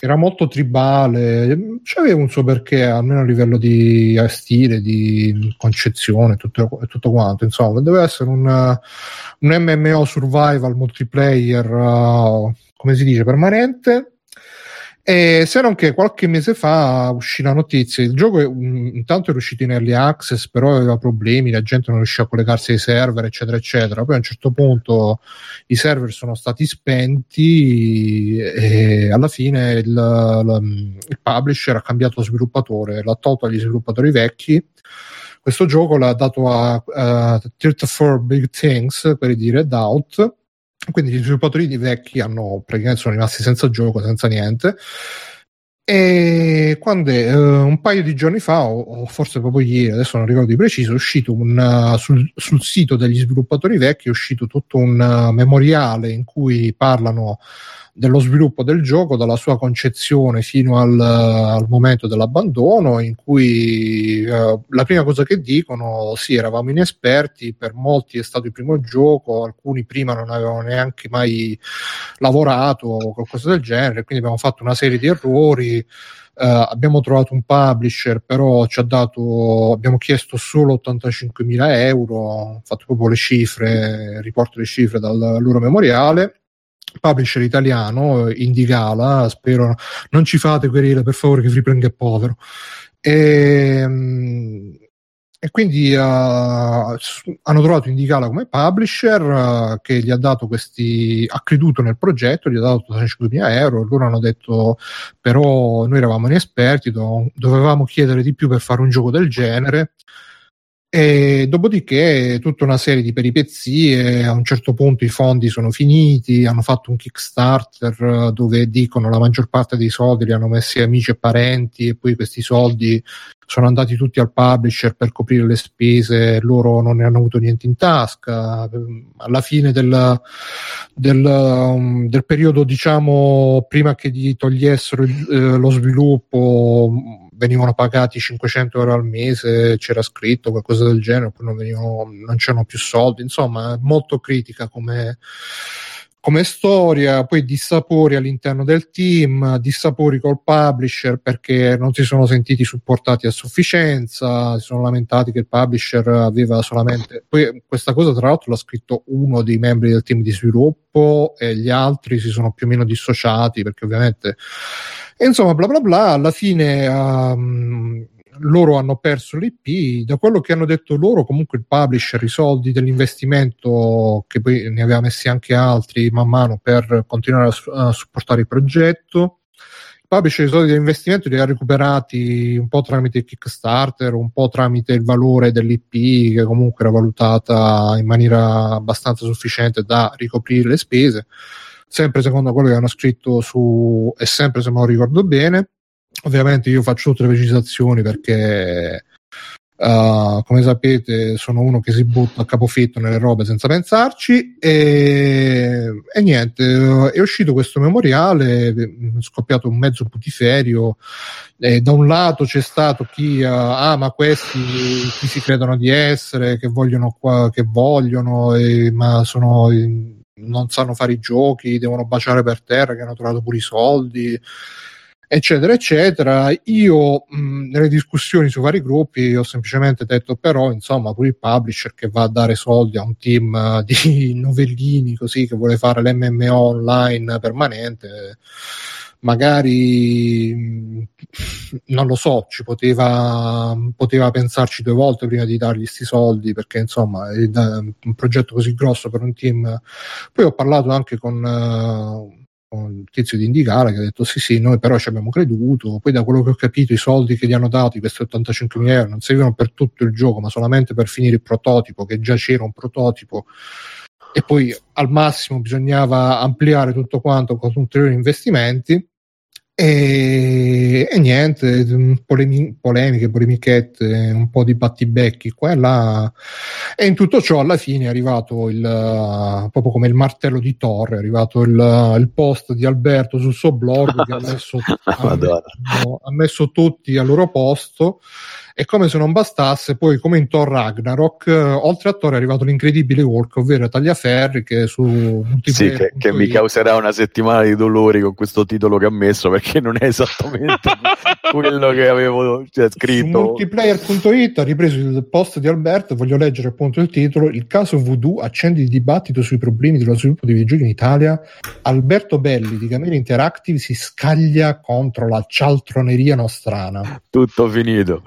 Era molto tribale, c'aveva un suo perché, almeno a livello di eh, stile, di concezione, tutto, tutto quanto. Insomma, doveva essere un, un MMO survival multiplayer, uh, come si dice, permanente. E se non che qualche mese fa uscì la notizia, il gioco è, intanto era uscito in early access, però aveva problemi, la gente non riusciva a collegarsi ai server, eccetera, eccetera. Poi a un certo punto i server sono stati spenti e alla fine il, il- il publisher ha cambiato sviluppatore, l'ha tolto agli sviluppatori vecchi. Questo gioco l'ha dato a, a 34 Big Things, quelli di Redout. Quindi gli sviluppatori di vecchi hanno praticamente sono rimasti senza gioco, senza niente. E quando eh, un paio di giorni fa, o, o forse proprio ieri, adesso non ricordo di preciso, è uscito un, uh, sul, sul sito degli sviluppatori vecchi, è uscito tutto un uh, memoriale in cui parlano dello sviluppo del gioco, dalla sua concezione fino al, al momento dell'abbandono, in cui eh, la prima cosa che dicono, sì, eravamo inesperti, per molti è stato il primo gioco, alcuni prima non avevano neanche mai lavorato o qualcosa del genere, quindi abbiamo fatto una serie di errori. eh, abbiamo trovato un publisher, però ci ha dato, abbiamo chiesto solo 85.000 euro, ho fatto proprio le cifre, riporto le cifre dal loro memoriale publisher italiano, Indigala, spero non ci fate querele per favore che Freeplank è povero. E, mm, e quindi uh, hanno trovato Indigala come publisher uh, che gli ha dato questi, ha creduto nel progetto, gli ha dato 85.000 euro, loro hanno detto però noi eravamo inesperti, do- dovevamo chiedere di più per fare un gioco del genere. E dopodiché tutta una serie di peripezie, a un certo punto i fondi sono finiti, hanno fatto un Kickstarter eh, dove dicono la maggior parte dei soldi li hanno messi amici e parenti e poi questi soldi sono andati tutti al publisher per coprire le spese, loro non ne hanno avuto niente in tasca. Alla fine del, del, um, del periodo, diciamo, prima che gli togliessero eh, lo sviluppo, venivano pagati 500 euro al mese, c'era scritto qualcosa del genere, poi non, venivano, non c'erano più soldi, insomma, molto critica come come storia, poi dissapori all'interno del team, dissapori col publisher perché non si sono sentiti supportati a sufficienza, si sono lamentati che il publisher aveva solamente... Poi questa cosa tra l'altro l'ha scritto uno dei membri del team di sviluppo e gli altri si sono più o meno dissociati perché ovviamente... E insomma, bla bla bla, alla fine... Um, loro hanno perso l'IP, da quello che hanno detto loro comunque il publisher i soldi dell'investimento che poi ne aveva messi anche altri man mano per continuare a, a supportare il progetto. Il publisher i soldi dell'investimento li ha recuperati un po' tramite Kickstarter un po' tramite il valore dell'IP che comunque era valutata in maniera abbastanza sufficiente da ricoprire le spese. Sempre secondo quello che hanno scritto su e sempre se lo ricordo bene Ovviamente io faccio tutte le precisazioni perché, uh, come sapete, sono uno che si butta a capofitto nelle robe senza pensarci. E, e niente, è uscito questo memoriale, è scoppiato un mezzo putiferio. E da un lato c'è stato chi uh, ma questi chi si credono di essere, che vogliono, qua, che vogliono, e, ma sono. non sanno fare i giochi, devono baciare per terra, che hanno trovato pure i soldi eccetera, eccetera. Io mh, nelle discussioni su vari gruppi ho semplicemente detto, però, insomma, pure il publisher che va a dare soldi a un team uh, di [laughs] novellini così che vuole fare l'MMO online permanente. Magari non lo so, ci poteva, poteva pensarci due volte prima di dargli questi soldi perché insomma è un progetto così grosso per un team. Poi ho parlato anche con uh, il tizio di Indicare che ha detto sì sì noi però ci abbiamo creduto poi da quello che ho capito i soldi che gli hanno dato questi 85 euro non servivano per tutto il gioco ma solamente per finire il prototipo che già c'era un prototipo. E poi al massimo bisognava ampliare tutto quanto con ulteriori investimenti e, e niente, polemi- polemiche, polemichette, un po' di battibecchi qua e là. E in tutto ciò alla fine è arrivato il, proprio come il martello di Thor, è arrivato il, il post di Alberto sul suo blog che ha [laughs] messo, ha, messo, ha messo tutti al loro posto e come se non bastasse, poi come in Thor Ragnarok, eh, oltre a Thor è arrivato l'incredibile Hulk, ovvero Tagliaferri, che su Sì, che, che mi causerà una settimana di dolori con questo titolo che ha messo, perché non è esattamente [laughs] quello che avevo cioè, scritto. Su multiplayer.it ha ripreso il post di Alberto, voglio leggere appunto il titolo, il caso Voodoo accende il dibattito sui problemi dello sviluppo dei videogiochi in Italia. Alberto Belli di Camera Interactive si scaglia contro la cialtroneria nostrana. Tutto finito.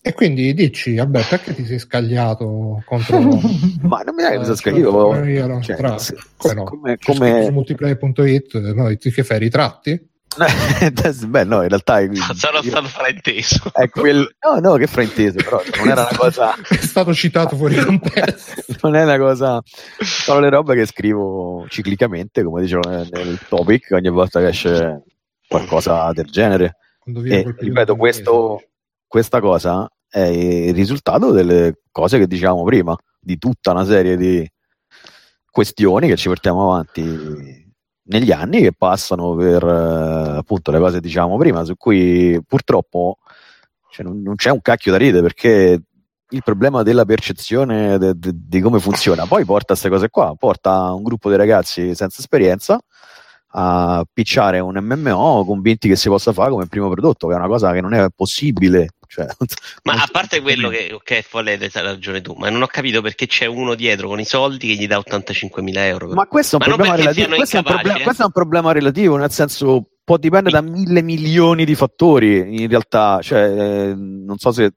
E quindi dici, vabbè, perché ti sei scagliato contro... [laughs] Ma non mi dai cosa scaglio? Cioè, come, no? come, come... Su multiplayer.it, no, che fai, ritratti? [laughs] Beh, no, in realtà è, [laughs] sarà io, stato frainteso. È quel, no, no, che frainteso, però non era una cosa. è stato citato fuori contesto. non è una cosa. Sono le robe che scrivo ciclicamente, come dicevo nel, nel topic, ogni volta che esce qualcosa del genere. E, ripeto, questo, questa cosa è il risultato delle cose che dicevamo prima, di tutta una serie di questioni che ci portiamo avanti negli anni che passano per eh, appunto le cose diciamo prima, su cui purtroppo cioè, non, non, c'è un cacchio da ridere perché il problema della percezione de, de, di come funziona poi porta a queste cose qua, porta un gruppo di ragazzi senza esperienza a picciare un MMO convinti che si possa fare come primo prodotto, che è una cosa che non è possibile. Cioè, [laughs] ma a parte quello che, ok, folle, hai ragione tu, ma non ho capito perché c'è uno dietro con i soldi che gli dà 85.000 euro. Ma questo è un, problema relativo, questo, è un problema, eh? questo è un problema relativo, nel senso può dipendere da mille milioni di fattori, in realtà, cioè, eh, non so se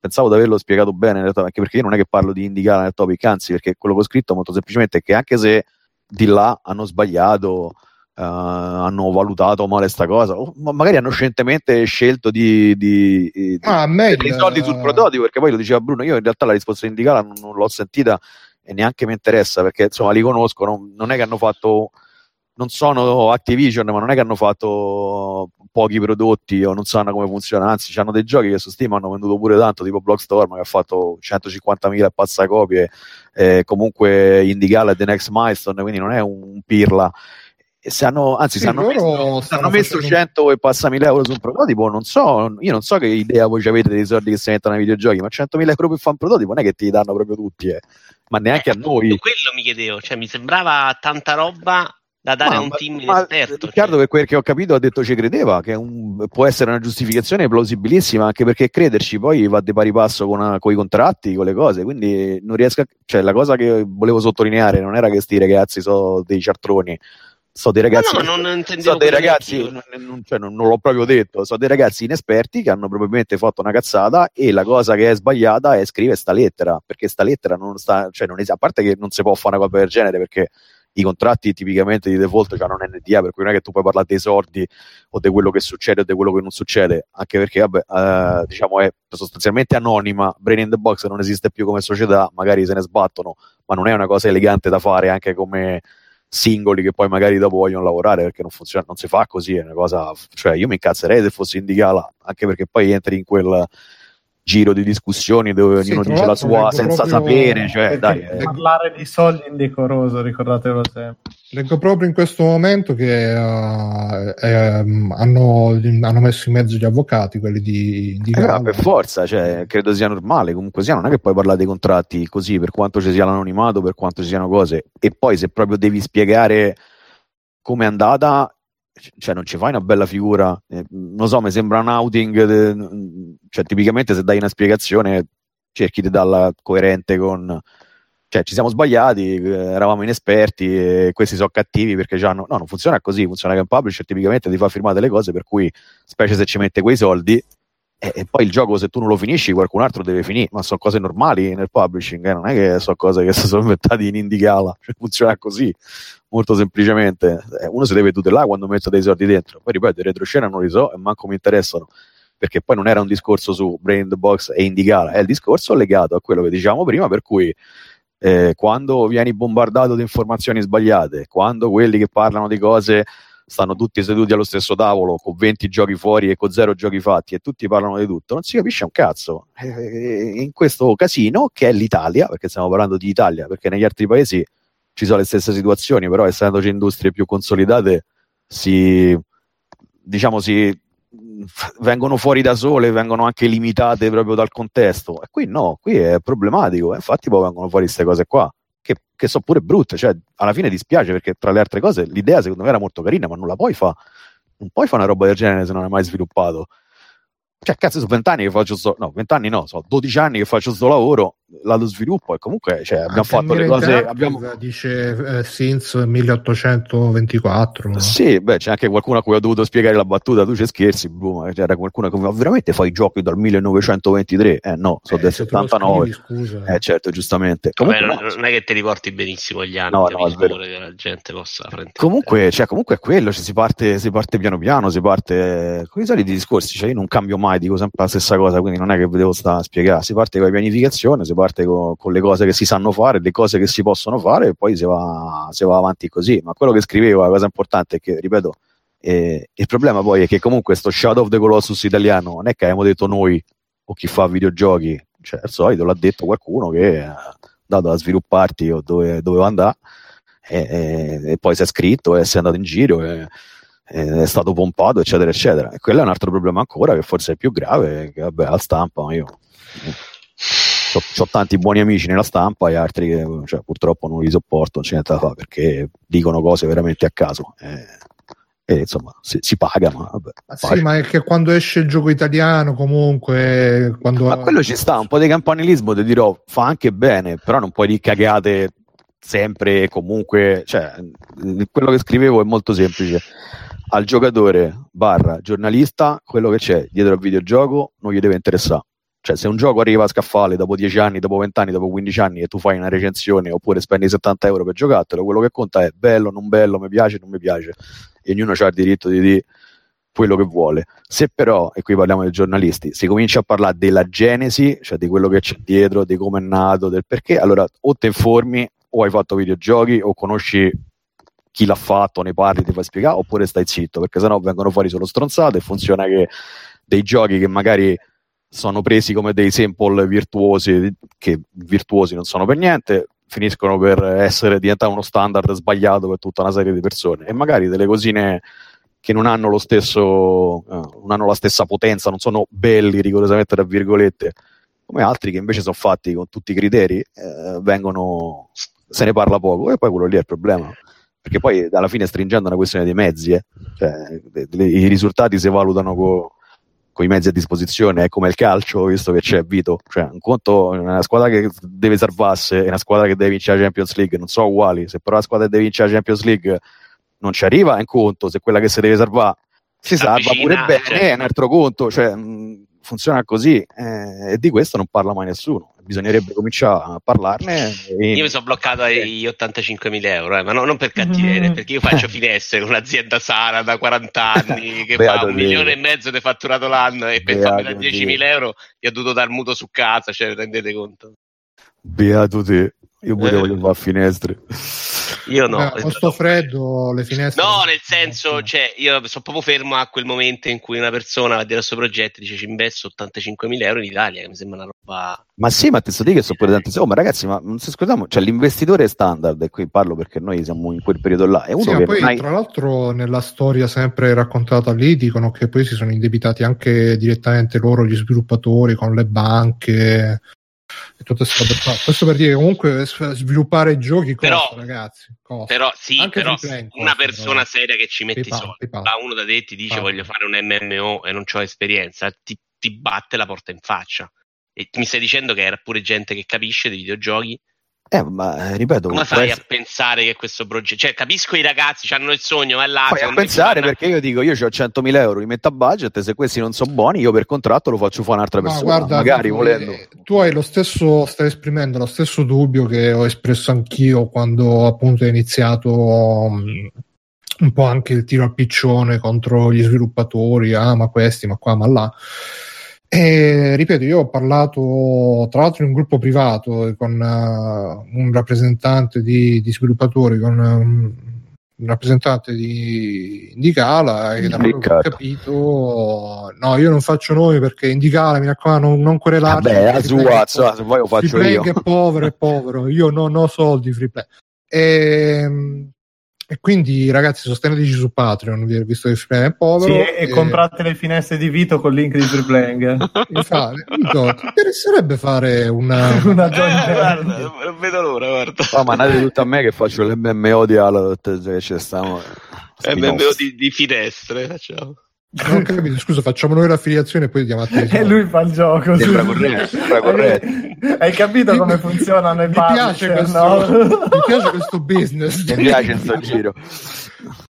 pensavo di averlo spiegato bene, realtà, anche perché io non è che parlo di indicare nel topic, anzi, perché quello che ho scritto molto semplicemente è che anche se di là hanno sbagliato, hanno valutato male sta cosa, o magari hanno scientemente scelto di, di, di ah, i soldi sul prototipo, perché poi lo diceva Bruno, io in realtà la risposta indicata non, non l'ho sentita e neanche mi interessa, perché insomma li conosco, non, non, è che hanno fatto, non sono Activision, ma non è che hanno fatto pochi prodotti o non sanno come funziona, anzi hanno dei giochi che su Steam hanno venduto pure tanto, tipo Blockstorm che ha fatto 150.000 pazzacopie, eh, comunque Indicala è The Next Milestone, quindi non è un pirla se hanno, anzi, Sì, se hanno messo, hanno messo facendo- 100 e passamila euro su un prototipo, non so, io non so che idea voi ci avete dei soldi che si mettono ai videogiochi, ma 100.000 euro per fare un prototipo non è che ti danno proprio tutti, eh. ma neanche a noi. Quello mi chiedevo, cioè mi sembrava tanta roba da dare a un team ma inesperto. Riccardo, cioè. per quel che ho capito, ha detto ci credeva, che un- può essere una giustificazione plausibilissima, anche perché crederci poi va di pari passo con, con i contratti, con le cose, quindi non riesco a... Cioè, la cosa che volevo sottolineare non era che sti ragazzi sono dei ciartroni, sono dei ragazzi... no, no, non sono dei ragazzi, non, cioè, non- non l'ho proprio detto, sono dei ragazzi inesperti che hanno probabilmente fatto una cazzata e la cosa che è sbagliata è scrivere sta lettera, perché sta lettera non sta, cioè non esiste, a parte che non si può fare una cosa del genere perché i contratti tipicamente di default hanno un NDA, per cui non è che tu puoi parlare dei sordi o di quello che succede o di quello che non succede, anche perché vabbè, eh, diciamo è sostanzialmente anonima, Brain in the Box non esiste più come società, magari se ne sbattono, ma non è una cosa elegante da fare anche come singoli che poi magari dopo vogliono lavorare perché non funziona, non si fa così, è una cosa, cioè io mi incazzerei se fossi indicala, anche perché poi entri in quel giro di discussioni dove Sì, ognuno dice la sua senza proprio- sapere, cioè dai, eh, parlare di soldi è indecoroso, ricordatelo sempre. Leggo proprio in questo momento che eh, ehm, hanno, hanno messo in mezzo gli avvocati, quelli di, di Eh, per forza, cioè, credo sia normale. Comunque sia, non è che puoi parlare dei contratti così, per quanto ci sia l'anonimato, per quanto ci siano cose. E poi se proprio devi spiegare come è andata, cioè non ci fai una bella figura. Eh, non so, mi sembra un outing. de- cioè, tipicamente se dai una spiegazione, cerchi di darla coerente con. Cioè, ci siamo sbagliati, eh, eravamo inesperti e questi sono cattivi perché già hanno... No, non funziona così, funziona che un publisher tipicamente ti fa firmare delle cose per cui, specie se ci mette quei soldi, e, e poi il gioco se tu non lo finisci qualcun altro deve finire, ma sono cose normali nel publishing, eh, non è che sono cose che si [laughs] sono inventate in Indigala, cioè, funziona così, molto semplicemente. Eh, uno si deve tutelare quando mette dei soldi dentro, poi ripeto, i retroscena non li so e manco mi interessano, perché poi non era un discorso su Brain in the Box e Indigala, è il discorso legato a quello che dicevamo prima, per cui eh, quando vieni bombardato di informazioni sbagliate, quando quelli che parlano di cose stanno tutti seduti allo stesso tavolo con 20 giochi fuori e con zero giochi fatti e tutti parlano di tutto, non si capisce un cazzo. Eh, in questo casino, che è l'Italia, perché stiamo parlando di Italia, perché negli altri paesi ci sono le stesse situazioni, però essendoci industrie più consolidate, si diciamo si [laughs] vengono fuori da sole, vengono anche limitate proprio dal contesto. E qui no, qui è problematico. Infatti poi vengono fuori queste cose qua, che, sono pure brutte. Cioè, alla fine dispiace perché tra le altre cose l'idea secondo me era molto carina, ma non la puoi fare. Non puoi fare una roba del genere se non hai mai sviluppato. Cioè, cazzo, sono vent'anni che faccio sto... No, vent'anni no, sono 12 anni che faccio sto lavoro, lato sviluppo e comunque cioè, abbiamo Anche fatto le cose... Abbiamo... dice eh, since 1824 no? Sì, beh, c'è anche qualcuno a cui ho dovuto spiegare la battuta, tu ci scherzi, ma c'era qualcuno che mi veramente fai giochi dal 1923? Eh no, sono Eh, del se tu lo 79. scrivi, scusa. Eh certo, giustamente. Vabbè, Comunque, non, no, non è che te li porti benissimo gli anni, No, no, che la gente possa comunque, cioè, comunque è quello, cioè, si, parte, si parte piano piano, si parte con i soliti discorsi, cioè io non cambio mai, dico sempre la stessa cosa, quindi non è che devo stare a spiegare, si parte con la pianificazione, si parte con, con le cose che si sanno fare, le cose che si possono fare e poi si va, si va avanti così, ma quello che scrivevo, la cosa importante è che, ripeto, eh, il problema poi è che comunque sto Shadow of the Colossus italiano non è che abbiamo detto noi o chi fa videogiochi, cioè al solito l'ha detto qualcuno che ha dato a svilupparti o dove doveva andare e, e- e poi si è scritto e si è andato in giro e, è stato pompato eccetera eccetera. E quello è un altro problema ancora che forse è più grave che vabbè la stampa io ho tanti buoni amici nella stampa e altri che cioè, purtroppo non li sopporto non c'è niente da fare perché dicono cose veramente a caso e, e, insomma si, si paga ma vabbè Ma sì, ma è che quando esce il gioco italiano, comunque, quando Ma quello ci sta, un po' di campanilismo ti dirò, fa anche bene, però non puoi dire cagate sempre e comunque, cioè, eh, quello che scrivevo è molto semplice. Al giocatore barra giornalista, quello che c'è dietro al videogioco non gli deve interessare. Cioè, se un gioco arriva a scaffale dopo 10 anni, dopo 20 anni, dopo 15 anni e tu fai una recensione oppure spendi 70 euro per giocartelo, quello che conta è bello, non bello, mi piace, non mi piace. E ognuno ha il diritto di dire quello che vuole. Se però, e qui parliamo dei giornalisti, si comincia a parlare della genesi, cioè di quello che c'è dietro, di come è nato, del perché, allora o ti informi o hai fatto videogiochi o conosci chi l'ha fatto, ne parli, ti fai spiegare, oppure stai zitto, perché sennò vengono fuori solo stronzate e funziona che dei giochi che magari sono presi come dei sample virtuosi, che virtuosi non sono per niente, finiscono per essere diventare uno standard sbagliato per tutta una serie di persone e magari delle cosine che non hanno lo stesso eh, non hanno la stessa potenza, non sono belli rigorosamente tra virgolette, come altri che invece sono fatti con tutti i criteri, eh, vengono se ne parla poco e poi quello lì è il problema. Perché poi alla fine stringendo una questione dei mezzi, eh. cioè, i risultati si valutano co- con i mezzi a disposizione, è come il calcio, visto che c'è Vito, cioè un conto, una squadra che deve salvarsi e una squadra che deve vincere la Champions League, non sono uguali, se però la squadra che deve vincere la Champions League non ci arriva è un conto, se quella che si deve salvare si salva pure bene certo. è un altro conto, cioè mh, funziona così. Eh, e di questo non parla mai nessuno, bisognerebbe cominciare a parlarne. e- Io mi sono bloccato agli 85.000 euro, eh, ma no- non per cattiveria, Mm. perché io faccio [laughs] finestre con un'azienda sana da 40 anni [laughs] che Beato fa un Dio. milione e mezzo di fatturato l'anno e per farmi da Dio. 10.000 euro gli ho dovuto dar mutuo su casa, cioè rendete conto? Beato te, io pure Eh. voglio fare finestre. Io no. Eh, con sto freddo le finestre No, nel senso, cioè, io sono proprio fermo a quel momento in cui una persona va a dire al suo progetto e dice ci investo 85.000 euro in Italia, che mi sembra una roba... Ma sì, ma te sto di che sono pure tanti Oh, ma ragazzi, ma non si scordiamo, cioè l'investitore standard, e qui parlo perché noi siamo in quel periodo là, è uno Sì, ma che poi hai- tra l'altro nella storia sempre raccontata lì dicono che poi si sono indebitati anche direttamente loro gli sviluppatori con le banche e qua. Questo per dire comunque sviluppare giochi costa, Però- ragazzi. Costa. Però sì, Anche però play una costa, persona però. seria che ci mette i PayPal, soldi, PayPal. uno da te e ti dice PayPal. voglio fare un MMO e non ho esperienza, ti, ti batte la porta in faccia. E mi stai dicendo che era pure gente che capisce dei videogiochi? Eh, ma ripeto, Come fai essere- a pensare che questo progetto... Cioè, capisco i ragazzi, hanno il sogno, ma là... Poi a pensare perché io dico io ho 100.000 euro, li metto a budget, se questi non sono buoni io per contratto lo faccio fare un'altra Ma persona, guarda, magari tu, volendo. tu hai lo stesso, stai esprimendo lo stesso dubbio che ho espresso anch'io quando appunto è iniziato mh, un po' anche il tiro al piccione contro gli sviluppatori, ah ma questi, ma qua, ma là. E ripeto, io ho parlato tra l'altro in un gruppo privato con eh, un rappresentante di, di sviluppatori, con um, un rappresentante di Indicala e da quello che ho capito no io non faccio nomi perché Indicala mi raccomando non, non querelarci Vabbè, la sua, insomma, se vuoi lo faccio Freeplay io. che è povero è povero io non ho soldi Freeplay e, e quindi ragazzi sosteneteci su Patreon vi- visto che Freeplay è povero Sì, e comprate le finestre di Vito col link di Free Playing. [laughs] infatti, Vito, ti interesserebbe fare una, [laughs] Una Eh, guarda, non vedo l'ora, guarda. Oh, ma andate tutto a me che faccio l'MMO di Alot, che ci stiamo... MMO di, di finestre, facciamo. Non ho capito, scusa facciamo noi l'affiliazione e poi diamo a te [laughs] E lui fa il gioco. Sembra corretto, sembra corretto. Hai capito come funzionano i mi piace, publisher, questo, no? mi piace questo business Mi piace il suo giro.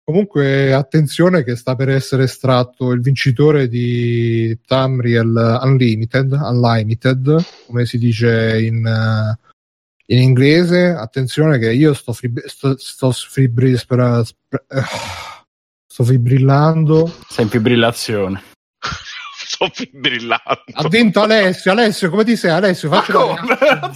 Comunque, attenzione che sta per essere estratto il vincitore di Tamriel Unlimited, Unlimited, come si dice in, eh, in inglese. Attenzione che io sto, fibri- sto, sto, fibri- spera- spre- eh, sto fibrillando. Sei in fibrillazione. [laughs] Sto fibrillando. Ha vinto Alessio. Alessio, come ti sei? Alessio, facci la reaction.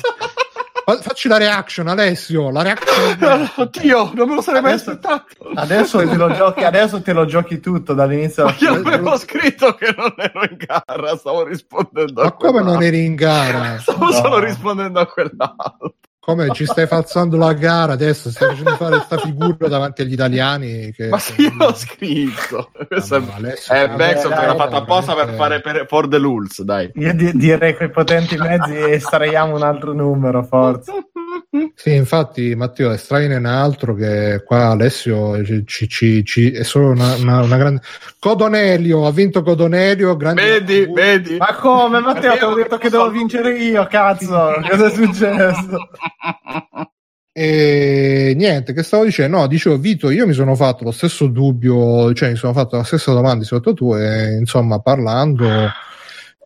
Fa- Facci la reaction, Alessio. La reaction. [laughs] Oddio, non me lo sarei mai Adesso- aspettato. Adesso te lo giochi, adesso te lo giochi tutto dall'inizio Ma io avevo scritto che non ero in gara, stavo rispondendo Ma a come non eri in gara? Stavo No. solo rispondendo a quell'altro. Come ci stai falsando la gara adesso? Stai facendo fare questa figura davanti agli italiani? Che, Ma sì, io l'ho scritto. Questo No, è, Alessio, è vabbè, Baxon che l'ha fatto apposta per fare per, for the lulz, dai. Io di- direi con i potenti mezzi estraiamo un altro numero, forza. [laughs] [laughs] Sì, infatti, Matteo, estraine un altro che qua Alessio ci, ci- ci- ci- è solo una, una- una grande. Codonelio ha vinto Codonelio. Grande Vedi, vedi. Ma come, Matteo? Ti ho detto che devo vincere io, cazzo. Cosa è successo? [laughs] E niente, che stavo dicendo? No, dicevo, Vito, io mi sono fatto lo stesso dubbio, cioè mi sono fatto la stessa domanda sotto tu e insomma parlando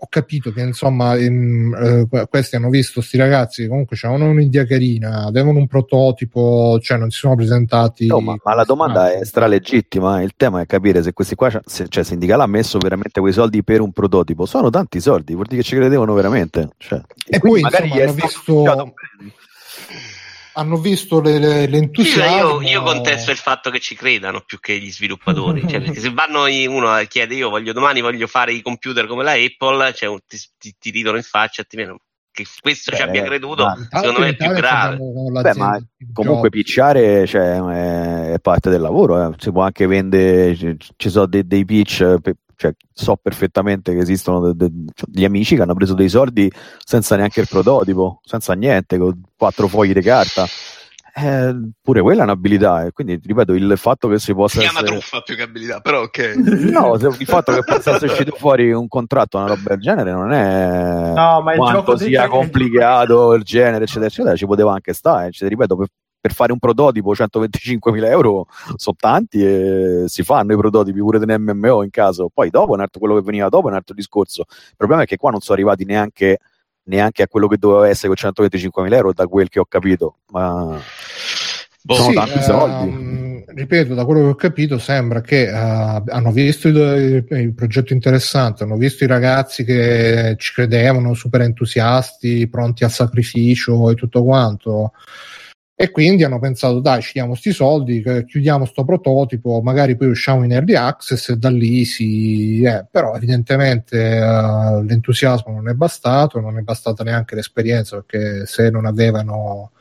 ho capito che insomma ehm, eh, questi hanno visto sti ragazzi che comunque c'avevano un'idea carina, avevano un prototipo, cioè non si sono presentati. No, ma, ma la domanda è stralegittima. Il tema è capire se questi qua, se, cioè, Sindicale ha messo veramente quei soldi per un prototipo. Sono tanti soldi, vuol dire che ci credevano veramente. Cioè, E quindi poi magari insomma hanno visto. Hanno visto le- le- Sì, l'entusiasmo. io, io contesto il fatto che ci credano più che gli sviluppatori. [laughs] Cioè, perché se vanno uno e chiede io voglio domani voglio fare i computer come la Apple, cioè, ti, ti, ti ridono in faccia ti vedono. che questo ci Beh, abbia creduto, ma- secondo me è più grave. Beh, ma comunque picciare cioè, è, parte del lavoro, eh. si può anche vendere, ci, sono dei, dei pitch, eh, pe- cioè, so perfettamente che esistono de- de- cioè, degli amici che hanno preso dei soldi senza neanche il prototipo, senza niente, con quattro fogli di carta. Eh, pure quella è un'abilità, e quindi ripeto, il fatto che si Si possa chiama essere... truffa più che abilità, però ok. [laughs] No, il fatto che possa essere [laughs] uscito fuori un contratto, una roba del genere, non è No, ma il quanto gioco sia complicato il genere, eccetera, eccetera, ci poteva anche stare. Cioè, ripeto, per, per fare un prototipo 125.000 euro sono tanti e si fanno i prototipi pure dell'MMO in caso. Poi dopo, un altro, quello che veniva dopo è un altro discorso. Il problema è che qua non sono arrivati neanche, neanche a quello che doveva essere con 125.000 euro, da quel che ho capito. Ma Boh, sono Sì, tanti soldi. ehm, ripeto, da quello che ho capito, sembra che eh, hanno visto il- il progetto interessante, hanno visto i ragazzi che ci credevano, super entusiasti, pronti al sacrificio e tutto quanto. E quindi hanno pensato, dai, ci diamo sti soldi, che- chiudiamo sto prototipo, magari poi usciamo in early access e da lì si... eh, però evidentemente eh, l'entusiasmo non è bastato, non è bastata neanche l'esperienza, perché se non avevano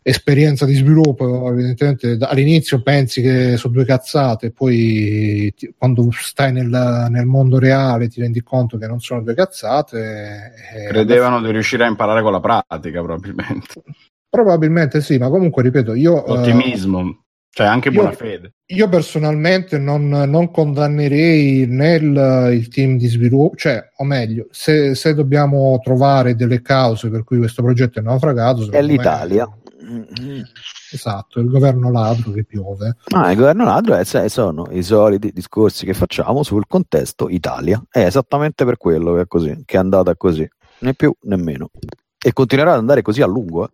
esperienza di sviluppo, evidentemente all'inizio pensi che sono due cazzate, poi ti- quando stai nel, nel mondo reale ti rendi conto che non sono due cazzate. e- Credevano di riuscire a imparare con la pratica, probabilmente. Probabilmente sì, ma comunque ripeto, io, eh, Ottimismo, cioè anche io- buona fede. io personalmente non, non condannerei né il, il team di sviluppo, cioè, o meglio, se, se dobbiamo trovare delle cause per cui questo progetto è naufragato, è secondo me- l'Italia. esatto, il governo ladro che piove. Ah, il governo ladro è- sono i soliti discorsi che facciamo sul contesto Italia. È esattamente per quello che è così, che è andata così, né più né meno. E continuerà ad andare così a lungo. eh.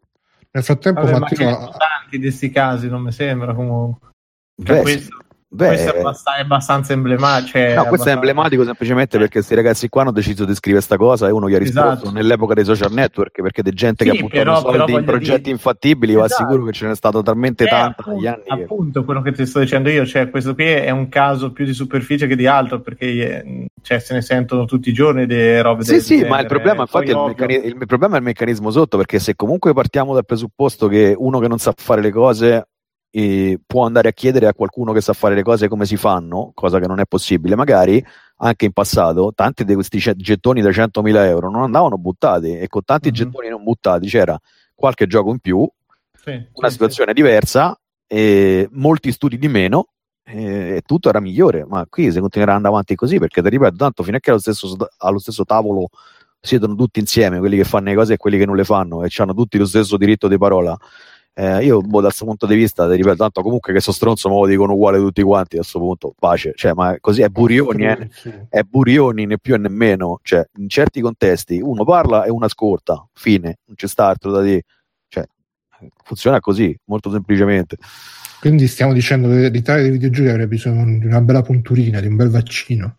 Nel frattempo, Vabbè, ma ha- sono tanti di questi casi, non mi sembra comunque. Cioè, Beh, questo, beh, questo è, abbast- è abbastanza emblematico. cioè, no, questo è abbastanza- emblematico semplicemente perché questi ragazzi qua hanno deciso di scrivere sta cosa e uno gli ha risposto Esatto. nell'epoca dei social network perché di gente Sì, che ha buttato soldi in progetti dire- infattibili, va Esatto. sicuro che ce n'è stato talmente Eh, tanta appunto, negli anni. che- appunto quello che ti sto dicendo io, cioè questo qui è un caso più di superficie che di altro perché eh, cioè, se ne sentono tutti i giorni di robe Sì, del sì, ma il problema, Poi infatti, è il, meccani- il problema è il meccanismo sotto, perché se comunque partiamo dal presupposto che uno che non sa fare le cose eh, può andare a chiedere a qualcuno che sa fare le cose come si fanno, cosa che non è possibile, magari anche in passato tanti di questi gettoni da 100.000 euro non andavano buttati e con tanti Mhm. gettoni non buttati c'era qualche gioco in più, sì, una sì, situazione diversa, e molti studi di meno e tutto era migliore, ma qui si continuerà andando avanti così perché ti ripeto, tanto fino a che allo stesso, allo stesso tavolo siedono tutti insieme, quelli che fanno le cose e quelli che non le fanno e hanno tutti lo stesso diritto di parola. Eh, io boh, dal suo punto di vista ti ripeto tanto comunque che so stronzo me lo dicono uguale tutti quanti a questo punto pace. Cioè ma così è Burioni eh, è Burioni né più né meno. Cioè in certi contesti uno parla e uno ascolta fine non c'è sta altro da dire. Cioè funziona così molto semplicemente. Quindi stiamo dicendo che l'Italia dei videogiochi avrebbe bisogno di una bella punturina, di un bel vaccino.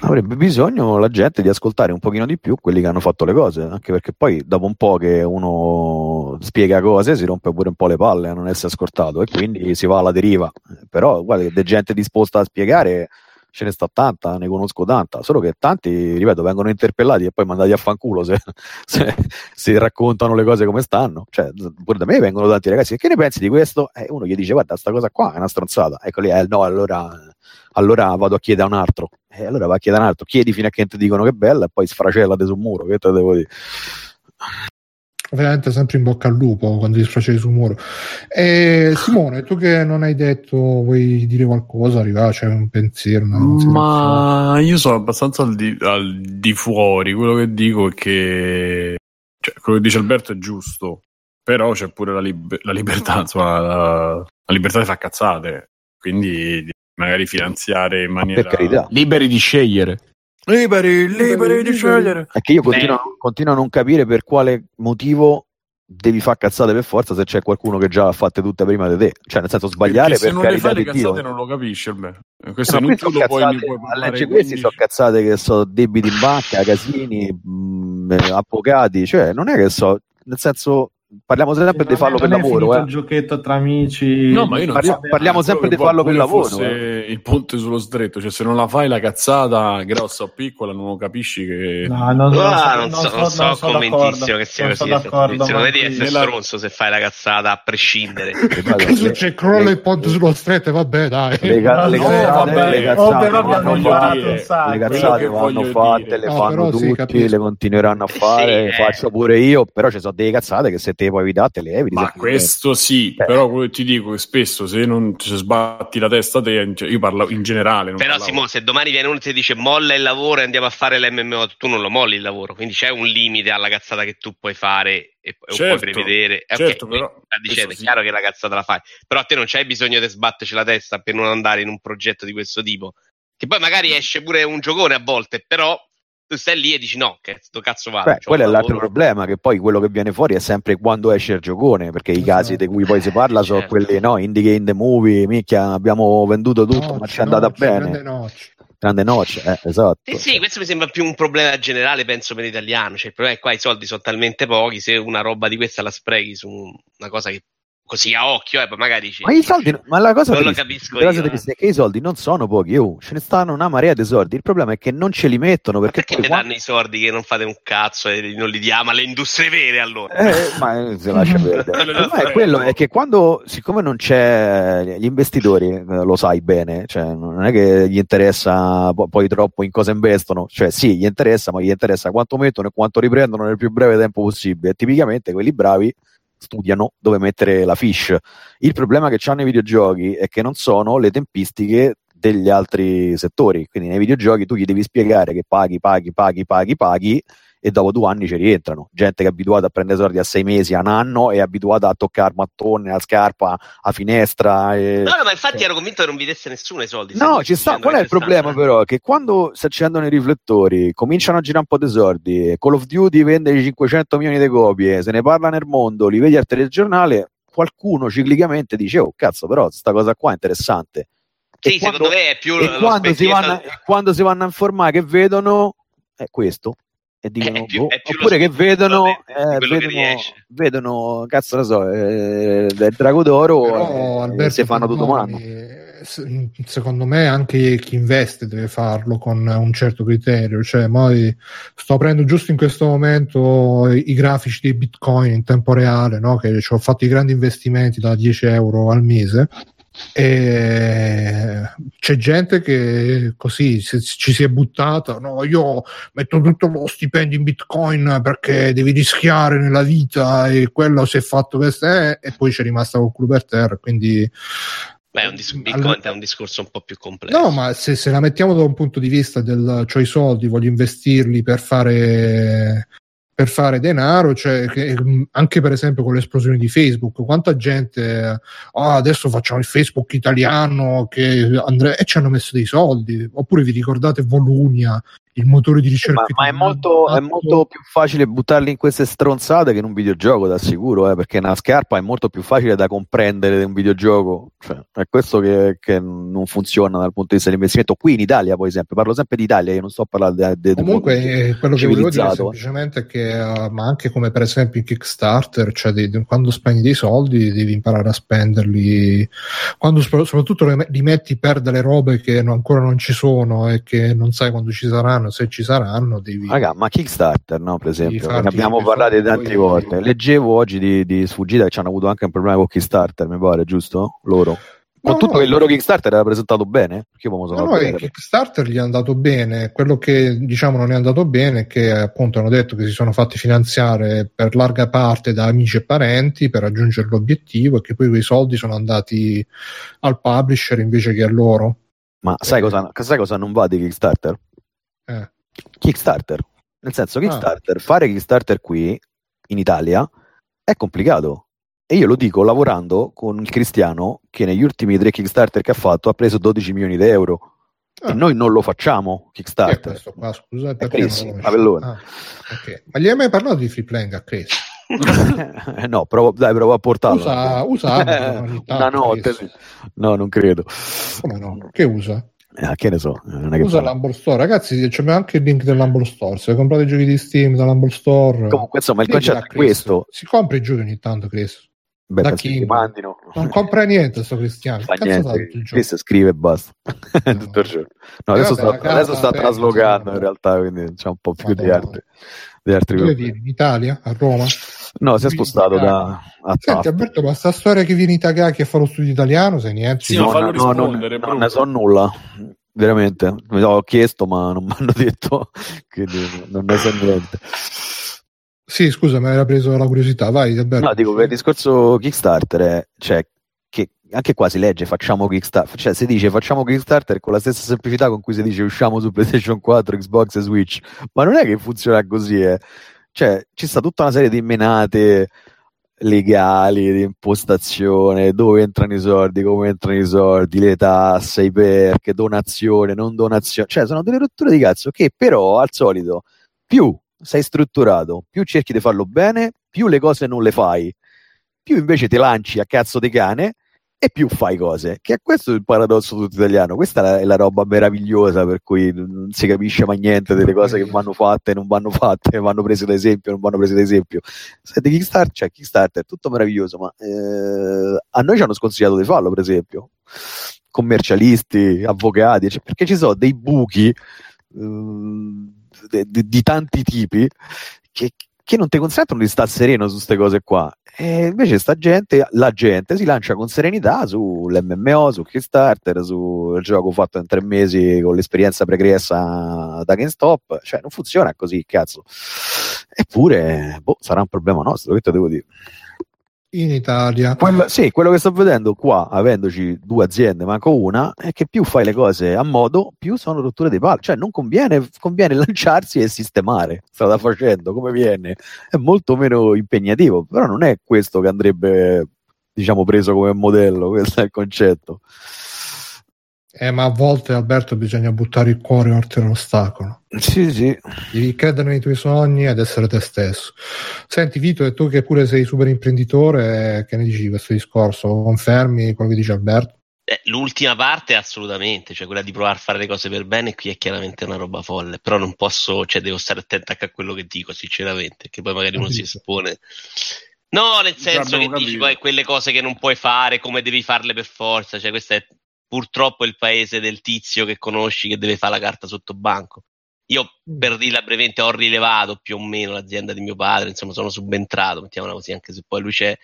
avrebbe bisogno la gente di ascoltare un pochino di più quelli che hanno fatto le cose, anche perché poi dopo un po' che uno spiega cose si rompe pure un po' le palle a non essere ascoltato e quindi si va alla deriva. Però guarda che gente disposta a spiegare ce ne sta tanta, ne conosco tanta, solo che tanti, ripeto, vengono interpellati e poi mandati a fanculo se, [laughs] se, se raccontano le cose come stanno. Cioè, pure da me vengono tanti ragazzi, che ne pensi di questo? E uno gli dice, guarda, sta cosa qua è una stronzata. Ecco lì, eh, no, allora, allora vado a chiedere a un altro. E allora va a chiedere a un altro, chiedi fino a che ti dicono che è bella e poi sfracellate sul muro, che te devo dire? Veramente sempre in bocca al lupo quando ti sfraceli sul muro. E Simone, tu che non hai detto, vuoi dire qualcosa? Arriva, c'è un pensiero. Ma io sono abbastanza al di, al di fuori. Quello che dico è che cioè, quello che dice Alberto è giusto, però c'è pure la, lib- la libertà, insomma, la, la libertà di fare cazzate. Quindi di magari finanziare in maniera Per carità. Liberi di scegliere. Liberi, liberi di scegliere. È che io continuo, continuo a non capire per quale motivo devi fare cazzate per forza se c'è qualcuno che già l'ha fatte tutte prima di te. Cioè, nel senso, sbagliare Perché se per non le carità fai le cazzate non lo capisci. Alberto. Eh, Questo ma non tu sono lo puoi, mi cazzate, puoi a parlare legge questi 15 sono cazzate che so debiti in banca, casini, mh, avvocati, cioè non è che so, nel senso parliamo sempre di farlo per Non lavoro. il Eh. giochetto tra amici. No, ma io non Parli- so. parliamo sempre di farlo voglio per lavoro, fosse il ponte sullo stretto, cioè se non la fai la cazzata grossa o piccola non lo capisci che No, non, non Ah, so- non so, non so non sono convintissimo che sia Non così. d'accordo, ma devi essere nella- stronzo se fai la cazzata a prescindere. [laughs] Adesso c'è crolla il ponte sullo stretto e vabbè dai. Le, ca- le No, cazzate, vabbè, le cazzate vanno fatte, un le cazzate vanno fatte, le No, fanno tutti, le continueranno a fare, eh. le faccio pure io, però ci sono delle cazzate che se te puoi evitare te le eviti. Ma questo sì, Eh. però ti dico che spesso se non ci sbatti la testa te, cioè, io parlo in generale. non Però parlavo- Simone, se domani viene uno e ti dice molla il lavoro e andiamo a fare l'MMO, tu non lo molli il lavoro, quindi c'è un limite alla cazzata che tu puoi fare e, Certo, puoi prevedere. Eh, certo, ok, però, dicendo, è questo sì. chiaro che la cazzata la fai, però a te non c'hai bisogno di sbatterci la testa per non andare in un progetto di questo tipo. Che poi magari esce pure un giocone a volte, però tu stai lì e dici no, che sto cazzo vado. Beh, quello è l'altro problema, che poi quello che viene fuori è sempre quando esce il giocone, perché i casi di cui poi si parla sono Certo. quelli, no, indie game the movie, minchia, abbiamo venduto tutto, ma ci è andata notch, bene. grande notch. Grande notch, eh, esatto. Sì, sì, questo mi sembra più un problema generale, penso, per l'italiano. Cioè, il problema è qua i soldi sono talmente pochi, se una roba di questa la sprechi su una cosa che così a occhio, eh, poi magari ci... Ma i soldi, ma la cosa, Non lo triste- capisco la cosa io, triste è che i soldi non sono pochi, oh, ce ne stanno una marea di soldi. Il problema è che non ce li mettono perché, Perché poi ti quando- danno i soldi che non fate un cazzo e non li diamo alle industrie vere allora? Eh, ma eh, si lascia perdere. [laughs] Il problema è quello è che quando, siccome non c'è gli investitori, eh, lo sai bene, cioè non è che gli interessa po- poi troppo in cosa investono, cioè sì, gli interessa, ma gli interessa quanto mettono e quanto riprendono nel più breve tempo possibile. E tipicamente quelli bravi studiano dove mettere la fish. Il problema che hanno i videogiochi è che non sono le tempistiche degli altri settori. Quindi nei videogiochi tu gli devi spiegare che paghi, paghi, paghi, paghi, paghi e dopo due anni ci rientrano. Gente che è abituata a prendere soldi a sei mesi, a un anno, è abituata a toccare mattone, a scarpa, a finestra. E... No, no, ma infatti ero convinto che non vi desse nessuno i soldi. No, ci sta. Qual è il problema, stanno, eh? però? Che quando si accendono i riflettori, cominciano a girare un po' di soldi. Call of Duty vende 500 milioni di copie, se ne parla nel mondo, li vedi al telegiornale. Qualcuno ciclicamente dice: Oh, cazzo, però, sta cosa qua è interessante. Sì, E quando- secondo me è più e quando, si vanno, quando si vanno a informare che vedono è questo e dicono È più- boh, lo oppure che vedono, eh, quello che vedono, vedono cazzo ne so eh, del drago d'oro Però, e Alberto, si fanno tutto mano se- secondo me anche chi investe deve farlo con un certo criterio. Cioè moi sto aprendo giusto in questo momento i, grafici di bitcoin in tempo reale no? che ci ho fatto i grandi investimenti da 10 euro al mese e c'è gente che così ci si è buttata no io metto tutto lo stipendio in bitcoin perché devi rischiare nella vita e quello si è fatto questo eh, e poi c'è rimasta col culo per terra quindi Beh, un dis- Allora- è un discorso un po' più complesso. No, ma se, se la mettiamo da un punto di vista del cioè i soldi, voglio investirli per fare per fare denaro, cioè che, anche per esempio con l'esplosione di Facebook, quanta gente ah, adesso facciamo il Facebook italiano che andre- e ci hanno messo dei soldi, oppure vi ricordate Volunia, il motore di ricerca ma, ma è, molto, è molto più facile buttarli in queste stronzate che in un videogioco, da sicuro, eh, perché una scarpa è molto più facile da comprendere di un videogioco. Cioè, è questo che, che non funziona dal punto di vista dell'investimento. Qui in Italia, poi sempre, parlo sempre d'Italia, io non sto a parlare de- de- del Comunque, eh, quello che volevo dire semplicemente è che, eh, ma anche come per esempio in Kickstarter, cioè di- di- quando spendi dei soldi devi imparare a spenderli, quando soprattutto li metti per delle robe che no- ancora non ci sono e che non sai quando ci saranno, se ci saranno, devi... Raga, ma Kickstarter, no, per esempio, ne abbiamo parlato tante volte. Leggevo oggi di, di sfuggita che ci hanno avuto anche un problema con Kickstarter, mi pare, giusto? Loro. Con No, tutto no. che il loro Kickstarter era presentato bene, perché io sono No, il. Kickstarter gli è andato bene, quello che diciamo non è andato bene è che appunto hanno detto che si sono fatti finanziare per larga parte da amici e parenti per raggiungere l'obiettivo e che poi quei soldi sono andati al publisher invece che a loro. Ma sai cosa, sai cosa non va di Kickstarter? Eh. Kickstarter. Nel senso, Ah. Kickstarter, fare Kickstarter qui in Italia è complicato. E io lo dico lavorando con il Cristiano che negli ultimi tre Kickstarter che ha fatto ha preso 12 milioni di euro. Ah. E noi non lo facciamo Kickstarter. questo qua? Scusa, È Chris. Ah, ok. Ma gli hai mai parlato di free playing a Chris? [laughs] No, provo, dai, provo a portarlo. Usa, usa [laughs] Una notte, Chris. No, non credo. Come no? Che usa? Eh, che ne so, non è che Usa l'Humble Store, ragazzi. C'è anche il link dell'Humble Store. Se comprate i giochi di Steam dall'Humble Store, Comunque, insomma, il concetto è questo. Si compra i giochi ogni tanto, Chris. Beh, da mandino. Non compra niente, sto cristiano. fa niente. Chris scrive e basta. [laughs] Tutto il giorno. No, Eh, adesso, vabbè, la sta, adesso sta traslocando vabbè. in realtà, quindi c'è un po' più di, altri, di altri Dove vivi? In Italia? A Roma? No, si è spostato da a Senti. Alberto, ma sta storia che vieni Itagaki a fare lo studio italiano, sai niente? Sì, fallo no, rispondere, non, ne so nulla, veramente. Mi ho chiesto, ma non [laughs] mi hanno detto, quindi non ne so niente. Sì, scusa, mi aveva preso la curiosità. Vai, Alberto. No, dico, per il discorso Kickstarter, è, cioè, che anche qua si legge facciamo Kickstarter, cioè si dice facciamo Kickstarter con la stessa semplicità con cui si dice usciamo su PlayStation 4, Xbox e Switch, ma non è che funziona così, eh. Cioè, ci sta tutta una serie di menate legali, di impostazione, dove entrano i soldi, come entrano i soldi, le tasse, i perché, donazione, non donazione, cioè sono delle rotture di cazzo che però al solito più sei strutturato, più cerchi di farlo bene, più le cose non le fai, più invece ti lanci a cazzo di cane e più fai cose. Che è questo il paradosso tutto italiano. Questa è la, è la roba meravigliosa per cui non si capisce mai niente delle cose che vanno fatte e non vanno fatte, vanno prese da esempio, non vanno prese da esempio. Senti, Kickstarter, cioè Kickstarter è tutto meraviglioso, ma eh, a noi ci hanno sconsigliato di farlo, per esempio. Commercialisti, avvocati, cioè, perché ci sono dei buchi eh, de- di tanti tipi che, che non ti consentono di stare sereno su queste cose qua. E invece sta gente, la gente si lancia con serenità sull'MMO, su Kickstarter, sul gioco fatto in tre mesi con l'esperienza pregressa da GameStop. Cioè, non funziona così, cazzo. Eppure, boh, sarà un problema nostro, che devo dire. In Italia. Quello, sì, quello che sto vedendo qua, avendoci due aziende, manco una, è che più fai le cose a modo, più sono rotture di palle. Cioè, non conviene, conviene [laughs] lanciarsi e sistemare. Strada facendo come viene, è molto meno impegnativo. Però non è questo che andrebbe, diciamo, preso come modello. Questo è il concetto. Eh, ma a volte, Alberto, bisogna buttare il cuore oltre l'ostacolo. Sì, sì. Devi credere nei tuoi sogni ed essere te stesso. Senti, Vito, e tu che pure sei super imprenditore, che ne dici di questo discorso? Confermi quello che dice Alberto? Eh, l'ultima parte assolutamente, cioè quella di provare a fare le cose per bene, qui è chiaramente una roba folle, però non posso, cioè devo stare attento anche a quello che dico, sinceramente, che poi magari uno si Capito. espone. No, nel senso che abbiamo dici capito. poi quelle cose che non puoi fare, come devi farle per forza, cioè questo è purtroppo il paese del tizio che conosci che deve fare la carta sotto banco. Io per dirla brevemente ho rilevato più o meno l'azienda di mio padre, insomma sono subentrato, mettiamola così, anche se poi lui c'è,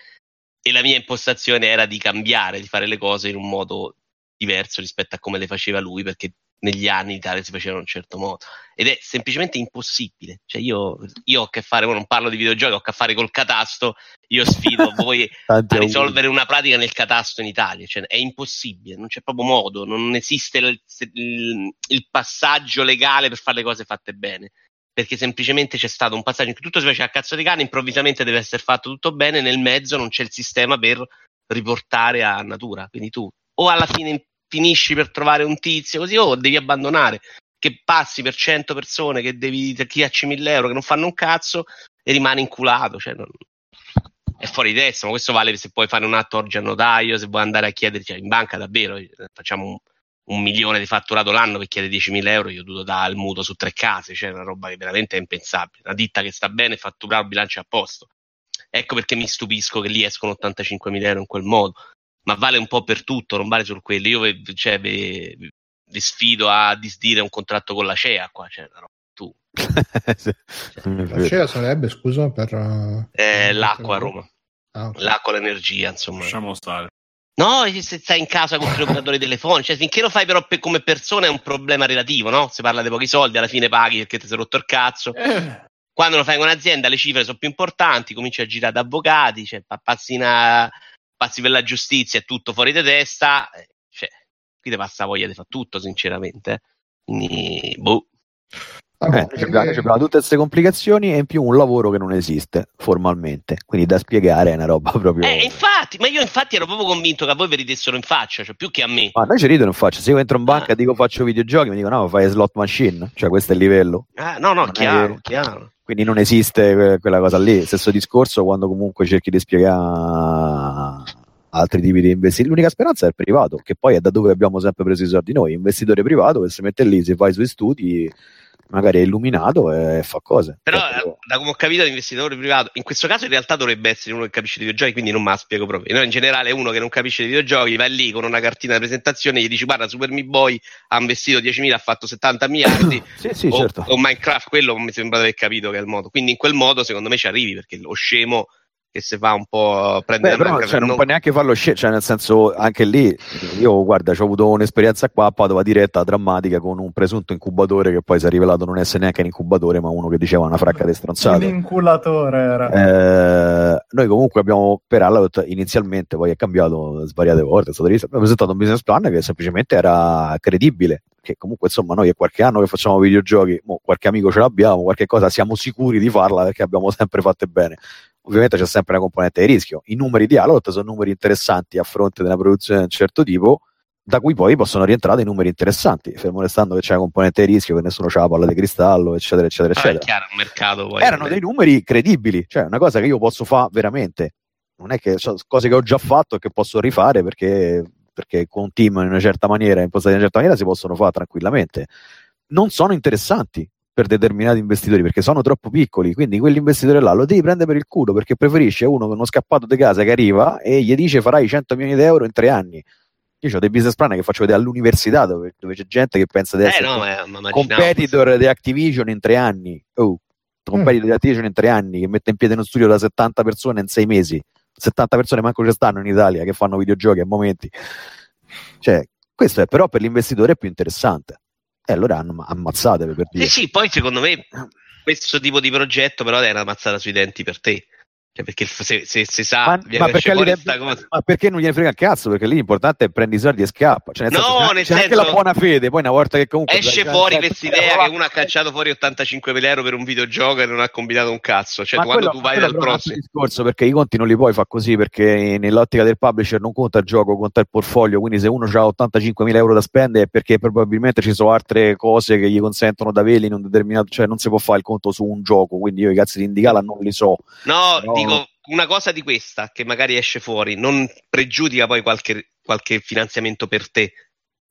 e la mia impostazione era di cambiare, di fare le cose in un modo diverso rispetto a come le faceva lui, perché negli anni in Italia si faceva in un certo modo. Ed è semplicemente impossibile. Cioè io, io ho a che fare, non parlo di videogiochi, ho a che fare col catasto, io sfido [laughs] voi a risolvere una pratica nel catasto in Italia, cioè è impossibile, non c'è proprio modo, non esiste il, il- il passaggio legale per fare le cose fatte bene, perché semplicemente c'è stato un passaggio in cui tutto si faceva a cazzo di cane, improvvisamente deve essere fatto tutto bene, nel mezzo non c'è il sistema per riportare a natura, quindi tu o alla fine finisci per trovare un tizio così o devi abbandonare, che passi per 100 persone che devi chiacci 1000 euro che non fanno un cazzo e rimani inculato, cioè non- è fuori di testa, ma questo vale se puoi fare un atto oggi notaio, se vuoi andare a chiedere, cioè in banca davvero, eh, facciamo un, un milione di fatturato l'anno per chiedere 10.000 euro, io ho dovuto dare il mutuo su tre case, cioè una roba che veramente è impensabile, una ditta che sta bene fattura il bilancio a posto. Ecco perché mi stupisco che lì escono 85.000 euro in quel modo, ma vale un po' per tutto, non vale solo quello. Io cioè, vi sfido a disdire un contratto con la CEA qua, cioè, roba, tu. [laughs] Sì. Non è La. CEA sarebbe, scusa, per... eh, Eh, l'acqua a Roma, Ah, ok. l'acqua, l'energia, insomma. Lasciamo stare. No, e se stai in casa con gli operatori telefonici, cioè finché lo fai però per- come persona è un problema relativo, no? Si parla di pochi soldi, alla fine paghi perché ti sei rotto il cazzo. Quando lo fai con un'azienda le cifre sono più importanti, cominci a girare da avvocati, cioè, pa- passi per la giustizia, è tutto fuori di testa, eh, cioè, qui ti passa voglia di fare tutto, sinceramente. Quindi, boh. Eh, abbiamo, abbiamo tutte queste complicazioni e in più un lavoro che non esiste formalmente, quindi da spiegare è una roba proprio. Eh, infatti, ma io infatti ero proprio convinto che a voi vi ridessero in faccia, cioè più che a me. Ma noi ci ridono in faccia. Se io entro in banca Ah. e dico faccio videogiochi, mi dicono no, fai slot machine, cioè questo è il livello. Ah, no, no, Non è chiaro, che- chiaro. Quindi non esiste que- quella cosa lì. Stesso discorso quando comunque cerchi di spiegare altri tipi di investitori. L'unica speranza è il privato, che poi è da dove abbiamo sempre preso i soldi noi. Investitore privato che si mette lì, si fa i suoi studi, magari è illuminato e fa cose. Però, Proprio- eh, da come ho capito, l'investitore privato, in questo caso in realtà dovrebbe essere uno che capisce di videogiochi, quindi non me la spiego proprio. No, in generale, uno che non capisce di videogiochi va lì con una cartina di presentazione e gli dici: Guarda, Super Meat Boy ha investito 10.000, ha fatto 70 miliardi. [coughs] Sì, sì, o, certo. o Minecraft, quello mi sembra di aver capito che è il modo. Quindi, in quel modo, secondo me, ci arrivi perché lo scemo che si fa un po' prendere Beh, però la cioè, non non- puoi neanche farlo scendere, cioè nel senso anche lì io guarda ho avuto un'esperienza qua a Padova diretta drammatica con un presunto incubatore che poi si è rivelato non essere neanche un incubatore ma uno che diceva una fracca di stronzate inculatore era. Eh, noi comunque abbiamo per Allot inizialmente poi è cambiato svariate volte è stato rivisto, abbiamo presentato un business plan che semplicemente era credibile che comunque insomma noi è qualche anno che facciamo videogiochi mo, qualche amico ce l'abbiamo qualche cosa siamo sicuri di farla perché abbiamo sempre fatte bene ovviamente c'è sempre una componente di rischio i numeri di Allot sono numeri interessanti a fronte una produzione di un certo tipo da cui poi possono rientrare dei numeri interessanti fermo restando che c'è una componente di rischio che nessuno c'ha la palla di cristallo eccetera eccetera Vabbè, eccetera chiaro, il mercato poi. erano dei numeri credibili, cioè una cosa che io posso fare veramente. Non è che sono cose che ho già fatto e che posso rifare perché, perché con un team in una certa maniera, impostati in una certa maniera, si possono fare tranquillamente. Non sono interessanti per determinati investitori perché sono troppo piccoli, quindi quell'investitore là lo devi prendere per il culo perché preferisce uno con uno scappato di casa che arriva e gli dice farai 100 milioni di euro in tre anni. Io ho dei business plan che faccio vedere all'università dove, dove c'è gente che pensa di Eh essere no, ma, ma competitor di Activision in tre anni. Oh, competitor di Activision in tre anni che mette in piedi uno studio da 70 persone in sei mesi. 70 persone manco ci stanno in Italia che fanno videogiochi a momenti. Cioè, questo è però per l'investitore è più interessante. E allora hanno- ammazzatevi per dire. Sì, sì, poi secondo me questo tipo di progetto però è una mazzata sui denti per te. Cioè, perché se, se si sa, Ma, ma perché lì- ma perché non gliene frega un cazzo? Perché lì l'importante è prendi i soldi e scappa. Cioè, nel No, senso, c'è- nel c'è anche senso- la buona fede. Poi una volta che comunque Esce dai- fuori questa idea che uno ha cacciato fuori 85.000 euro per un videogioco e non ha combinato un cazzo. Cioè, Ma quando quello- tu vai dal prossimo. discorso perché i conti non li puoi fare così perché nell'ottica del publisher non conta il gioco, conta il portfolio. Quindi, se uno ha 85.000 euro da spendere è perché probabilmente ci sono altre cose che gli consentono da veli in un determinato, cioè non si può fare il conto su un gioco. Quindi, io i cazzi di Indicala non li so. No, Però- dico una cosa di questa che magari esce fuori, non pregiudica poi qualche, qualche finanziamento per te.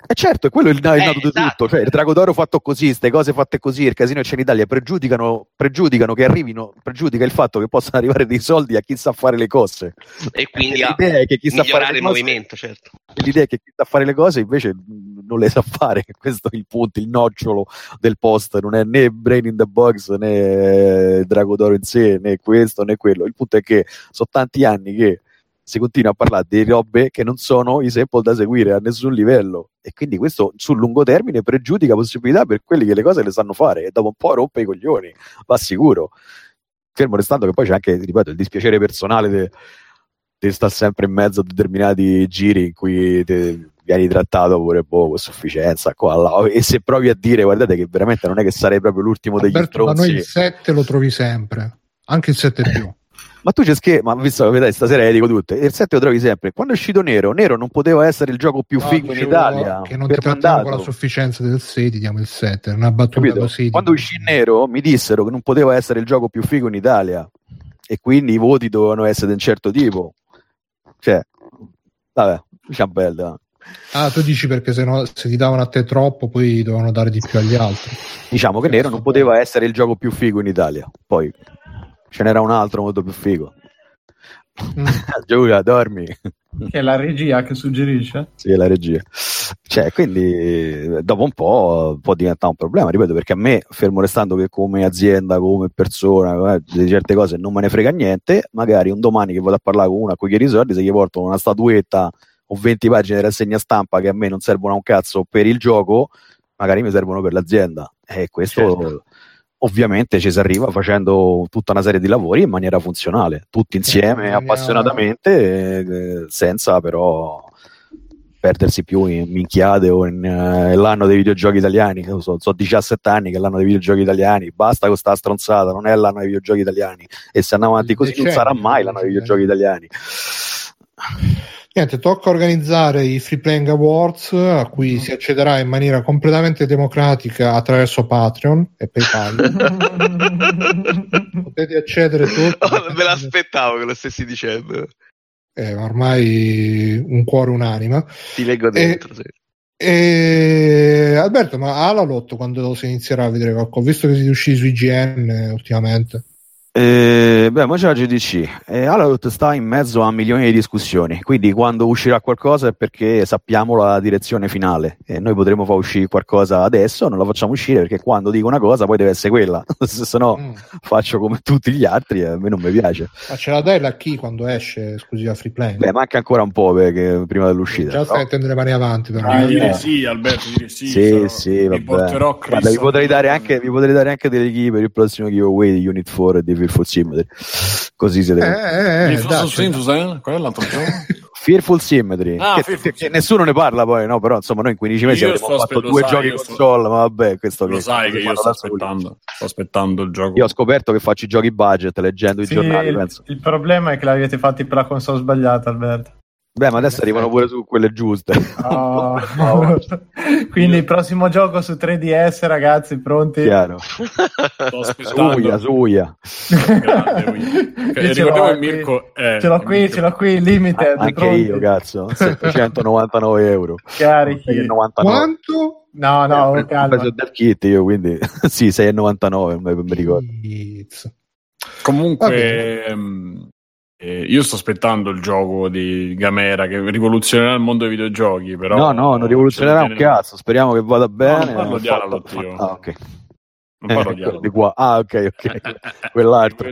E certo, è quello il, il Eh, nato di esatto. tutto. Cioè, il Drago d'Oro fatto così, queste cose fatte così, il casino c'è in Italia pregiudicano, pregiudicano che arrivino, pregiudica il fatto che possano [laughs] arrivare dei soldi a chi sa fare le cose. E quindi a l'idea è che chi sa fare il cose movimento, certo. l'idea è che chi sa fare le cose invece mh, non le sa fare, [laughs] questo è il punto, il nocciolo del post, non è né Brain in the Box né Drago d'Oro in sé, né questo né quello, il punto è che sono tanti anni che si continua a parlare di robe che non sono i sample da seguire a nessun livello e quindi questo sul lungo termine pregiudica possibilità per quelli che le cose le sanno fare e dopo un po' rompe i coglioni, va sicuro. Fermo restando che poi c'è anche, ripeto, il dispiacere personale de- di stare sempre in mezzo a determinati giri in cui vieni trattato pure boh, con sufficienza qua là. e se provi a dire guardate che veramente non è che sarei proprio l'ultimo degli Alberto, da noi stronzi il 7 lo trovi sempre, anche il 7 più. Ma tu c'è che ma visto che stasera le dico tutte. Il 7 lo trovi sempre. Quando è uscito Nero Nero non poteva essere il gioco più No, figo in Italia. che non ti trattiamo con la sufficienza del 6 ti diamo il 7 una battuta Capito? così Quando uscì Nero mi dissero che non poteva essere il gioco più figo in Italia. E quindi i voti dovevano essere di un certo tipo. Cioè, vabbè, diciamo bello. ah tu dici perché se, no, se ti davano a te troppo poi dovevano dare di più agli altri. Diciamo che Nero non poteva essere il gioco più figo in Italia. Poi ce n'era un altro molto più figo. Mm. [laughs] Giulia, dormi. Che è la regia che suggerisce. Sì, è la regia. Cioè, quindi dopo un po' può diventare un problema, ripeto, perché a me, fermo restando che come azienda, come persona, eh, di certe cose non me ne frega niente, magari un domani che vado a parlare con uno a chiedi i soldi, se gli porto una statuetta o 20 pagine di rassegna stampa che a me non servono a un cazzo per il gioco, magari mi servono per l'azienda. E questo Certo. Ovviamente ci si arriva facendo tutta una serie di lavori in maniera funzionale, tutti insieme, appassionatamente, eh, senza però perdersi più in minchiate o in eh, l'anno dei videogiochi italiani. So, so 17 anni che è l'anno dei videogiochi italiani, basta con sta stronzata, non è l'anno dei videogiochi italiani. E se andiamo avanti così non Decenni, sarà mai l'anno dei videogiochi italiani. Niente, tocca organizzare i Free Playing Awards a cui si accederà in maniera completamente democratica attraverso Patreon e PayPal. [laughs] Potete accedere tutti. Oh, [laughs] me l'aspettavo che lo stessi dicendo. è ormai un cuore, un'anima. Ti leggo dentro. sì. E Alberto, ma Alalot quando si inizierà a vedere qualcosa? Visto che siete usciti su IGN ultimamente. Eh, beh, ma c'è la GDC e Alalot sta in mezzo a milioni di discussioni, quindi quando uscirà qualcosa è perché sappiamo la direzione finale e noi potremo far uscire qualcosa adesso, non la facciamo uscire perché quando dico una cosa poi deve essere quella, [laughs] se se no Mm. faccio come tutti gli altri e a me non mi piace. Ma ce la dai la key quando esce esclusiva free play? Beh, manca ancora un po' perché, prima dell'uscita. Già stai mettendo le mani avanti, però. Ah, dire eh. sì, Alberto, dire sì. Sì, sarò- sì, vabbè. porterò Guarda, vi potrei, dare anche, vi potrei dare anche delle key per il prossimo giveaway di Unit 4 e di Fearful Symmetry. Così siete. Eh, eh, eh? Qual è l'altro gioco? [laughs] Fearful Symmetry, Ah, che, Fearful che- che Symmetry. nessuno ne parla poi, no? Però insomma, noi in 15 mesi Io abbiamo fatto due sai, giochi io sto- console, ma vabbè, questo Lo che sai che io sto aspettando. Sto aspettando il gioco. Io ho scoperto che faccio i giochi budget leggendo i Sì, giornali, il, penso. il problema è che l'avete fatti per la console sbagliata, Alberto. Beh, ma adesso arrivano pure su quelle giuste. [laughs] Oh. [laughs] Quindi il prossimo gioco su 3DS, ragazzi, pronti? Chiaro. Suia, suia. Grande, Wii. [laughs] Ok, Io ce ricordiamo l'ho. Mirko è- Ce l'ho qui, ce l'ho qui, limited. Anche pronti? io, cazzo. 799 euro. Carichi. 99. Quanto? No, no, ho calma. preso il kit io, quindi sì, 6,99 mi, mi ricordo. Comunque, eh, io sto aspettando il gioco di Gamera che rivoluzionerà il mondo dei videogiochi. Però no, no, non rivoluzionerà un cazzo. Speriamo che vada bene. non parlo di io. Ah, ok. Non parlo Eh, di quello Alalot. di qua. Ah, ok, ok. [laughs] Quell'altro.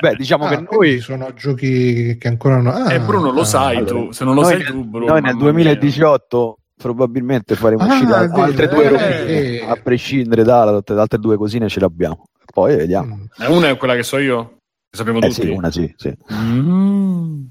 Beh, diciamo Ah, che noi, sono giochi che ancora non. Ah, Eh, Bruno, lo ah, sai allora, tu. Se non lo noi sai tu, Bruno. noi nel mamma mia. 2018 probabilmente faremo Ah, uscire altre due eh, robine, eh. a prescindere dalle altre due cosine ce le abbiamo. Poi vediamo. Mm. Eh, Una è quella che so io. Sappiamo Eh tutti. sì, una sì, sì. Mm.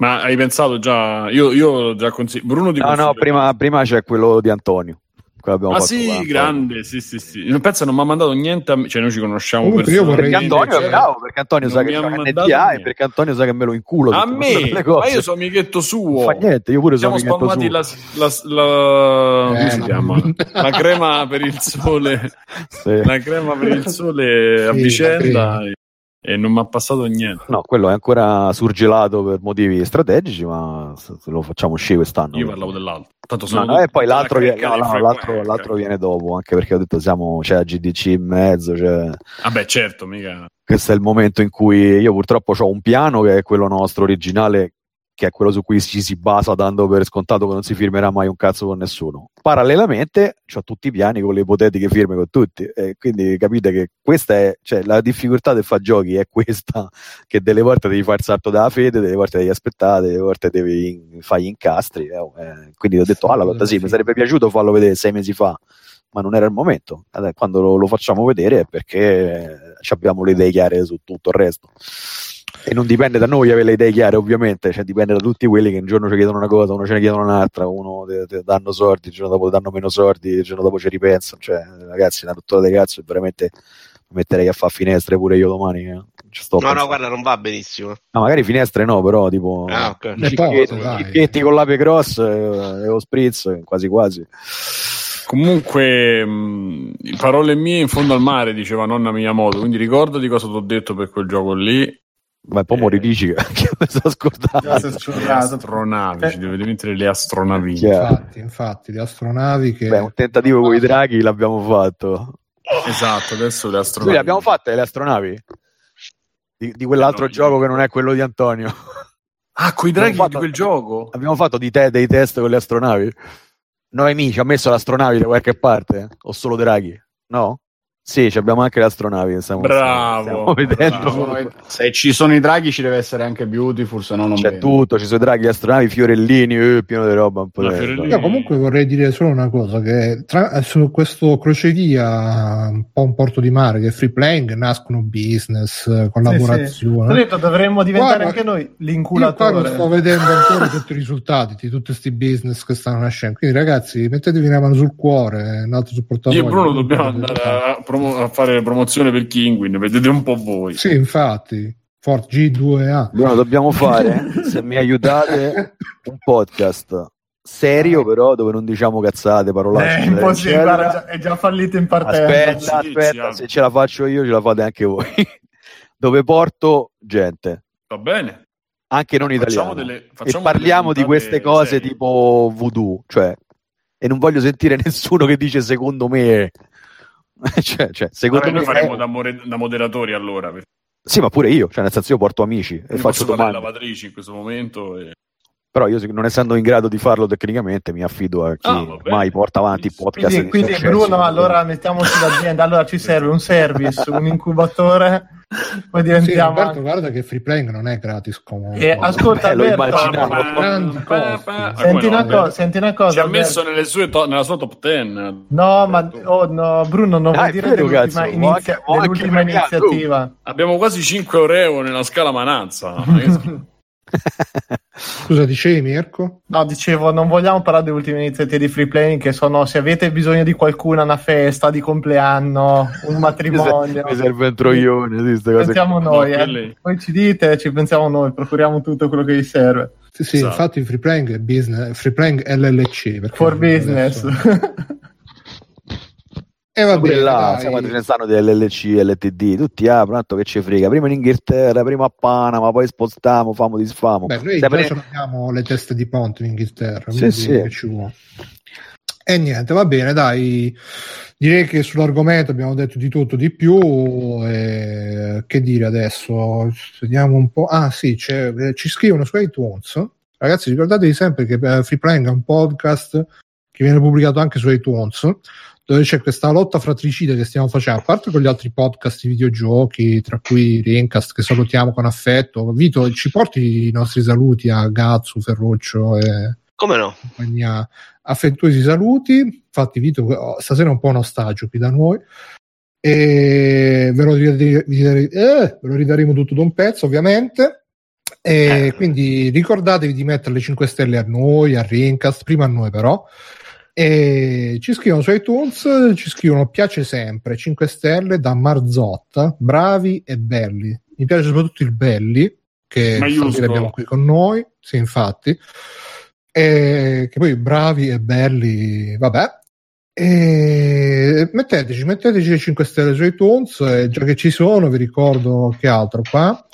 Ma hai pensato già? Io, io già consigliato. Bruno di No, no, prima, prima c'è quello di Antonio. Quello abbiamo Ah fatto sì, grande, sì, sì, sì. Non pensa, non mi ha mandato niente a me, cioè noi ci conosciamo Comunque io Perché Antonio è Cioè, bravo, perché Antonio sa mi che mandato NDA e perché Antonio sa che me lo inculo. A me, ma io sono amichetto suo. Non fa niente, io pure sono Siamo amichetto spalmati suo. la, la, la- come Eh, si no. chiama? La crema per il sole, Sì. la crema per il sole a Sì, vicenda e, non mi ha passato niente. No, quello è ancora surgelato per motivi strategici, ma lo facciamo uscire quest'anno. Io parlavo dell'altro. Tanto No, sono no, e poi l'altro viene, no, no, l'altro, l'altro viene dopo, anche perché ho detto siamo, c'è la GDC in mezzo, c'è- Vabbè, certo, mica. questo è il momento in cui io purtroppo ho un piano che è quello nostro originale, che è quello su cui ci si basa dando per scontato che non si firmerà mai un cazzo con nessuno. Parallelamente ho tutti i piani con le ipotetiche firme con tutti, e quindi capite che questa è, cioè, la difficoltà del fare giochi è questa, [laughs] che delle volte devi fare il salto dalla fede, delle volte devi aspettare, delle volte devi in- fare gli incastri. eh, eh. Quindi ho detto, ah, la lotta sì, mi sarebbe piaciuto farlo vedere sei mesi fa, ma non era il momento. Quando lo, lo facciamo vedere è perché ci abbiamo le idee chiare su tutto il resto. E non dipende da noi avere le idee chiare, ovviamente, cioè dipende da tutti quelli che un giorno ci chiedono una cosa, uno ce ne chiedono un'altra, uno te, te danno soldi, il giorno dopo danno meno soldi, il giorno dopo ci ripensano. Cioè, ragazzi, una rottura di cazzo, e veramente mi metterei a fare finestre pure io domani. eh. No, no, pensando. guarda, non va benissimo. No, magari finestre no, però tipo Ah, ok. Le cicchetti, con l'ape cross eh, e lo spritz, quasi quasi. Comunque, mh, parole mie in fondo al mare, diceva nonna Miyamoto. Quindi ricordati cosa ti ho detto per quel gioco lì. Ma poi Eh. mo ridici che, mi sono scordato. Le astronavi, Eh. ci dovete mettere le astronavi. Infatti, infatti, le astronavi che. Beh, un tentativo con i draghi l'abbiamo fatto. Esatto, adesso le astronavi. le abbiamo fatte le astronavi? Di, di quell'altro no, gioco io- che non è quello di Antonio. Ah, coi draghi Abbiamo di fatto- quel gioco? Abbiamo fatto di te dei test con le astronavi? Noemi ci ha messo le astronavi da qualche parte? O solo draghi? No? Sì, ci abbiamo anche le astronavi. che Stiamo, Bravo, stiamo vedendo. bravo. Se ci sono i draghi ci deve essere anche Beautiful, se no non C'è vedo. tutto, ci sono i draghi, le astronavi, fiorellini, eh, pieno di roba. Un po'. Io comunque vorrei dire solo una cosa, che tra- su questo crocevia, un po' un porto di mare, che è free playing, nascono business, eh, Ho collaborazioni. detto, dovremmo diventare Guarda, anche noi l'inculatore. sto vedendo ancora tutti i risultati di tutti questi business che stanno nascendo. Quindi, ragazzi, mettetevi una mano sul cuore, un altro supportatore. Io e Bruno dobbiamo andare a, promo- a fare promozione per Kinguin, vedete un po' voi. Sì, infatti, Fort G2A. Bruno, dobbiamo fare, [laughs] se mi aiutate, un podcast serio, però, dove non diciamo cazzate, parolacce. È eccetera, impossibile, guarda, già- è già fallito in partenza. Aspetta, aspetta, se ce la faccio io, ce la fate anche voi. [laughs] dove porto gente. Va bene? anche non italiano. delle- e parliamo di queste cose serie. tipo voodoo, cioè, e non voglio sentire [laughs] nessuno che dice secondo me. [laughs] cioè, cioè, secondo Vabbè, me noi faremo è- da, more- da moderatori allora. perché Sì, ma pure io, cioè nel senso io porto amici e io faccio domande. lavatrici in questo momento. E... Però io non essendo in grado di farlo tecnicamente mi affido a chi bene. mai porta avanti il podcast. Quindi, di quindi successo. Bruno, allora mettiamoci l'azienda. Allora ci serve un service, un incubatore, poi Sì, diventiamo. Roberto, anche- guarda che free playing non è gratis comunque. Eh, ascolta, Eh, lo Alberto, senti, una cosa cosa, senti una cosa. Ci ha Alberto. messo nelle sue to- nella sua top 10. No, ma oh, no, Bruno, non vuol dire dell'ultima, cazzo, inizia- anche- dell'ultima premiato. iniziativa. Abbiamo quasi 5 euro nella scala Manazza. [laughs] [laughs] Scusa, dicevi Mirko? No, dicevo, non vogliamo parlare delle ultime iniziative di free playing che sono se avete bisogno di qualcuno, una festa di compleanno, un [laughs] matrimonio. mi serve un troione, sì, Pensiamo noi, No, eh. poi ci dite, ci pensiamo noi, procuriamo tutto quello che vi serve. Sì, sì, Esatto. infatti free playing è business, free playing LLC. For business. adesso- [laughs] E va bene, là, dai. siamo ce ne stanno dell'LC, LTD, tutti ah, tanto che ci frega, prima in Inghilterra, prima a Panama, poi spostiamo, famo, disfamo. Beh, noi Sempre- già ce l'abbiamo le teste di ponte in Inghilterra, Sì, sì. E niente, va bene, dai. Direi che sull'argomento abbiamo detto di tutto di più. e che dire adesso? Vediamo un po'. Ah, sì, eh, ci scrivono su iTunes. Ragazzi, ricordatevi sempre che eh, Free Playing è un podcast che viene pubblicato anche su iTunes dove c'è questa lotta fratricida che stiamo facendo, a parte con gli altri podcast di videogiochi, tra cui Rincast, che salutiamo con affetto. Vito, ci porti i nostri saluti a Gazzu, Ferruccio e Come no? compagnia. Affettuosi saluti. Infatti, Vito, oh, stasera è un po' nostalgico qui da noi. E ve lo, ridare- ridare- eh, ve lo ridaremo tutto da un pezzo, ovviamente. E quindi ricordatevi di mettere le 5 stelle a noi, a Rincast, prima a noi però. E ci scrivono su iTunes, ci scrivono piace sempre 5 stelle da Marzotta, bravi e belli. Mi piace soprattutto il belli, che abbiamo qui con noi, sì, infatti. E che poi bravi e belli, vabbè. E metteteci, metteteci le 5 stelle su iTunes, e già che ci sono, vi ricordo che altro qua.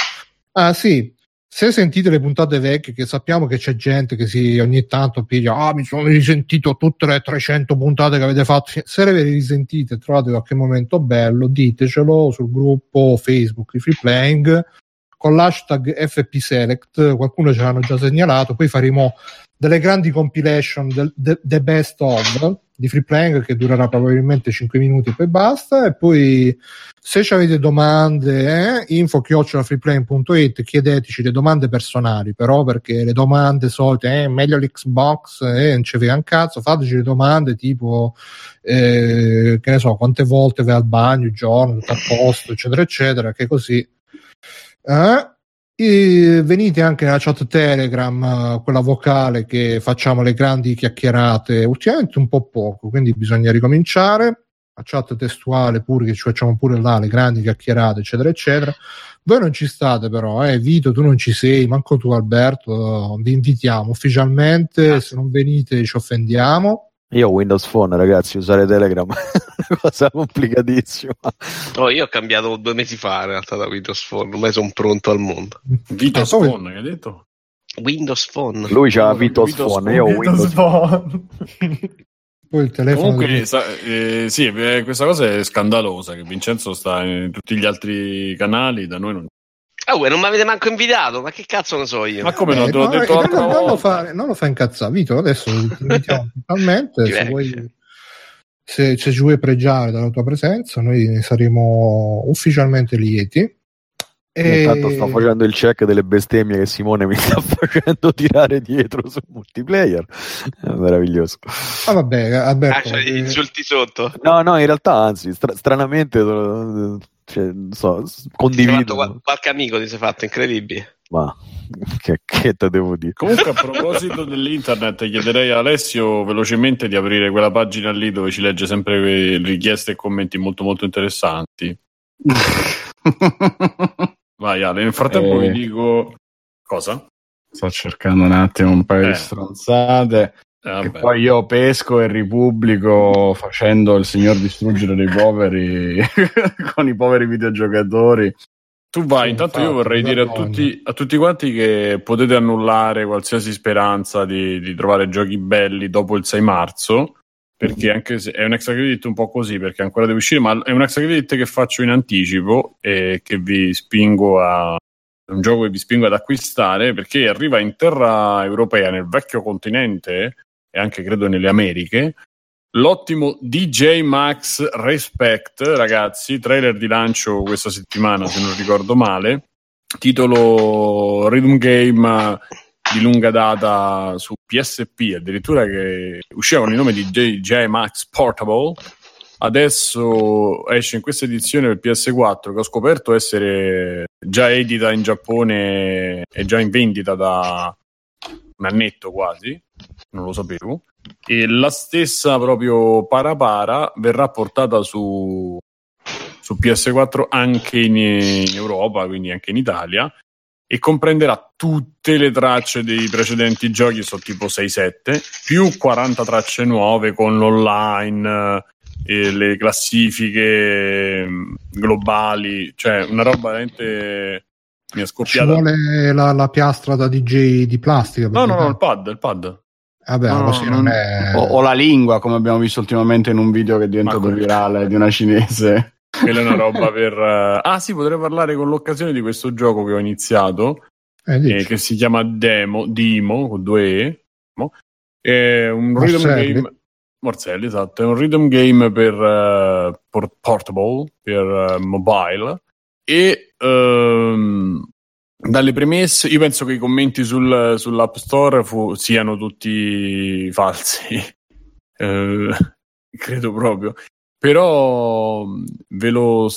Ah sì, se sentite le puntate vecchie, che sappiamo che c'è gente che si ogni tanto piglia, ah mi sono risentito tutte le 300 puntate che avete fatto, se le risentite, trovate qualche momento bello, ditecelo sul gruppo Facebook di Free Playing con l'hashtag FPSelect, qualcuno ce l'hanno già segnalato, poi faremo delle grandi compilation del the, the best of di Free Playing che durerà probabilmente 5 minuti e poi basta e poi se avete domande eh, info chiocciolafreeplaying.it chiedeteci le domande personali però perché le domande solite eh, meglio l'Xbox eh, non ci frega un cazzo fateci le domande tipo eh, che ne so quante volte vai al bagno il giorno tutto a posto eccetera eccetera che così eh? E venite anche nella chat Telegram, eh, quella vocale che facciamo le grandi chiacchierate, ultimamente un po' poco, quindi bisogna ricominciare. La chat testuale pure, che ci facciamo pure là, le grandi chiacchierate, eccetera, eccetera. Voi non ci state però, eh? Vito, tu non ci sei, manco tu Alberto, vi invitiamo ufficialmente, se non venite ci offendiamo. Io ho Windows Phone, ragazzi, usare Telegram [laughs] è una cosa complicatissima. Oh, io ho cambiato due mesi fa in realtà da Windows Phone, ormai sono pronto al mondo. Vito Ah, Spawn, che hai detto? Windows Phone. Lui c'ha Windows Windows Phone, io ho Windows Windows Phone. [laughs] Poi il telefono Comunque, sa- eh, sì, eh, questa cosa è scandalosa. Che Vincenzo sta in tutti gli altri canali, da noi non. Ah, uè, non mi avete manco invitato, ma che cazzo ne so io? Ma come no? Eh, Te l'ho no, detto eh, l'altra non, non lo fa, non lo fa incazzare, Vito. Adesso [laughs] totalmente. se, vuoi, se, se ci vuoi pregiare della tua presenza, noi ne saremo ufficialmente lieti. E... Intanto sto facendo il check delle bestemmie che Simone mi sta [laughs] facendo tirare dietro su multiplayer. È meraviglioso. Ah, vabbè, Ah, Alberto, cioè, eh, insulti sotto. No, no, in realtà, anzi, stra- stranamente, eh, cioè, non so, condivido. qual- qualche amico ti sei fatto, incredibile. Ma [laughs] che, che te devo dire? Comunque, a proposito [laughs] dell'internet, chiederei a Alessio velocemente di aprire quella pagina lì dove ci legge sempre richieste e commenti molto, molto interessanti. [laughs] Vai, Ale. Nel frattempo Eh. vi dico cosa? Sto cercando un attimo un paio Eh. di stronzate. Che vabbè. poi io pesco e ripubblico facendo il signor distruggere dei poveri [laughs] con i poveri videogiocatori Tu vai, intanto io vorrei dire a tutti, a tutti quanti che potete annullare qualsiasi speranza di, di trovare giochi belli dopo il 6 marzo, perché anche se è un extra credit un po' così, perché ancora deve uscire, ma è un extra credit che faccio in anticipo e che vi spingo a... un gioco che vi spingo ad acquistare perché arriva in terra europea, nel vecchio continente e anche credo nelle Americhe, l'ottimo DJ Max Respect, ragazzi, trailer di lancio questa settimana se non ricordo male, titolo Rhythm Game di lunga data su PSP, addirittura che usciva con il nome di DJ Max Portable. Adesso esce in questa edizione per PS4 che ho scoperto essere già edita in Giappone e già in vendita da un annetto quasi, non lo sapevo. E la stessa proprio para verrà portata su, su PS4 anche in, in Europa, quindi anche in Italia e comprenderà tutte le tracce dei precedenti giochi, sono tipo 6-7, più 40 tracce nuove con l'online, eh, le classifiche mm, globali, cioè una roba veramente mi è Ci scoppiata. vuole la, la piastra da DJ di plastica. No, no, no, il pad, il pad. Vabbè, No, così non- è... O, o la lingua, come abbiamo visto ultimamente in un video che è diventato Ma quello- virale di una cinese. Quella è una [laughs] roba per... eh, Ah sì, potrei parlare con l'occasione di questo gioco che ho iniziato, Eh, eh, che si chiama Demo, Dimo, con due E. Mo. È un rhythm Morselli? game... Morselli, esatto. È un rhythm game per por- portable, per eh, mobile. E ehm, dalle premesse, io penso che i commenti sul- sull'App Store fu- siano tutti falsi. [laughs] Eh, credo proprio. Però ve lo.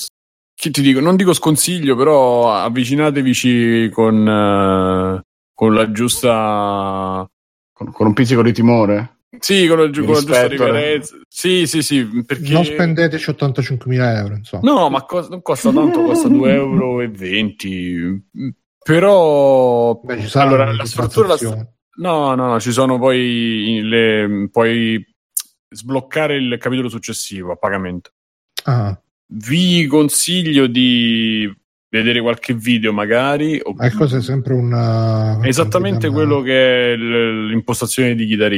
Che ti dico? Non dico sconsiglio, però avvicinatevici con, eh, con la giusta. Con, con un pizzico di timore. Sì, con Di con la giusta riverenza. Sì, sì, sì. Perché... Non spendeteci 85.000 euro, insomma. No, ma cos- non costa tanto, costa 2,20 euro. Però. Beh, ci allora, la struttura. La. No, no, no, ci sono poi le. Puoi sbloccare il capitolo successivo a pagamento. Ah, Vi consiglio di vedere qualche video, magari. ma cosa è sempre un... È esattamente quello che è l'impostazione di Guitar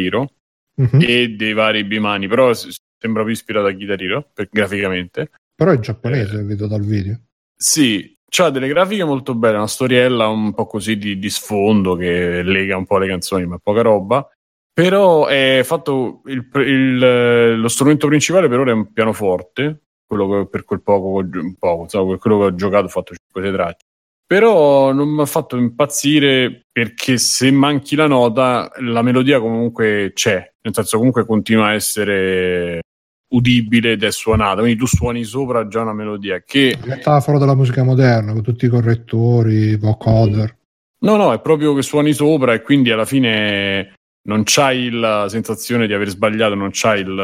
Mhm. e dei vari bimani, però sembra più ispirato a Guitar Hero per- graficamente. Però è giapponese, Eh. vedo dal video. Sì, c'ha delle grafiche molto belle, una storiella un po' così di, di sfondo che lega un po' le canzoni, ma poca roba. Però è fatto il- il- lo strumento principale per ora è un pianoforte, quello che per quel poco, poco insomma, quello che ho giocato ho fatto 5 tracce. Però non mi ha fatto impazzire perché se manchi la nota, la melodia comunque c'è, nel senso comunque continua a essere udibile ed è suonata, quindi tu suoni sopra già una melodia che Metafora della musica moderna, con tutti i correttori, vocoder. No, no, è proprio che suoni sopra e quindi alla fine non c'hai la sensazione di aver sbagliato, non c'hai il-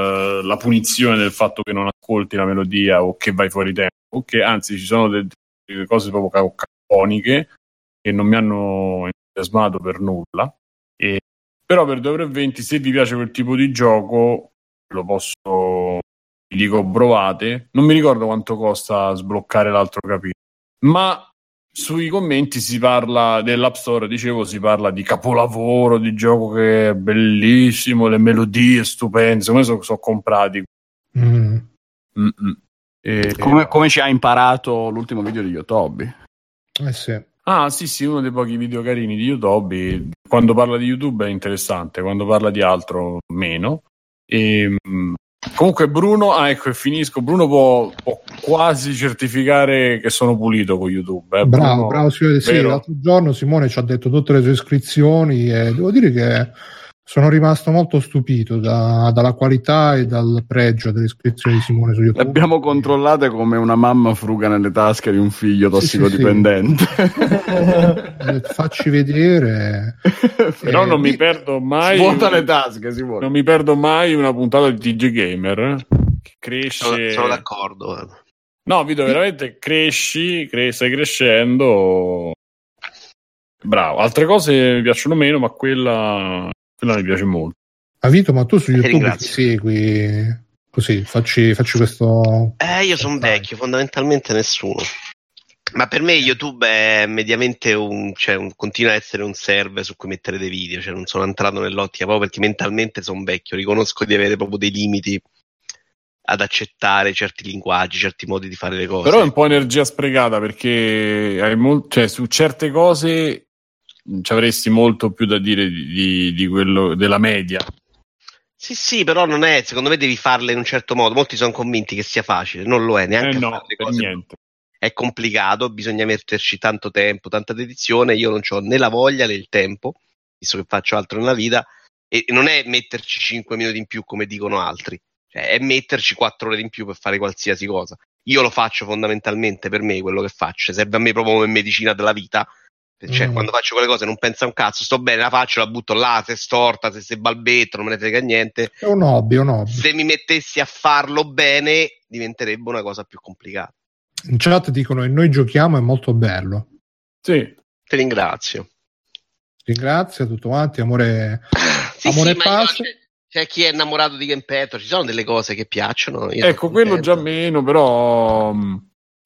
la punizione del fatto che non ascolti la melodia o che vai fuori tempo, o che anzi ci sono de- delle cose proprio cacofoniche che non mi hanno entusiasmato per nulla. E- però per 2,20 se vi piace quel tipo di gioco lo posso, vi dico provate. Non mi ricordo quanto costa sbloccare l'altro capitolo, ma sui commenti si parla dell'App Store, dicevo, si parla di capolavoro, di gioco che è bellissimo, le melodie stupende, secondo me sono comprati. Mm. E- Come, come ci ha imparato l'ultimo video di Yotobi. Eh sì. Ah, sì, sì, uno dei pochi video carini di YouTube. Quando parla di YouTube è interessante, quando parla di altro meno. E, mm, comunque Bruno, ah ecco e finisco, Bruno può, può quasi certificare che sono pulito con YouTube. eh. Bravo, Bruno- bravo. Sì, sì, l'altro giorno Simone ci ha detto tutte le sue iscrizioni e devo dire che sono rimasto molto stupito da- dalla qualità e dal pregio delle iscrizioni di Simone su YouTube. Le abbiamo controllate come una mamma fruga nelle tasche di un figlio Sì, sì, sì. tossicodipendente. [laughs] Eh, Facci vedere. Però Eh, non mi perdo mai. Svuota le tasche, si Non mi perdo mai una puntata di TG Gamer eh, che cresce. Sono, sono d'accordo. No, Vito, veramente cresci, cre- stai crescendo. Bravo. Altre cose mi piacciono meno, ma quella, quella mi piace molto. Ma Vito, ma tu su YouTube ti segui così, facci, facci questo... Eh, io sono vecchio, fondamentalmente nessuno. Ma per me YouTube è mediamente un, cioè un- continua a essere un server su cui mettere dei video, cioè non sono entrato nell'ottica proprio perché mentalmente sono vecchio, riconosco di avere proprio dei limiti ad accettare certi linguaggi, certi modi di fare le cose. Però è un po' energia sprecata perché hai mol- cioè, su certe cose ci avresti molto più da dire di, di- di quello della media. Sì, sì, però non è, secondo me devi farle in un certo modo. Molti sono convinti che sia facile, non lo è, neanche Eh no, niente. È complicato, bisogna metterci tanto tempo, tanta dedizione. Io non ho né la voglia né il tempo, visto che faccio altro nella vita, e non è metterci 5 minuti in più come dicono altri, cioè è metterci 4 ore in più per fare qualsiasi cosa. Io lo faccio fondamentalmente per me, quello che faccio, serve a me proprio come medicina della vita. Cioè, Mm. quando faccio quelle cose non penso a un cazzo, sto bene, la faccio, la butto là, se è storta, se si balbetto, non me ne frega niente. È un hobby, è un hobby. Se mi mettessi a farlo bene, diventerebbe una cosa più complicata. In chat dicono e noi giochiamo, è molto bello. Sì. Ti ringrazio. Ringrazio tutto quanti, amore. Sì, Amore sì, e io- pace. c'è, c'è chi è innamorato di Gamepetto, ci sono delle cose che piacciono. io Ecco, quello già meno, però...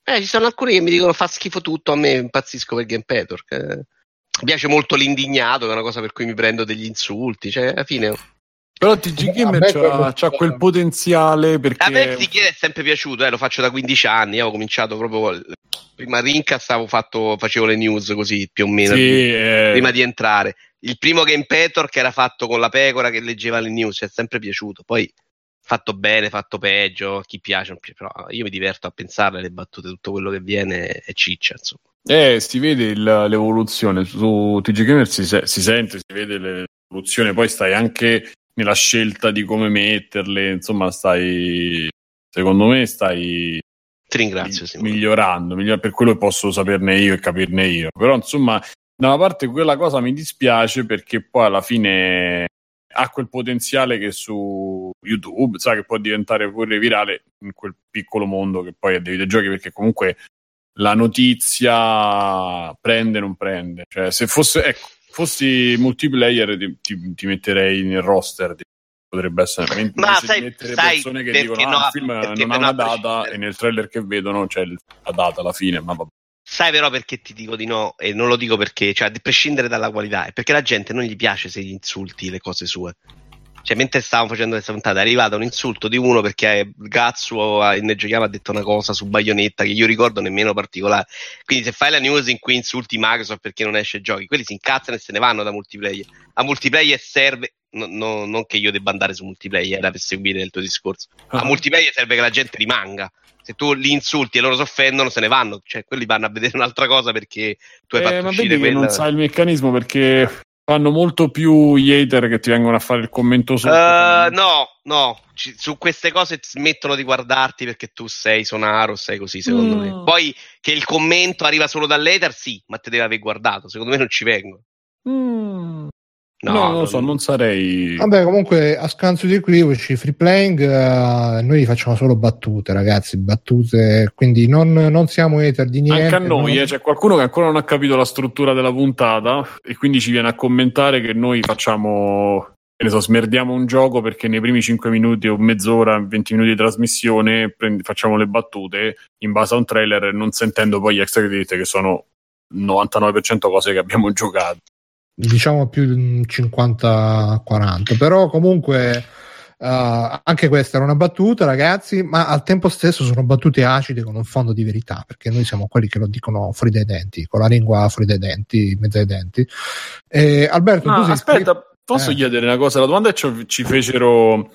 Eh, ci sono alcuni che mi dicono fa schifo tutto, a me impazzisco per Gamepetto. perché Mi piace molto l'indignato, che è una cosa per cui mi prendo degli insulti. Cioè, alla fine, Però TG A Gamer me c'ha, quello- c'ha quel potenziale perché... a me Psichiere è sempre piaciuto, eh, lo faccio da 15 anni. Io ho cominciato proprio prima Rinca, stavo fatto, facevo le news così più o meno. Sì, eh, prima di entrare. Il primo Game Petor che era fatto con la pecora che leggeva le news, ci è sempre piaciuto. Poi fatto bene, fatto peggio, chi piace, però io mi diverto a pensarle le battute, tutto quello che viene è ciccia, insomma. Eh, si vede il- l'evoluzione su TG Gamer, si, se- si sente, si vede l'evoluzione, poi stai anche nella scelta di come metterle, insomma, stai, secondo me, stai Ti ringrazio, mi- migliorando, miglior- per quello che posso saperne io e capirne io. Però, insomma, da una parte quella cosa mi dispiace perché poi alla fine ha quel potenziale che su YouTube, sa che può diventare pure virale in quel piccolo mondo che poi è dei videogiochi, perché comunque la notizia prende o non prende. Cioè, se fosse, ecco, fossi multiplayer ti, ti- ti metterei nel roster. ti- Potrebbe essere mentre Ma sai- di mettere sai persone che dicono no, ah, il film non ha una data e nel trailer che vedono c'è la data alla fine, ma vabbè. Sai però perché ti dico di no e non lo dico perché, cioè, a prescindere dalla qualità, è perché la gente non gli piace se gli insulti le cose sue. Cioè, mentre stavamo facendo questa puntata, è arrivato un insulto di uno perché Gazzo ne giochiamo ha detto una cosa su Bayonetta che io ricordo nemmeno particolare. Quindi, se fai la news in cui insulti Microsoft perché non esce giochi, quelli si incazzano e se ne vanno da multiplayer. A multiplayer serve, no- no- non che io debba andare su multiplayer per seguire il tuo discorso. A multiplayer serve che la gente rimanga. Se tu li insulti e loro si offendono, se ne vanno. Cioè, quelli vanno a vedere [laughs] un'altra cosa perché tu hai Eh, fatto ma uscire vedi quella. non sai il meccanismo perché fanno molto più gli hater che ti vengono a fare il commento sotto. Eh, no, no, Ci- su queste cose smettono di guardarti perché tu sei sonaro, sei così, secondo Mm. me. Poi che il commento arriva solo dall'hater, sì, ma te deve aver guardato. Secondo me non ci vengono. Mm. No, No, non lo so, non sarei... Vabbè, comunque a scanso di equivoci, free playing, eh, noi facciamo solo battute, ragazzi, battute, quindi non, non siamo hater di niente. Anche a noi, non- eh, c'è qualcuno che ancora non ha capito la struttura della puntata e quindi ci viene a commentare che noi facciamo, che ne so, smerdiamo un gioco perché nei primi 5 minuti o mezz'ora, 20 minuti di trasmissione prendi- facciamo le battute in base a un trailer non sentendo poi gli extra credit che sono 99% cose che abbiamo [laughs] giocato. Diciamo più di 50-40 però comunque eh, anche questa era una battuta ragazzi ma al tempo stesso sono battute acide con un fondo di verità perché noi siamo quelli che lo dicono fuori dai denti con la lingua fuori dai denti in mezzo ai denti e Alberto Ah, aspetta, posso Eh. chiedere una cosa? La domanda è ci, ci fecero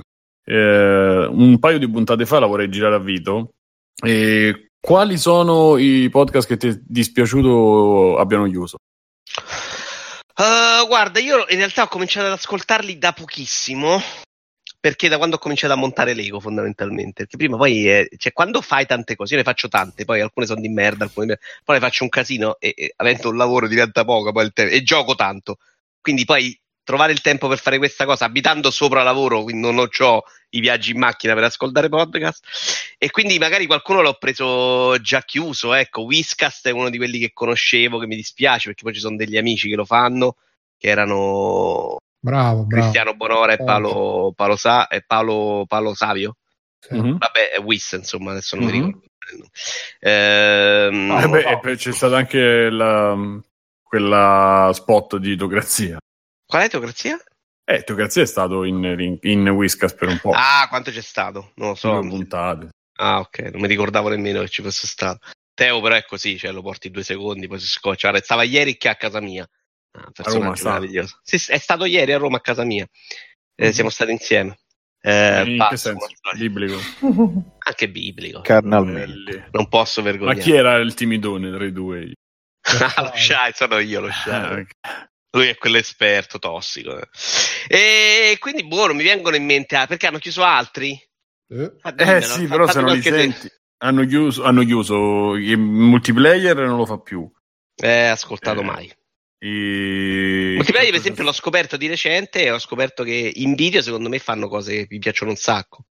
eh, un paio di puntate fa, la vorrei girare a Vito. E quali sono i podcast che ti è dispiaciuto abbiano chiuso? Uh, guarda, io in realtà ho cominciato ad ascoltarli da pochissimo. Perché da quando ho cominciato a montare Lego, fondamentalmente. Perché prima poi, eh, cioè, quando fai tante cose, io ne faccio tante, poi alcune sono di merda, alcune poi ne faccio un casino e, e avendo un lavoro diventa poco, poi il te- e gioco tanto. Quindi poi trovare il tempo per fare questa cosa, abitando sopra lavoro, quindi non ho i viaggi in macchina per ascoltare podcast. E quindi magari qualcuno l'ho preso già chiuso. Ecco, Whiscast è uno di quelli che conoscevo, che mi dispiace perché poi ci sono degli amici che lo fanno, che erano bravo bravo Cristiano Bonora e Paolo, Paolo, Sa- e Paolo, Paolo Savio. Sì. Mhm. Vabbè, è Wiss, insomma, adesso non mi Mhm. ricordo. Ehm, Eh beh, poi c'è stata anche la, quella spot di Teocrazia. Qual è Teocrazia? Eh, Teocrazia è stato in, in, in Whiskas per un po'. Ah, quanto c'è stato? Non lo so. Puntate. Ah, ok, non mi ricordavo nemmeno che ci fosse stato. Teo però è così, cioè lo porti due secondi, poi si scoccia. Guarda, stava ieri che a casa mia. Ah, Roma meraviglioso. Sì, è stato ieri a Roma a casa mia. Eh, Mhm. Siamo stati insieme. Eh, in che senso? Biblico. [laughs] Anche biblico. Carnalmente. Non posso Ma vergognare. chi era il timidone tra i due? [laughs] Ah, lo Shai, sono io lo Shai. Lui è quell'esperto tossico. E quindi, boh, non mi vengono in mente. ah, perché hanno chiuso altri? Eh, Ah, Eh sì, però se non li senti. Hanno chiuso, hanno chiuso il multiplayer non lo fa più. Eh, ascoltato Eh, mai. I... Multiplayer, per esempio, l'ho scoperto di recente e ho scoperto che in video, secondo me, fanno cose che mi piacciono un sacco.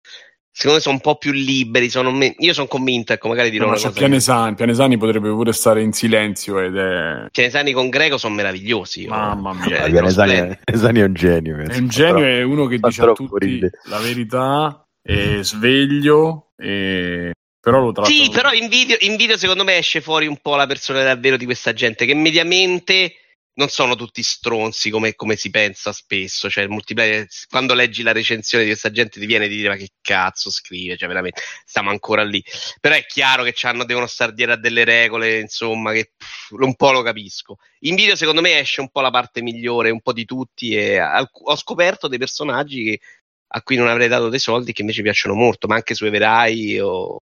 Secondo me sono un po' più liberi. Sono me- Io sono convinto, ecco, magari dirò No, una Pianesani. Pianesani potrebbe pure stare in silenzio ed è. Pianesani con Greco sono meravigliosi. io. Mamma [laughs] mia. Cioè, Eh, Pianesani è, Pianesani è un genio. È penso. un genio, Però- è uno che dice a tutti ridere. la verità, è sveglio, e... però lo tratta. Sì, però in video, in video secondo me esce fuori un po' la personalità davvero di questa gente che mediamente non sono tutti stronzi come, come si pensa spesso. Cioè, il multiplayer, quando leggi la recensione di questa gente ti viene di dire ma che cazzo scrive, cioè veramente stiamo ancora lì. Però è chiaro che devono stare dietro a delle regole, insomma, che pff, un po' lo capisco. In video secondo me esce un po' la parte migliore, un po' di tutti e alc- ho scoperto dei personaggi che- a cui non avrei dato dei soldi che invece piacciono molto, ma anche su Everai o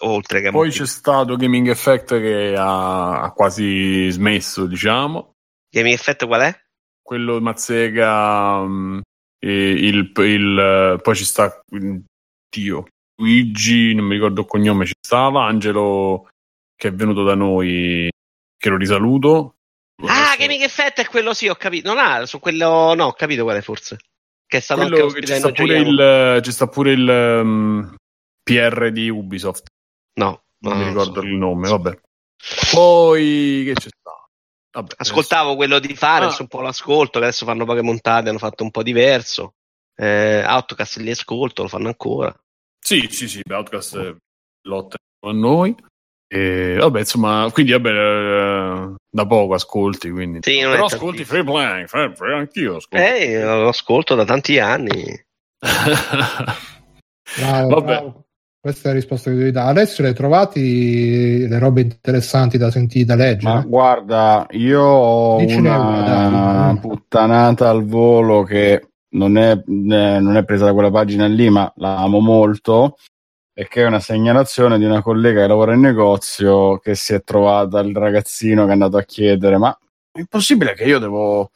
oltre che Poi molti- c'è stato Gaming Effect che ha quasi smesso, diciamo. Gaming Effect qual è? Quello Mazzega, e il, il- poi ci sta mm, Dio, Luigi, non mi ricordo il cognome, ci stava, Angelo che è venuto da noi, che lo risaluto. Ah, Gaming Effect è quello sì, ho capito. Non ha, su quello no, ho capito quale forse. Che è stato anche quello che ci sta pure il, ci sta pure il mm, PR di Ubisoft. No, non no, mi non ricordo so. il nome, vabbè. Poi che c'è stato? Vabbè, Ascoltavo quello di Fares, Ah. un po' l'ascolto, che adesso fanno poche montate, hanno fatto un po' diverso. Eh, Outcast li ascolto, lo fanno ancora. adesso- Sì, sì, sì, Outcast eh, lotta con noi. E vabbè, insomma, quindi vabbè, eh, da poco ascolti, quindi. Sì, non è Però ascolti Free free, free, anch'io ascolto. Eh, lo ascolto da tanti anni. [laughs] bravo, Vabbè. bravo. Questa è la risposta che devi dare. Adesso le hai trovati le robe interessanti da sentire, da leggere? Ma guarda, io ho Dicene una, una puttanata al volo che non è, eh, non è presa da quella pagina lì, ma la amo molto. Che è una segnalazione di una collega che lavora in negozio che si è trovata il ragazzino che è andato a chiedere: Ma è possibile che io devo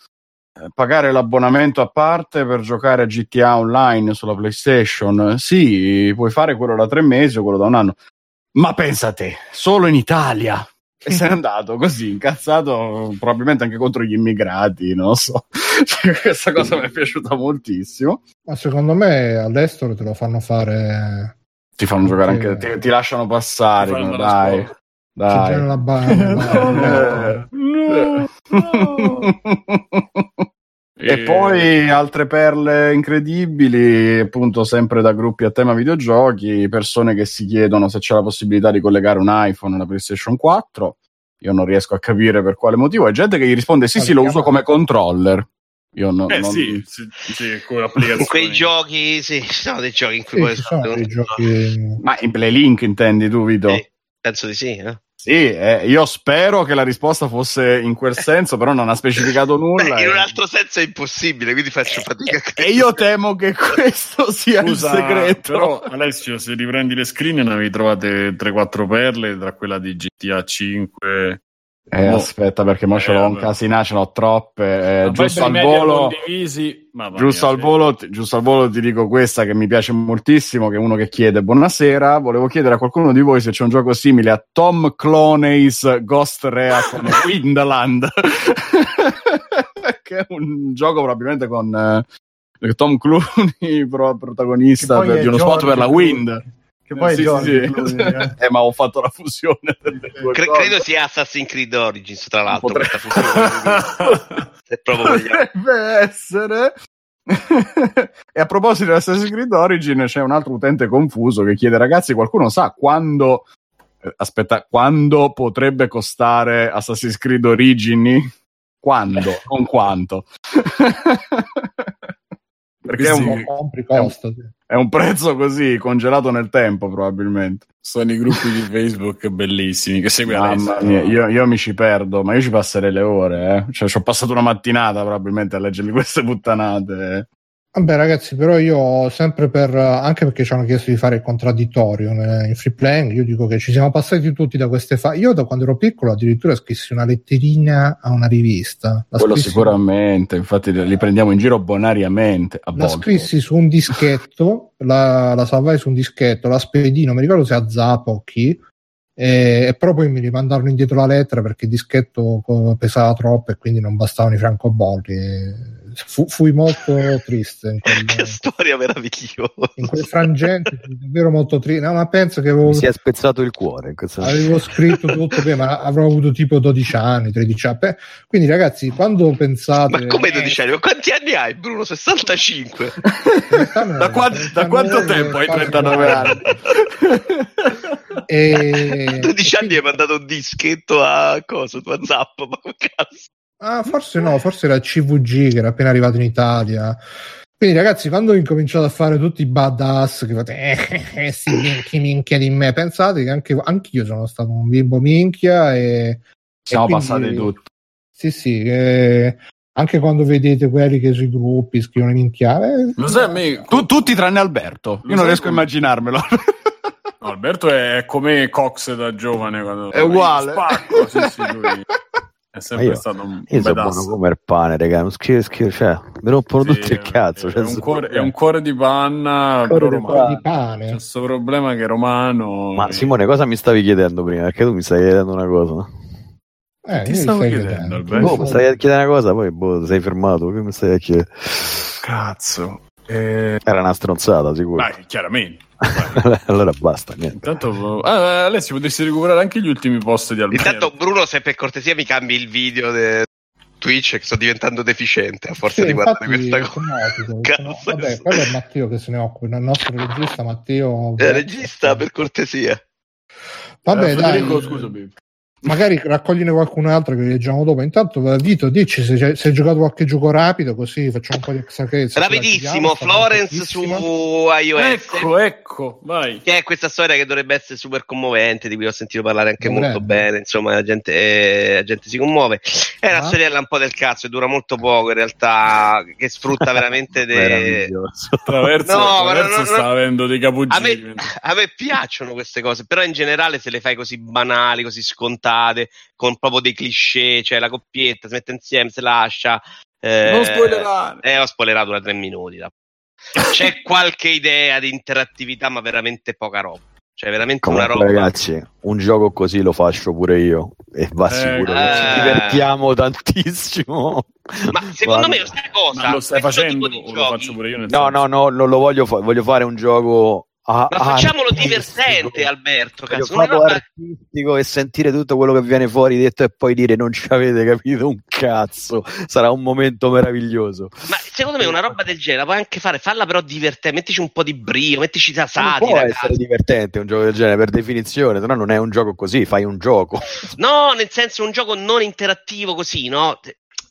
pagare l'abbonamento a parte per giocare a GTA online sulla PlayStation? Sì, puoi fare quello da tre mesi o quello da un anno. Ma pensa te, solo in Italia. E se n'è [laughs] andato così, incazzato, probabilmente anche contro gli immigrati, non lo so. [laughs] Cioè, Questa cosa mi è piaciuta moltissimo. Ma secondo me all'estero te lo fanno fare. Ti fanno giocare anche, ti, ti lasciano passare, Ti fanno a dai. scuola. C'è già Dai. la ba- la- [laughs] Eh. E E- poi altre perle incredibili, appunto sempre da gruppi a tema videogiochi, persone che si chiedono se c'è la possibilità di collegare un iPhone alla PlayStation 4. Io non riesco a capire per quale motivo. E gente che gli risponde sì, sì, lo uso come controller. Io no- Eh non- sì, sì, sì, con l'applicazione. In quei giochi, sì, [laughs] ci sono dei giochi in cui Sì, dei giochi. Ma in Playlink intendi tu, Vito? Sì, penso di sì. eh. Sì, eh, io spero che la risposta fosse in quel senso, però non ha specificato [laughs] nulla. Beh, in un altro senso è impossibile, quindi faccio fatica a E io temo che [laughs] questo sia Scusa, il segreto. Però Alessio, se riprendi le screen ne avevi trovate 3-4 perle tra quella di GTA 5. Eh, Mo- aspetta, perché mo ce Eh, l'ho un vabbè. casina, ce l'ho troppe. eh, giusto al volo. Giusto mia, al, volo, ti- giusto al volo ti dico questa che mi piace moltissimo, che è uno che chiede buonasera, volevo chiedere a qualcuno di voi se c'è un gioco simile a Tom Cloney's Ghost Rea con [laughs] Windland, [laughs] che è un gioco probabilmente con eh, Tom Clooney [laughs] pro- protagonista per- di uno spot per la Clooney. Wind. Che poi è Sì, George sì, sì. Eh. [laughs] Eh, ma ho fatto la fusione Cre- credo sia Assassin's Creed Origins, tra l'altro, Potrebbe- questa fusione. [laughs] Se proprio vogliamo. Potrebbe essere. [laughs] e a proposito di Assassin's Creed Origin, c'è un altro utente confuso che chiede: ragazzi, qualcuno sa quando Eh, Aspetta, quando potrebbe costare Assassin's Creed Origini? Quando? Con quanto? Perché è Sì. un, compri è un- è un prezzo così, congelato nel tempo probabilmente. Sono i gruppi di Facebook bellissimi che segui Mamma mia, io, io mi ci perdo, ma io ci passerei le ore, eh. Cioè, ci ho passato una mattinata probabilmente a leggermi queste puttanate. Eh. Vabbè, ragazzi, però io sempre per anche perché ci hanno chiesto di fare il contraddittorio in free playing, io dico che ci siamo passati tutti da queste fasi. Io da quando ero piccolo addirittura scrissi una letterina a una rivista. La Quello scrissi- sicuramente, infatti li prendiamo in giro bonariamente. A La volte. scrissi su un dischetto, la, la salvai su un dischetto, la spedì, non mi ricordo se a Zappa o chi, e, e però poi mi rimandarono indietro la lettera perché il dischetto pesava troppo e quindi non bastavano i francobolli. E Fu, fui molto triste in quel, [laughs] Che storia meravigliosa. in quel frangente, davvero molto triste. No, ma penso che avevo, Mi si è spezzato il cuore. in questo- avevo scritto [laughs] tutto bene, ma avrò avuto tipo 12 anni, 13 anni. Quindi ragazzi, quando pensate... Ma come eh, 12 anni? Ma Quanti anni hai, Bruno? 65. in realtà non Da, è- quan- da quanto 39, tempo hai quasi 39 anni? E... [laughs] 12 anni hai mandato un dischetto a cosa? Tu a Zap, ma cazzo? Ah, forse no, forse era CVG che era appena arrivato in Italia. Quindi, ragazzi, quando ho incominciato a fare tutti i badass che fate, eh, eh, sì, [laughs] minchia, minchia di me, pensate che anche anch'io sono stato un bimbo minchia e. Siamo quindi- passati tutti. Sì, sì, eh, anche quando vedete quelli che sui gruppi scrivono minchia. eh, Lo sai, me Tu- tutti tranne Alberto. Lo Io non riesco a immaginarmelo. Alberto è come Cox da giovane. Quando... È uguale. Spacco, sì, sì, lui [laughs] è sempre io- stato un Io sono buono come il pane, raga. Non schifo, cioè, mi rompono Sì, tutto il cazzo. È, cioè, un cuore, è un cuore di panna, Cuore di romano. di C'è pane. questo problema che è romano. Ma Simone, cosa mi stavi chiedendo prima? Perché tu mi stai chiedendo una cosa. Eh, Ti stavo stai chiedendo, chiedendo. Alberto. Boh, mi stai chiedendo una cosa, poi boh, sei fermato. Che mi stai a chiedere? Cazzo. Eh, Era una stronzata, sicuro. Vai, chiaramente. [laughs] Allora basta, niente. Intanto, ah, Alessio, potresti recuperare anche gli ultimi post di Alberto. Intanto, Bruno, se per cortesia mi cambi il video di Twitch, che sto diventando deficiente a forza Sì, di guardare questa cosa. no, vabbè, quello è Matteo che se ne occupa, il nostro regista Matteo. Eh, regista, per cortesia. Vabbè, Eh, dai, Federico, scusami. Magari raccogliene qualcun altro che leggiamo dopo. Intanto, Vito, dici se, se hai giocato qualche gioco rapido, così facciamo un po' di extra. Rapidissimo, Florence su iOS. Ecco, ecco, vai. Che è questa storia che dovrebbe essere super commovente, di cui ho sentito parlare anche Dovrebbe. molto bene. Insomma, la gente, eh, la gente si commuove. È una Ah. storiella un po' del cazzo, e dura molto poco in realtà, che sfrutta [laughs] veramente de... Attraverso, No, ma attraverso no, no, sta avendo dei capugini. A me, a me piacciono queste cose, però in generale se le fai così banali, così scontate, con proprio dei cliché, cioè la coppietta si mette insieme, si lascia. eh, Non spoilerare. Eh, ho spoilerato da tre minuti. da- C'è [laughs] qualche idea di interattività, ma veramente poca roba. Cioè, veramente una Comunque, roba. ragazzi, un gioco così lo faccio pure io. E va Eh, sicuro che eh. ci divertiamo tantissimo. Ma secondo Guarda. me, sai cosa? Ma lo stai Questo facendo tipo di o lo giochi- faccio pure io? Nel No, senso- no, no, non lo voglio fare. Voglio fare un gioco. A- Ma facciamolo artistico. divertente, Alberto. Cazzo, una farlo roba- artistico e sentire tutto quello che viene fuori detto e poi dire non ci avete capito un cazzo. Sarà un momento meraviglioso. Ma secondo me una roba del genere la puoi anche fare, falla però divertente, mettici un po' di brio, mettici la Non può satira. essere cazzo. divertente un gioco del genere per definizione, se no non è un gioco così, fai un gioco. No, nel senso un gioco non interattivo così, no?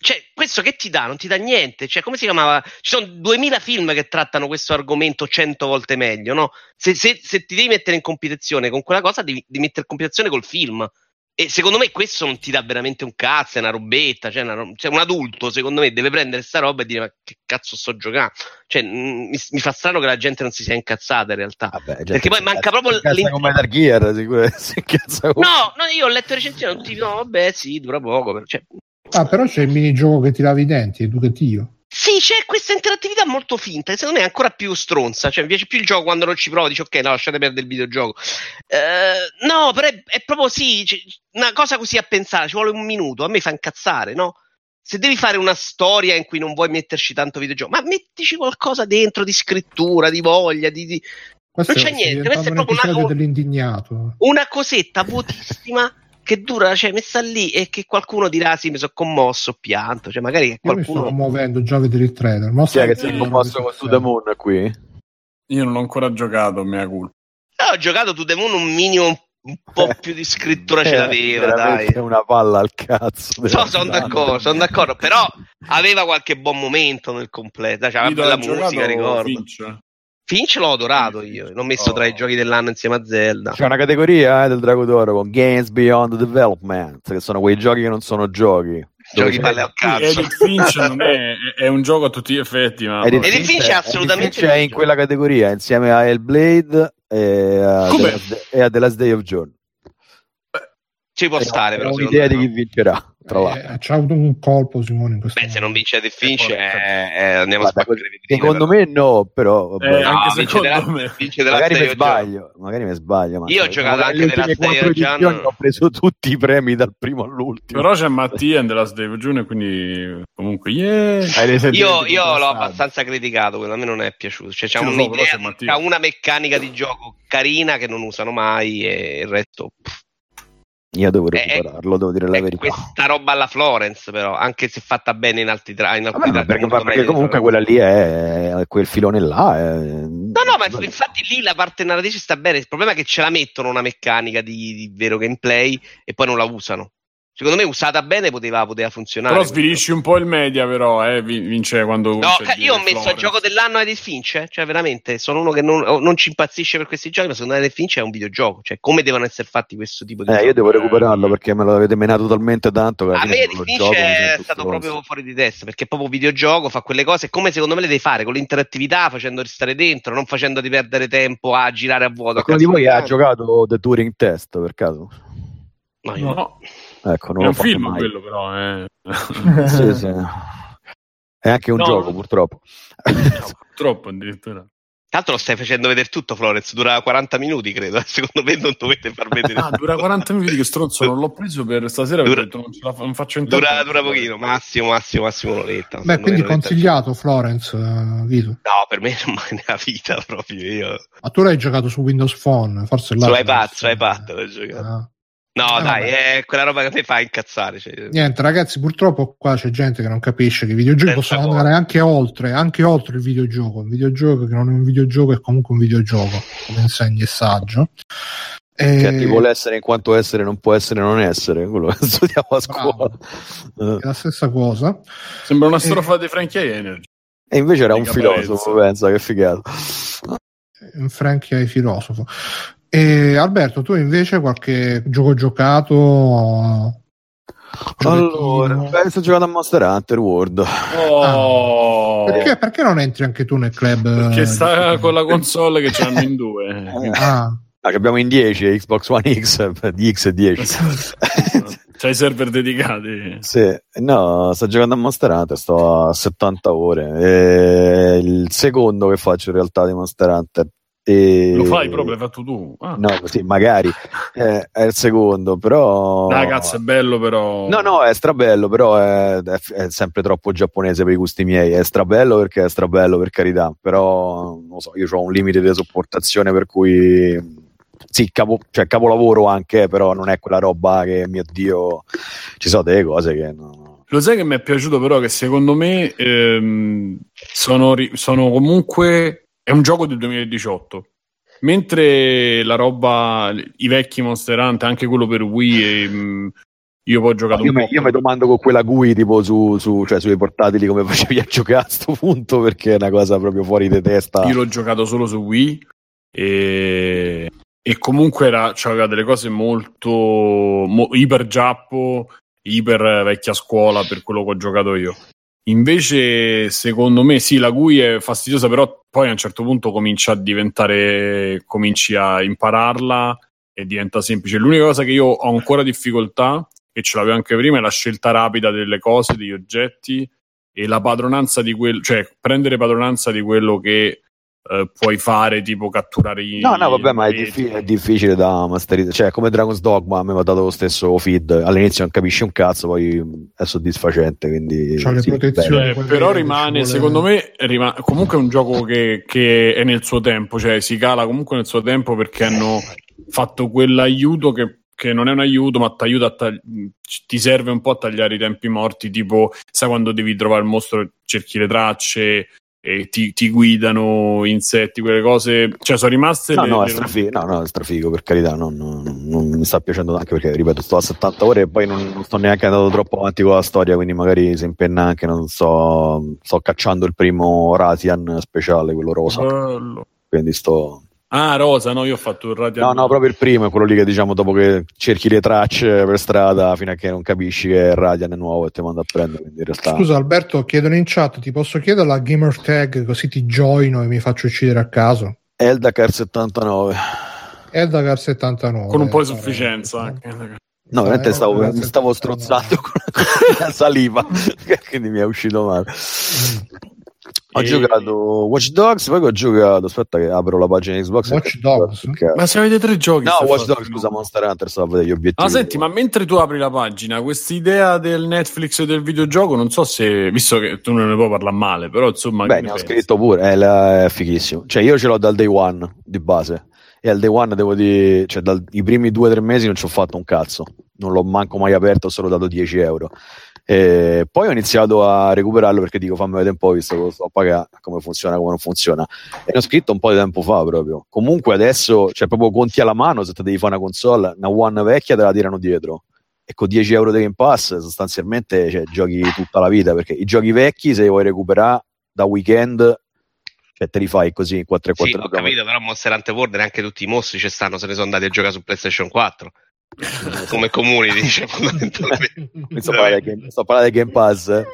Cioè, questo che ti dà? Non ti dà niente. Cioè, come si chiamava? Ci sono 2000 film che trattano questo argomento 100 volte meglio, no? Se, se- se ti devi mettere in competizione con quella cosa, devi, devi mettere in competizione col film. E secondo me questo non ti dà veramente un cazzo, è una robetta. Cioè, una cioè, un adulto, secondo me, deve prendere sta roba e dire: Ma che cazzo sto giocando? Cioè, mi, mi fa strano che la gente non si sia incazzata in realtà. Vabbè, gente, Perché poi manca proprio si incazza l'in- con Metal Gear, sicuro, [laughs] si incazza No, no, io ho letto recensioni, non ti no, vabbè, sì, dura poco. però- Cioè, Ah, però c'è il minigioco che ti lavi i denti, educativo. Sì, c'è questa interattività molto finta, e secondo me è ancora più stronza. Cioè, mi piace più il gioco quando non ci provo, dici ok, no, lasciate perdere il videogioco. Eh, no, però è, è proprio sì, una cosa così a pensare, ci vuole un minuto, a me fa incazzare, no? Se devi fare una storia in cui non vuoi metterci tanto videogioco, ma mettici qualcosa dentro di scrittura, di voglia, di, di- Non c'è niente, questo è proprio una- una cosetta vuotissima che dura, cioè messa lì e che qualcuno dirà sì, mi sono commosso, pianto, cioè magari Io mi sto qualcuno... muovendo già a vedere il trailer. Ma è che si è commosso con Moon qui? Io non ho ancora giocato, mea culpa. Ah, ho giocato To The Moon un minimo un po' più di scrittura ce Eh, l'aveva, dai. veramente una palla al cazzo. So, sono d'accordo, sono d'accordo, però aveva qualche buon momento nel completo. Bella hai giocato musica, ricordo. Finch? Finch l'ho adorato io, l'ho messo Oh. tra i giochi dell'anno insieme a Zelda. C'è una categoria eh, del Drago d'Oro con Games Beyond Development, che sono quei giochi che non sono giochi. Giochi palle al cazzo. Edith Finch non è, è un gioco a tutti gli effetti, ma Edith Edith Finch è assolutamente Finch è in quella categoria insieme a Hellblade e a, Come? The Last, e a The Last Day of John. Ci può E stare, ho però. secondo un'idea di chi vincerà, tra l'altro. Eh, c'ha avuto un colpo Simone in questo Beh, se non momento. vince Edith Finch, Eh, è- andiamo a Guarda, spaccare le vetrine, Secondo però. me no, però vabbè. Eh, No, anche vince della- me. vince della magari mi sbaglio, magari mi sbaglio. Ma Io ho giocato anche della edizioni Gian. ho preso tutti i premi dal primo all'ultimo. Però c'è Mattia in The Last Day of June, quindi comunque yeah. Io, io l'ho abbastanza criticato, quello a me non è piaciuto. Cioè, c'è Sì, so, un'idea, una meccanica di gioco carina che non usano mai e il resto. pff. Io devo Eh, recuperarlo, devo dire la È verità. questa roba alla Florence, però, anche se fatta bene in altri tra in altri Vabbè, perché, perché comunque quella lì è, quel filone là. È... No, no, ma infatti lì la parte narrativa sta bene. Il problema è che ce la mettono una meccanica di, di vero gameplay e poi non la usano. Secondo me, usata bene, poteva, poteva funzionare. Però svilisci un po' il media, però, eh, vin- vince quando... No, vince il io ho messo il gioco dell'anno a Edith Finch, eh. cioè veramente sono uno che non, non ci impazzisce per questi giochi, ma secondo me Edith Finch è un videogioco, cioè come devono essere fatti questo tipo di Eh, giochi. io devo recuperarlo perché me l'avete menato talmente tanto che A me lo Edith gioco, Finch mi è stato proprio fuori di testa perché è proprio videogioco, fa quelle cose come secondo me le devi fare con l'interattività, facendo restare dentro, non facendoti perdere tempo a girare a vuoto. Qualcuno di voi ha giocato The Turing Test per caso? No, io no. No, Ecco, non è un film mai. quello, però, eh. [laughs] Sì, sì. È anche un No, gioco, no. [laughs] purtroppo. Troppo addirittura. L'altro lo stai facendo vedere tutto, Florence, dura 40 minuti, credo. [laughs] Secondo me non dovete far vedere. Ah, dura 40 minuti che stronzo, non l'ho preso per stasera Dura- ho detto non, ce la fa- non faccio in tempo. Dura, dura pochino, massimo, massimo, massimo un'oretta. Beh, quindi consigliato Florence, Vito. No, per me non mai nella vita proprio. Io. Ma tu l'hai giocato su Windows Phone, forse là. Su iPad, su iPad l'ho giocato. Ah. No, Ah, dai, vabbè. è quella roba che me fa incazzare. Cioè. Niente, ragazzi, purtroppo qua c'è gente che non capisce che i videogiochi Senza possono andare anche oltre, anche oltre il videogioco. Un videogioco che non è un videogioco è comunque un videogioco, come insegna il saggio. E- Che ti vuole essere in quanto essere non può essere non essere, quello che [laughs] studiamo a scuola. Eh, è la stessa cosa. Sembra una Eh. strofa di Frankie Energy. E invece era un filosofo, pensa che figata. Un Frankie filosofo. E Alberto, tu invece qualche gioco giocato? Allora, beh, sto giocando a Monster Hunter World. Oh, Perché, perché non entri anche tu nel club? Perché eh, sta con la console che ce l'hanno in due. [laughs] Ah, Ah, che abbiamo in 10 Xbox One X, [laughs] di X e 10. [laughs] C'hai i server dedicati. Sì, no, sto giocando a Monster Hunter, sto a 70 ore. È il secondo che faccio in realtà di Monster Hunter. E... Lo fai proprio, l'hai fatto tu. Ah. No, sì, magari [laughs] Eh, è il secondo, però. Dai, cazzo, è bello, però. No, no, è strabello, però è, è- è sempre troppo giapponese per i gusti miei. È strabello perché è strabello, per carità, però non so, io ho un limite di sopportazione per cui sì, capo, cioè, capolavoro anche, però non è quella roba che, mio Dio, ci sono delle cose che no. Lo sai che mi è piaciuto, però, che secondo me ehm, sono, sono comunque. È un gioco del 2018. Mentre la roba, i vecchi Monster Hunter, anche quello per Wii, ehm, io poi ho giocato Io po'. io mi domando con quella GUI tipo su, su- cioè, sui portatili come [laughs] facevi a giocare a sto punto perché è una cosa proprio fuori di testa. Io l'ho giocato solo su Wii e, e comunque era, c'aveva delle cose molto mo- iper giappo, iper vecchia scuola per quello che ho giocato io. Invece, secondo me, sì, la GUI è fastidiosa, però poi a un certo punto comincia a diventare, cominci a impararla e diventa semplice. L'unica cosa che io ho ancora difficoltà, e ce l'avevo anche prima, è la scelta rapida delle cose, degli oggetti e la padronanza di quello, cioè prendere padronanza di quello che eh, puoi fare, tipo catturare i. No, no, vabbè, ma è, diffi- è difficile da masterizzare. Cioè, come Dragon's Dogma, a me mi ha dato lo stesso feed. All'inizio non capisci un cazzo, poi è soddisfacente. Quindi, C'ha le sì, protezioni. bello. Eh, però rimane, secondo me, rima- comunque è un gioco che, che è nel suo tempo, cioè si cala comunque nel suo tempo perché hanno fatto quell'aiuto che, che non è un aiuto, ma ti aiuta a tag- ti serve un po' a tagliare i tempi morti, tipo, sai quando devi trovare il mostro, cerchi le tracce e ti, ti guidano insetti, quelle cose, cioè sono rimaste No, le- no, è strafigo, no, no, è strafigo per carità, non, non- non mi sta piacendo anche perché, ripeto, sto a 70 ore e poi non, non sto neanche andato troppo avanti con la storia, quindi magari si impenna anche, non so, sto cacciando il primo Ratian speciale, quello rosa, Bello. quindi sto... Ah, Rosa, no, io ho fatto il radio. No, no, proprio il primo è quello lì che diciamo dopo che cerchi le tracce per strada fino a che non capisci che è Radian è nuovo e ti manda a prendere, quindi in realtà... Scusa Alberto, chiedono in chat, ti posso chiedere la gamer tag così ti joino e mi faccio uccidere a caso? Eldacar 79. Eldagar 79. Con un po' di eh, sufficienza eh, anche. No, veramente eh, stavo, mi stavo 79. strozzando con, con la saliva, [laughs] quindi mi è uscito male. Ho E- giocato Watch Dogs, poi che ho giocato, aspetta che apro la pagina Xbox. Watch Dogs? Perché- Ma se avete tre giochi. No, Watch? Dogs, scusa, Monster Hunter, stavo a vedere gli obiettivi. Ah, senti, ma mentre tu apri la pagina, quest'idea del Netflix e del videogioco, non so se, visto che tu non ne puoi parlare male, però insomma... Beh, che ne ho pensi? scritto pure, è, la- è fighissimo. Cioè, io ce l'ho dal day one di base. E al day one devo dire, cioè, dai primi due o tre mesi non ci ho fatto un cazzo. Non l'ho manco mai aperto, ho solo dato 10 euro. E poi ho iniziato a recuperarlo perché dico fammi vedere un po', visto che lo sto a pagare, come funziona, come non funziona. E ne ho scritto un po' di tempo fa proprio. Comunque adesso, cioè, proprio conti alla mano, se te devi fare una console, una One vecchia te la tirano dietro. E con 10 euro di Game Pass sostanzialmente cioè, giochi tutta la vita perché i giochi vecchi, se li vuoi recuperare da weekend, cioè te li fai così in 4 e Sì, 4 ho capito, però Monster Hunter World neanche tutti i mostri ci stanno, se ne sono andati a giocare su PlayStation 4. Come community, dice fondamentalmente. sto del Game, sto a parlare del Game Pass. eh.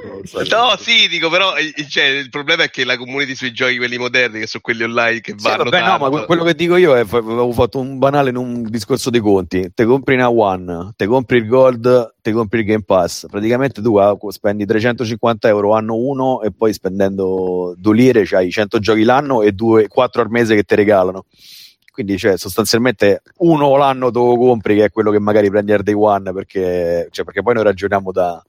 No, sì, dico, però eh, cioè, il problema è che la community sui giochi, quelli moderni, che sono quelli online che Sì, vanno vabbè, no, ma que- quello che dico io è avevo fatto un banale in un discorso dei conti. Te compri una One, te compri il Gold, te compri il Game Pass. Praticamente tu ah, spendi 350 euro anno uno e poi spendendo 2 lire c'hai 100 giochi l'anno e 2, 4 al mese che ti regalano. Quindi, cioè, sostanzialmente uno l'anno lo compri, che è quello che magari prendi al day one, perché, cioè, perché poi noi ragioniamo da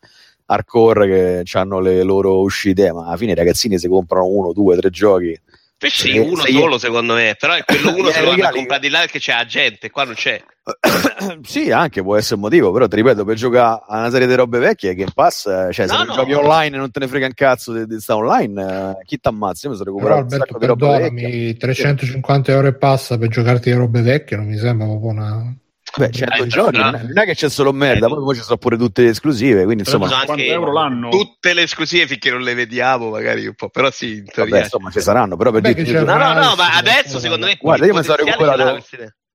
hardcore che hanno le loro uscite, ma alla fine i ragazzini si comprano uno, due, tre giochi. Sì, Se- uno se io- solo secondo me, però è quello [laughs] uno se lo vanno a comprare di là perché c'è la gente, qua non c'è. [coughs] sì, anche può essere un motivo, però ti ripeto, per giocare a una serie di robe vecchie, Game Pass, eh, cioè se No, non no. giochi online e non te ne frega un cazzo di, di sta online, eh, chi t'ammazza? Io mi sono Però recuperato un Alberto, sacco di roba vecchia. perdonami, 350 euro e passa per giocarti le robe vecchie non mi sembra proprio una... Beh, 100 Eh, giochi, non è- che c'è solo merda, Eh, poi, poi ci sono pure tutte le esclusive, quindi insomma, Sono 50 euro l'anno? Tutte le esclusive finché non le vediamo, magari un po', però sì, in teoria. vabbè, insomma ci saranno, però per Beh, dirti- No, no, no, Ah, ma adesso secondo me Guarda, io mi sono recuperato-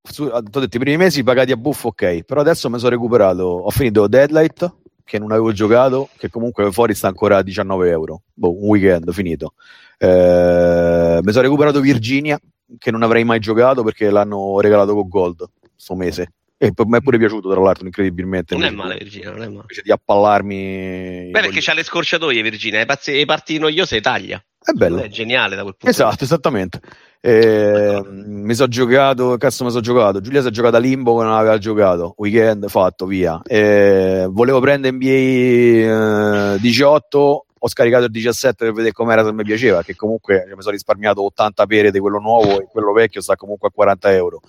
su, ho detto i primi mesi pagati a buffo ok però adesso mi sono recuperato ho finito Deadlight che non avevo giocato che comunque fuori sta ancora a 19 euro. Boh, un weekend finito. Eh, mi sono recuperato Virginia che non avrei mai giocato perché l'hanno regalato con Gold sto mese e mi è pure piaciuto tra l'altro incredibilmente Non è male, Virginia, non è male. invece di appallarmi Beh, perché c'ha le scorciatoie, Virginia, le, le parti noiose taglia. è bello È geniale da quel punto. Esatto, esattamente. Eh, mi sono giocato, cazzo mi sono giocato. Giulia si è giocata a Limbo che non aveva giocato. Weekend fatto, via. Eh, volevo prendere NBA eh, 18, ho scaricato il 17 per vedere com'era se mi piaceva, che comunque cioè, mi sono risparmiato 80 pere di quello nuovo e quello vecchio sta comunque a 40 euro.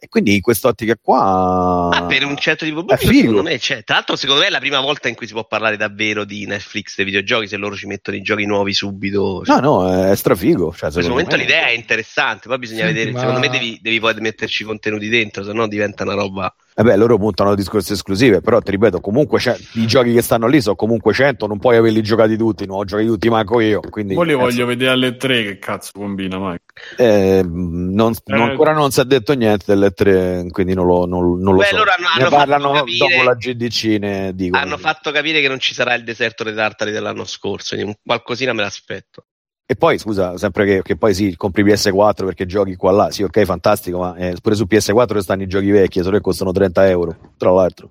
E quindi in quest'ottica qua... Ma per un certo tipo di pubblico, secondo me c'è. Tra l'altro, secondo me è la prima volta in cui si può parlare davvero di Netflix dei videogiochi, se loro ci mettono i giochi nuovi subito. No, no, è strafigo. Cioè, in questo momento me- l'idea è interessante, poi bisogna Senti, vedere. ma- Secondo me devi, devi poi metterci contenuti dentro, se no diventa una roba. Eh beh, loro puntano a discorsi esclusive, però ti ripeto, comunque c'è- i giochi che stanno lì sono comunque 100, non puoi averli giocati tutti, non ho giocati tutti manco io. Quindi, Poi li cazzo, voglio vedere alle tre che cazzo combina mai. eh, non- non- Eh. ancora non si è detto niente delle tre, quindi non lo, non- non lo Beh, so. loro hanno- ne hanno parlano capire- dopo la GDC, ne dicono. Hanno fatto capire che non ci sarà il deserto dei tartari dell'anno scorso, quindi un- qualcosina me l'aspetto. E poi, scusa, sempre che, che poi sì, compri PS4 perché giochi qua là, sì, ok, fantastico, ma eh, pure su PS4 stanno i giochi vecchi, solo che costano 30 euro, tra l'altro.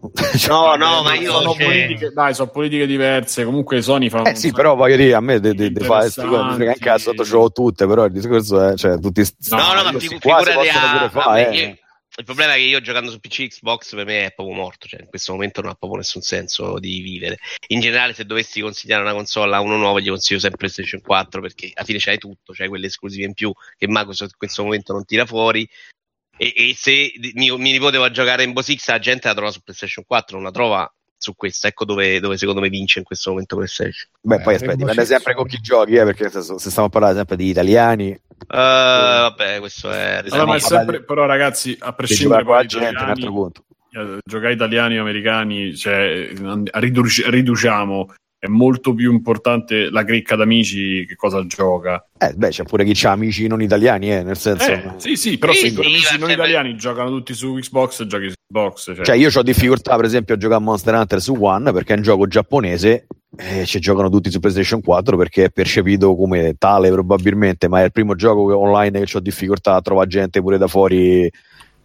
[laughs] Cioè, No, no, ma io. sono cioè, politiche, dai, sono politiche diverse. Comunque Sony fa Eh sì, però voglio dire, a me de, de, de fa, mi frega un cazzo, ce l'ho tutte, però il discorso è, cioè, tutti No, no, ma figurati a- pure fare, vabbè, eh. io- il problema è che io giocando su PC Xbox per me è proprio morto, cioè in questo momento non ha proprio nessun senso di vivere. In generale, se dovessi consigliare una console a uno nuovo, gli consiglio sempre PlayStation 4 perché alla fine c'hai tutto, c'hai quelle esclusive in più che Microsoft in questo momento non tira fuori. E, e se nipote va a giocare in Boss X, la gente la trova su PlayStation 4, non la trova su questa. Ecco dove, dove secondo me vince in questo momento PlayStation. Beh, Eh, poi aspetta, dipende sempre con chi giochi, eh, perché se, se stiamo a parlare sempre di italiani, vabbè, questo è... Allora, ma è sempre, però ragazzi, a prescindere dai gente un altro italiani, conto. eh, giocare italiani o americani, cioè, riduci- riduciamo, è molto più importante la cricca d'amici che cosa gioca. Eh, beh, c'è pure chi ha amici non italiani, eh, nel senso... Eh, sì, sì, però Sì, se i tuoi sì, amici non italiani giocano tutti su Xbox, giochi su Xbox. Cioè, Cioè, io ho difficoltà, per esempio, a giocare a Monster Hunter su One perché è un gioco giapponese e ci giocano tutti su PlayStation 4 perché è percepito come tale probabilmente, ma è il primo gioco online che ho difficoltà a trovare gente pure da fuori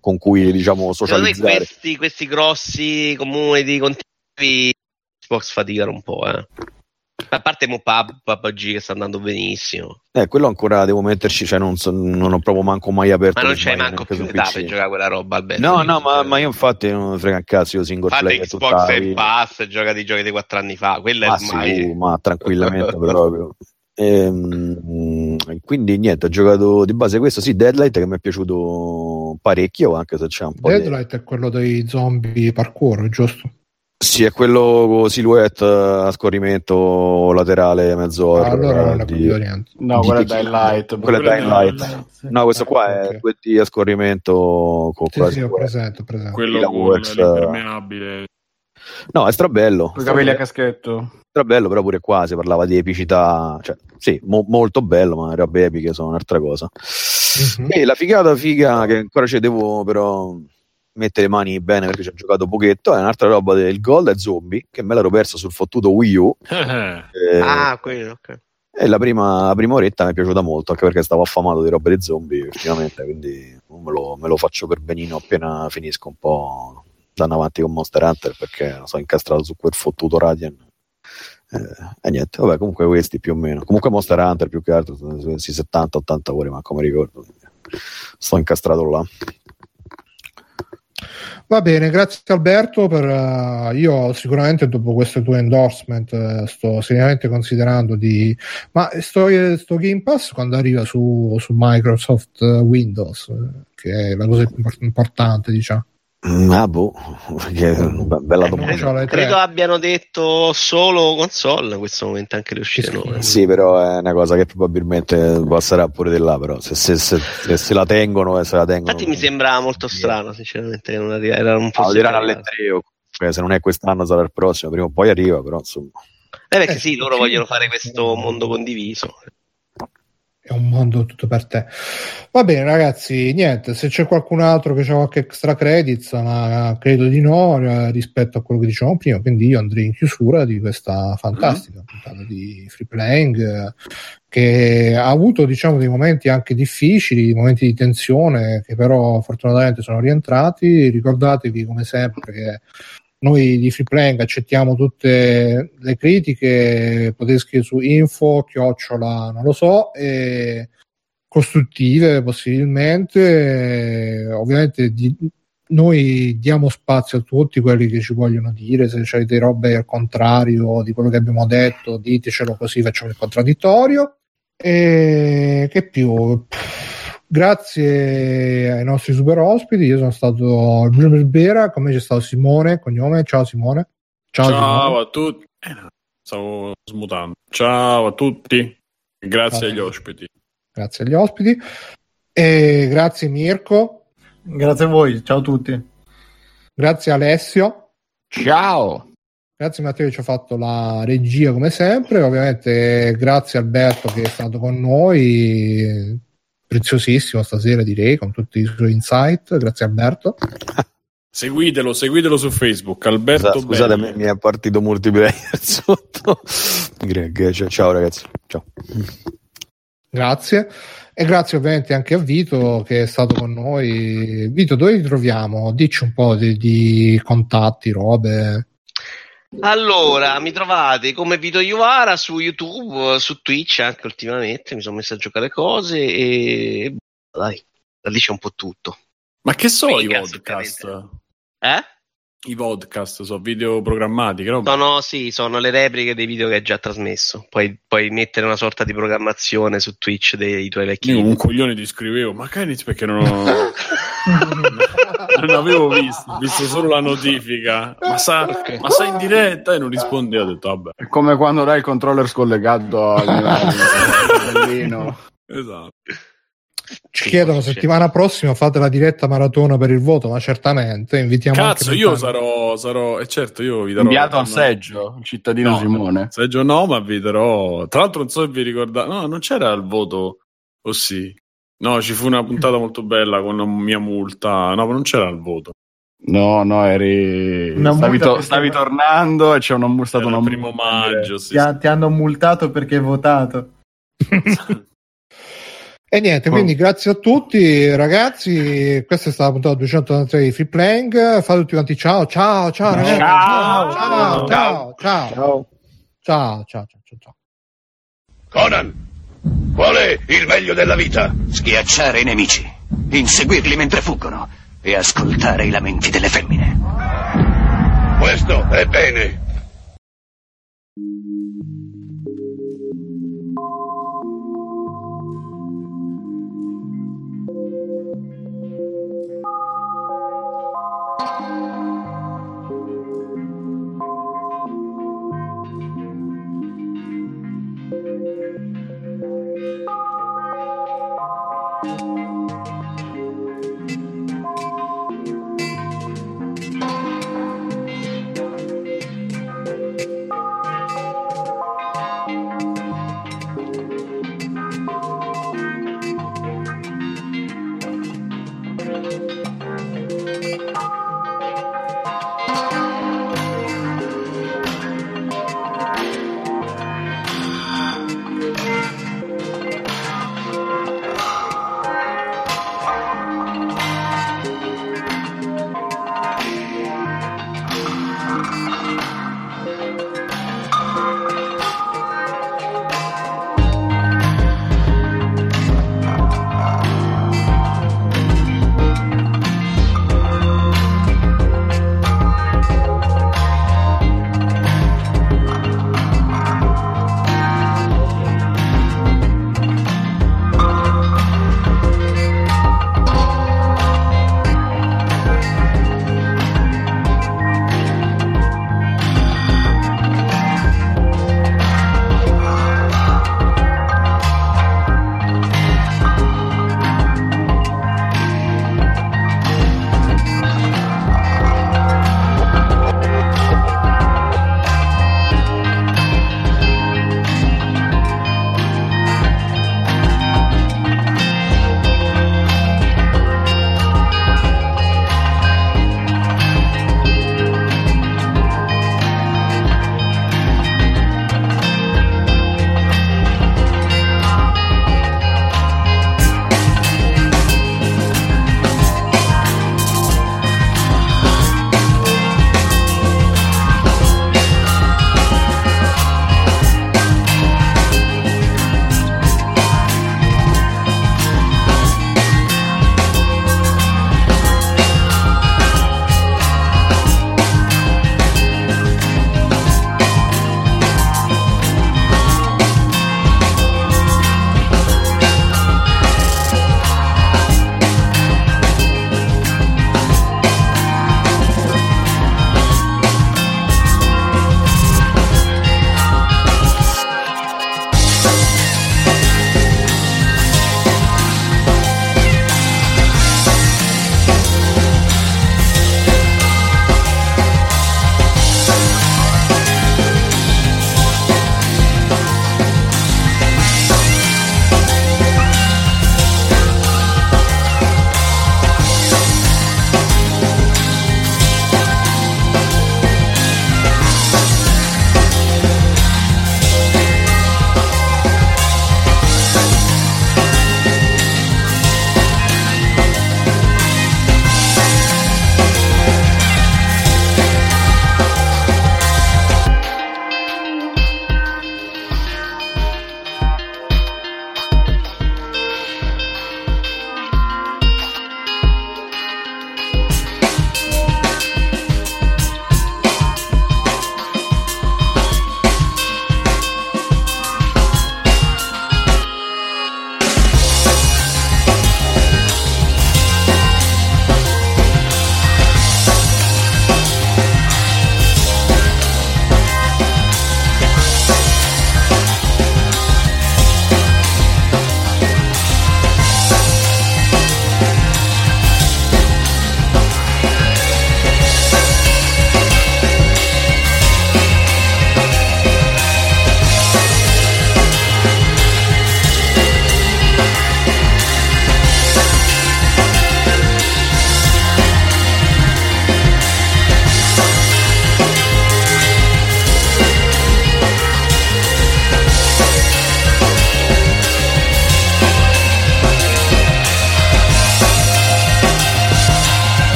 con cui, diciamo, Secondo me socializzare. questi, questi grossi comuni continui Xbox faticano un po', eh. A parte mo Pub, PUBG che sta andando benissimo. Eh, quello ancora devo metterci, cioè non, so- non ho proprio manco mai aperto. Ma non c'hai manco più su età PC. per giocare quella roba, Alberto. No, no, ma, ma io infatti non mi frega un cazzo, io single Fate player Xbox vita. Pass, gioca di giochi di 4 anni fa. Quella Ma è ormai... sì, ma tranquillamente proprio. Ehm, quindi niente, ho giocato di base questo, sì, Deadlight che mi è piaciuto parecchio, anche se c'è un po' di... Deadlight è quello dei zombie parkour, giusto? Sì, è quello con silhouette a scorrimento laterale mezzo Ah, allora non di-. No, Di quella è tequila. Dying Light. Quella è Dying Light. No, questo qua Ah, è ok. 2D a scorrimento con Sì, quasi sì, ho presente, presente. quello con Works, l'impermeabile. No, è strabello. Con i capelli a caschetto. Strabello, però pure qua si parlava di epicità, cioè sì, mo- molto bello, ma robe epiche sono un'altra cosa. Mhm. E la figata figa che ancora ci devo però mettere le mani bene perché ci ho giocato pochetto è un'altra roba del Gold e Zombie che me l'ero perso sul fottuto Wii U. [laughs] Eh, Ah, quello, ok. e la prima, la prima oretta mi è piaciuta molto anche perché stavo affamato di robe di zombie ultimamente quindi me lo, me lo faccio per benino appena finisco un po' andando avanti con Monster Hunter perché sono incastrato su quel fottuto Radiant. Eh, e niente, vabbè comunque questi più o meno. Comunque Monster Hunter più che altro sono sì, 70-80 ore ma come ricordo sto incastrato là Va bene, grazie Alberto. Per, eh, io sicuramente dopo questo tuo endorsement eh, sto seriamente considerando di... Ma sto, eh, sto Game Pass quando arriva su, su Microsoft Windows, che è la cosa più impor- importante, diciamo. Mm, ah boh che be- bella Eh, domanda tre. Credo abbiano detto solo console in questo momento anche le uscite nuove. Sì, però è una cosa che probabilmente passerà pure di là, però se, se- se- se- se la tengono e se la tengono... Infatti mi sembrava molto strano, sinceramente, non arriva, era un po' diranno alle. 3 o cioè, se non è quest'anno sarà il prossimo, prima o poi arriva, però insomma... Eh, perché Eh, sì, loro vogliono fare questo mondo condiviso. È un mondo tutto per te. Va bene, ragazzi, niente. Se c'è qualcun altro che ha qualche extra credits, ma credo di no eh, rispetto a quello che dicevamo prima. Quindi io andrei in chiusura di questa fantastica puntata di free playing eh, che ha avuto, diciamo, dei momenti anche difficili, dei momenti di tensione che però fortunatamente sono rientrati. Ricordatevi, come sempre, che noi di Free Playing accettiamo tutte le critiche, potete scrivere su info, chiocciola, non lo so, e costruttive possibilmente. Ovviamente di- noi diamo spazio a tutti quelli che ci vogliono dire, se avete robe al contrario di quello che abbiamo detto, ditecelo così facciamo il contraddittorio. E che più? Grazie ai nostri super ospiti, io sono stato il Bruno Bera, con me c'è stato Simone, cognome, ciao Simone. Ciao, Ciao, Simone. a tutti. Stavo smutando. Ciao a tutti. Grazie Ciao. agli ospiti. grazie agli ospiti. E grazie Mirko, Grazie a voi, ciao a tutti. grazie Alessio, Ciao. grazie Matteo che ci ha fatto la regia come sempre, ovviamente grazie Alberto che è stato con noi, preziosissimo stasera direi con tutti i suoi insight, grazie Alberto. [laughs] Seguitelo, seguitelo su Facebook. Alberto Scusa- Scusate, mi mi è partito multiplayer [laughs] sotto. Greg, ciao, ciao ragazzi, ciao. Grazie. E grazie ovviamente anche a Vito che è stato con noi. Vito, dove ti troviamo? Dici un po' di, di contatti, robe. Allora, mi trovate come Vito Iuvara su YouTube, su Twitch anche ultimamente, mi sono messo a giocare cose e dai, da lì c'è un po' tutto. Ma che so i podcast? Eh? I podcast sono video programmati, roba? Sono, sì, sono le repliche dei video che hai già trasmesso. Puoi, puoi mettere una sorta di programmazione su Twitch dei tuoi vecchi Io un coglione ti scrivevo, ma Kenny perché non ho... non avevo visto, visto solo la notifica. Ma sa, ma sai in diretta? E non rispondi, ho detto vabbè. È come quando dai il controller scollegato al al bellino. Esatto. Ci Sì, chiedono sì. settimana prossima fate la diretta maratona per il voto, ma certamente invitiamo Cazzo, anche io sarò, sarò, e certo, io vi darò Inviato al no, seggio, il cittadino No. Simone. Seggio no, ma vi darò. Tra l'altro, non so se vi ricordate, no, non c'era il voto, o sì? No, ci fu una puntata [laughs] molto bella con una mia multa. No, ma non c'era il voto. No, no, eri... Stavi, to- stavi tornando e c'è una, stata una il primo maggio. Sì, Ti, ha- ti hanno multato perché hai votato. [laughs] E niente, quindi grazie a tutti ragazzi, questa è stata la puntata 293 di Free Playing, fate tutti quanti ciao, ciao, ciao ragazzi, Ciao. ciao, ciao, ciao, ciao, Ciao. ciao, ciao, ciao, ciao. Conan, qual è il meglio della vita? Schiacciare i nemici, inseguirli mentre fuggono e ascoltare i lamenti delle femmine. Questo è bene.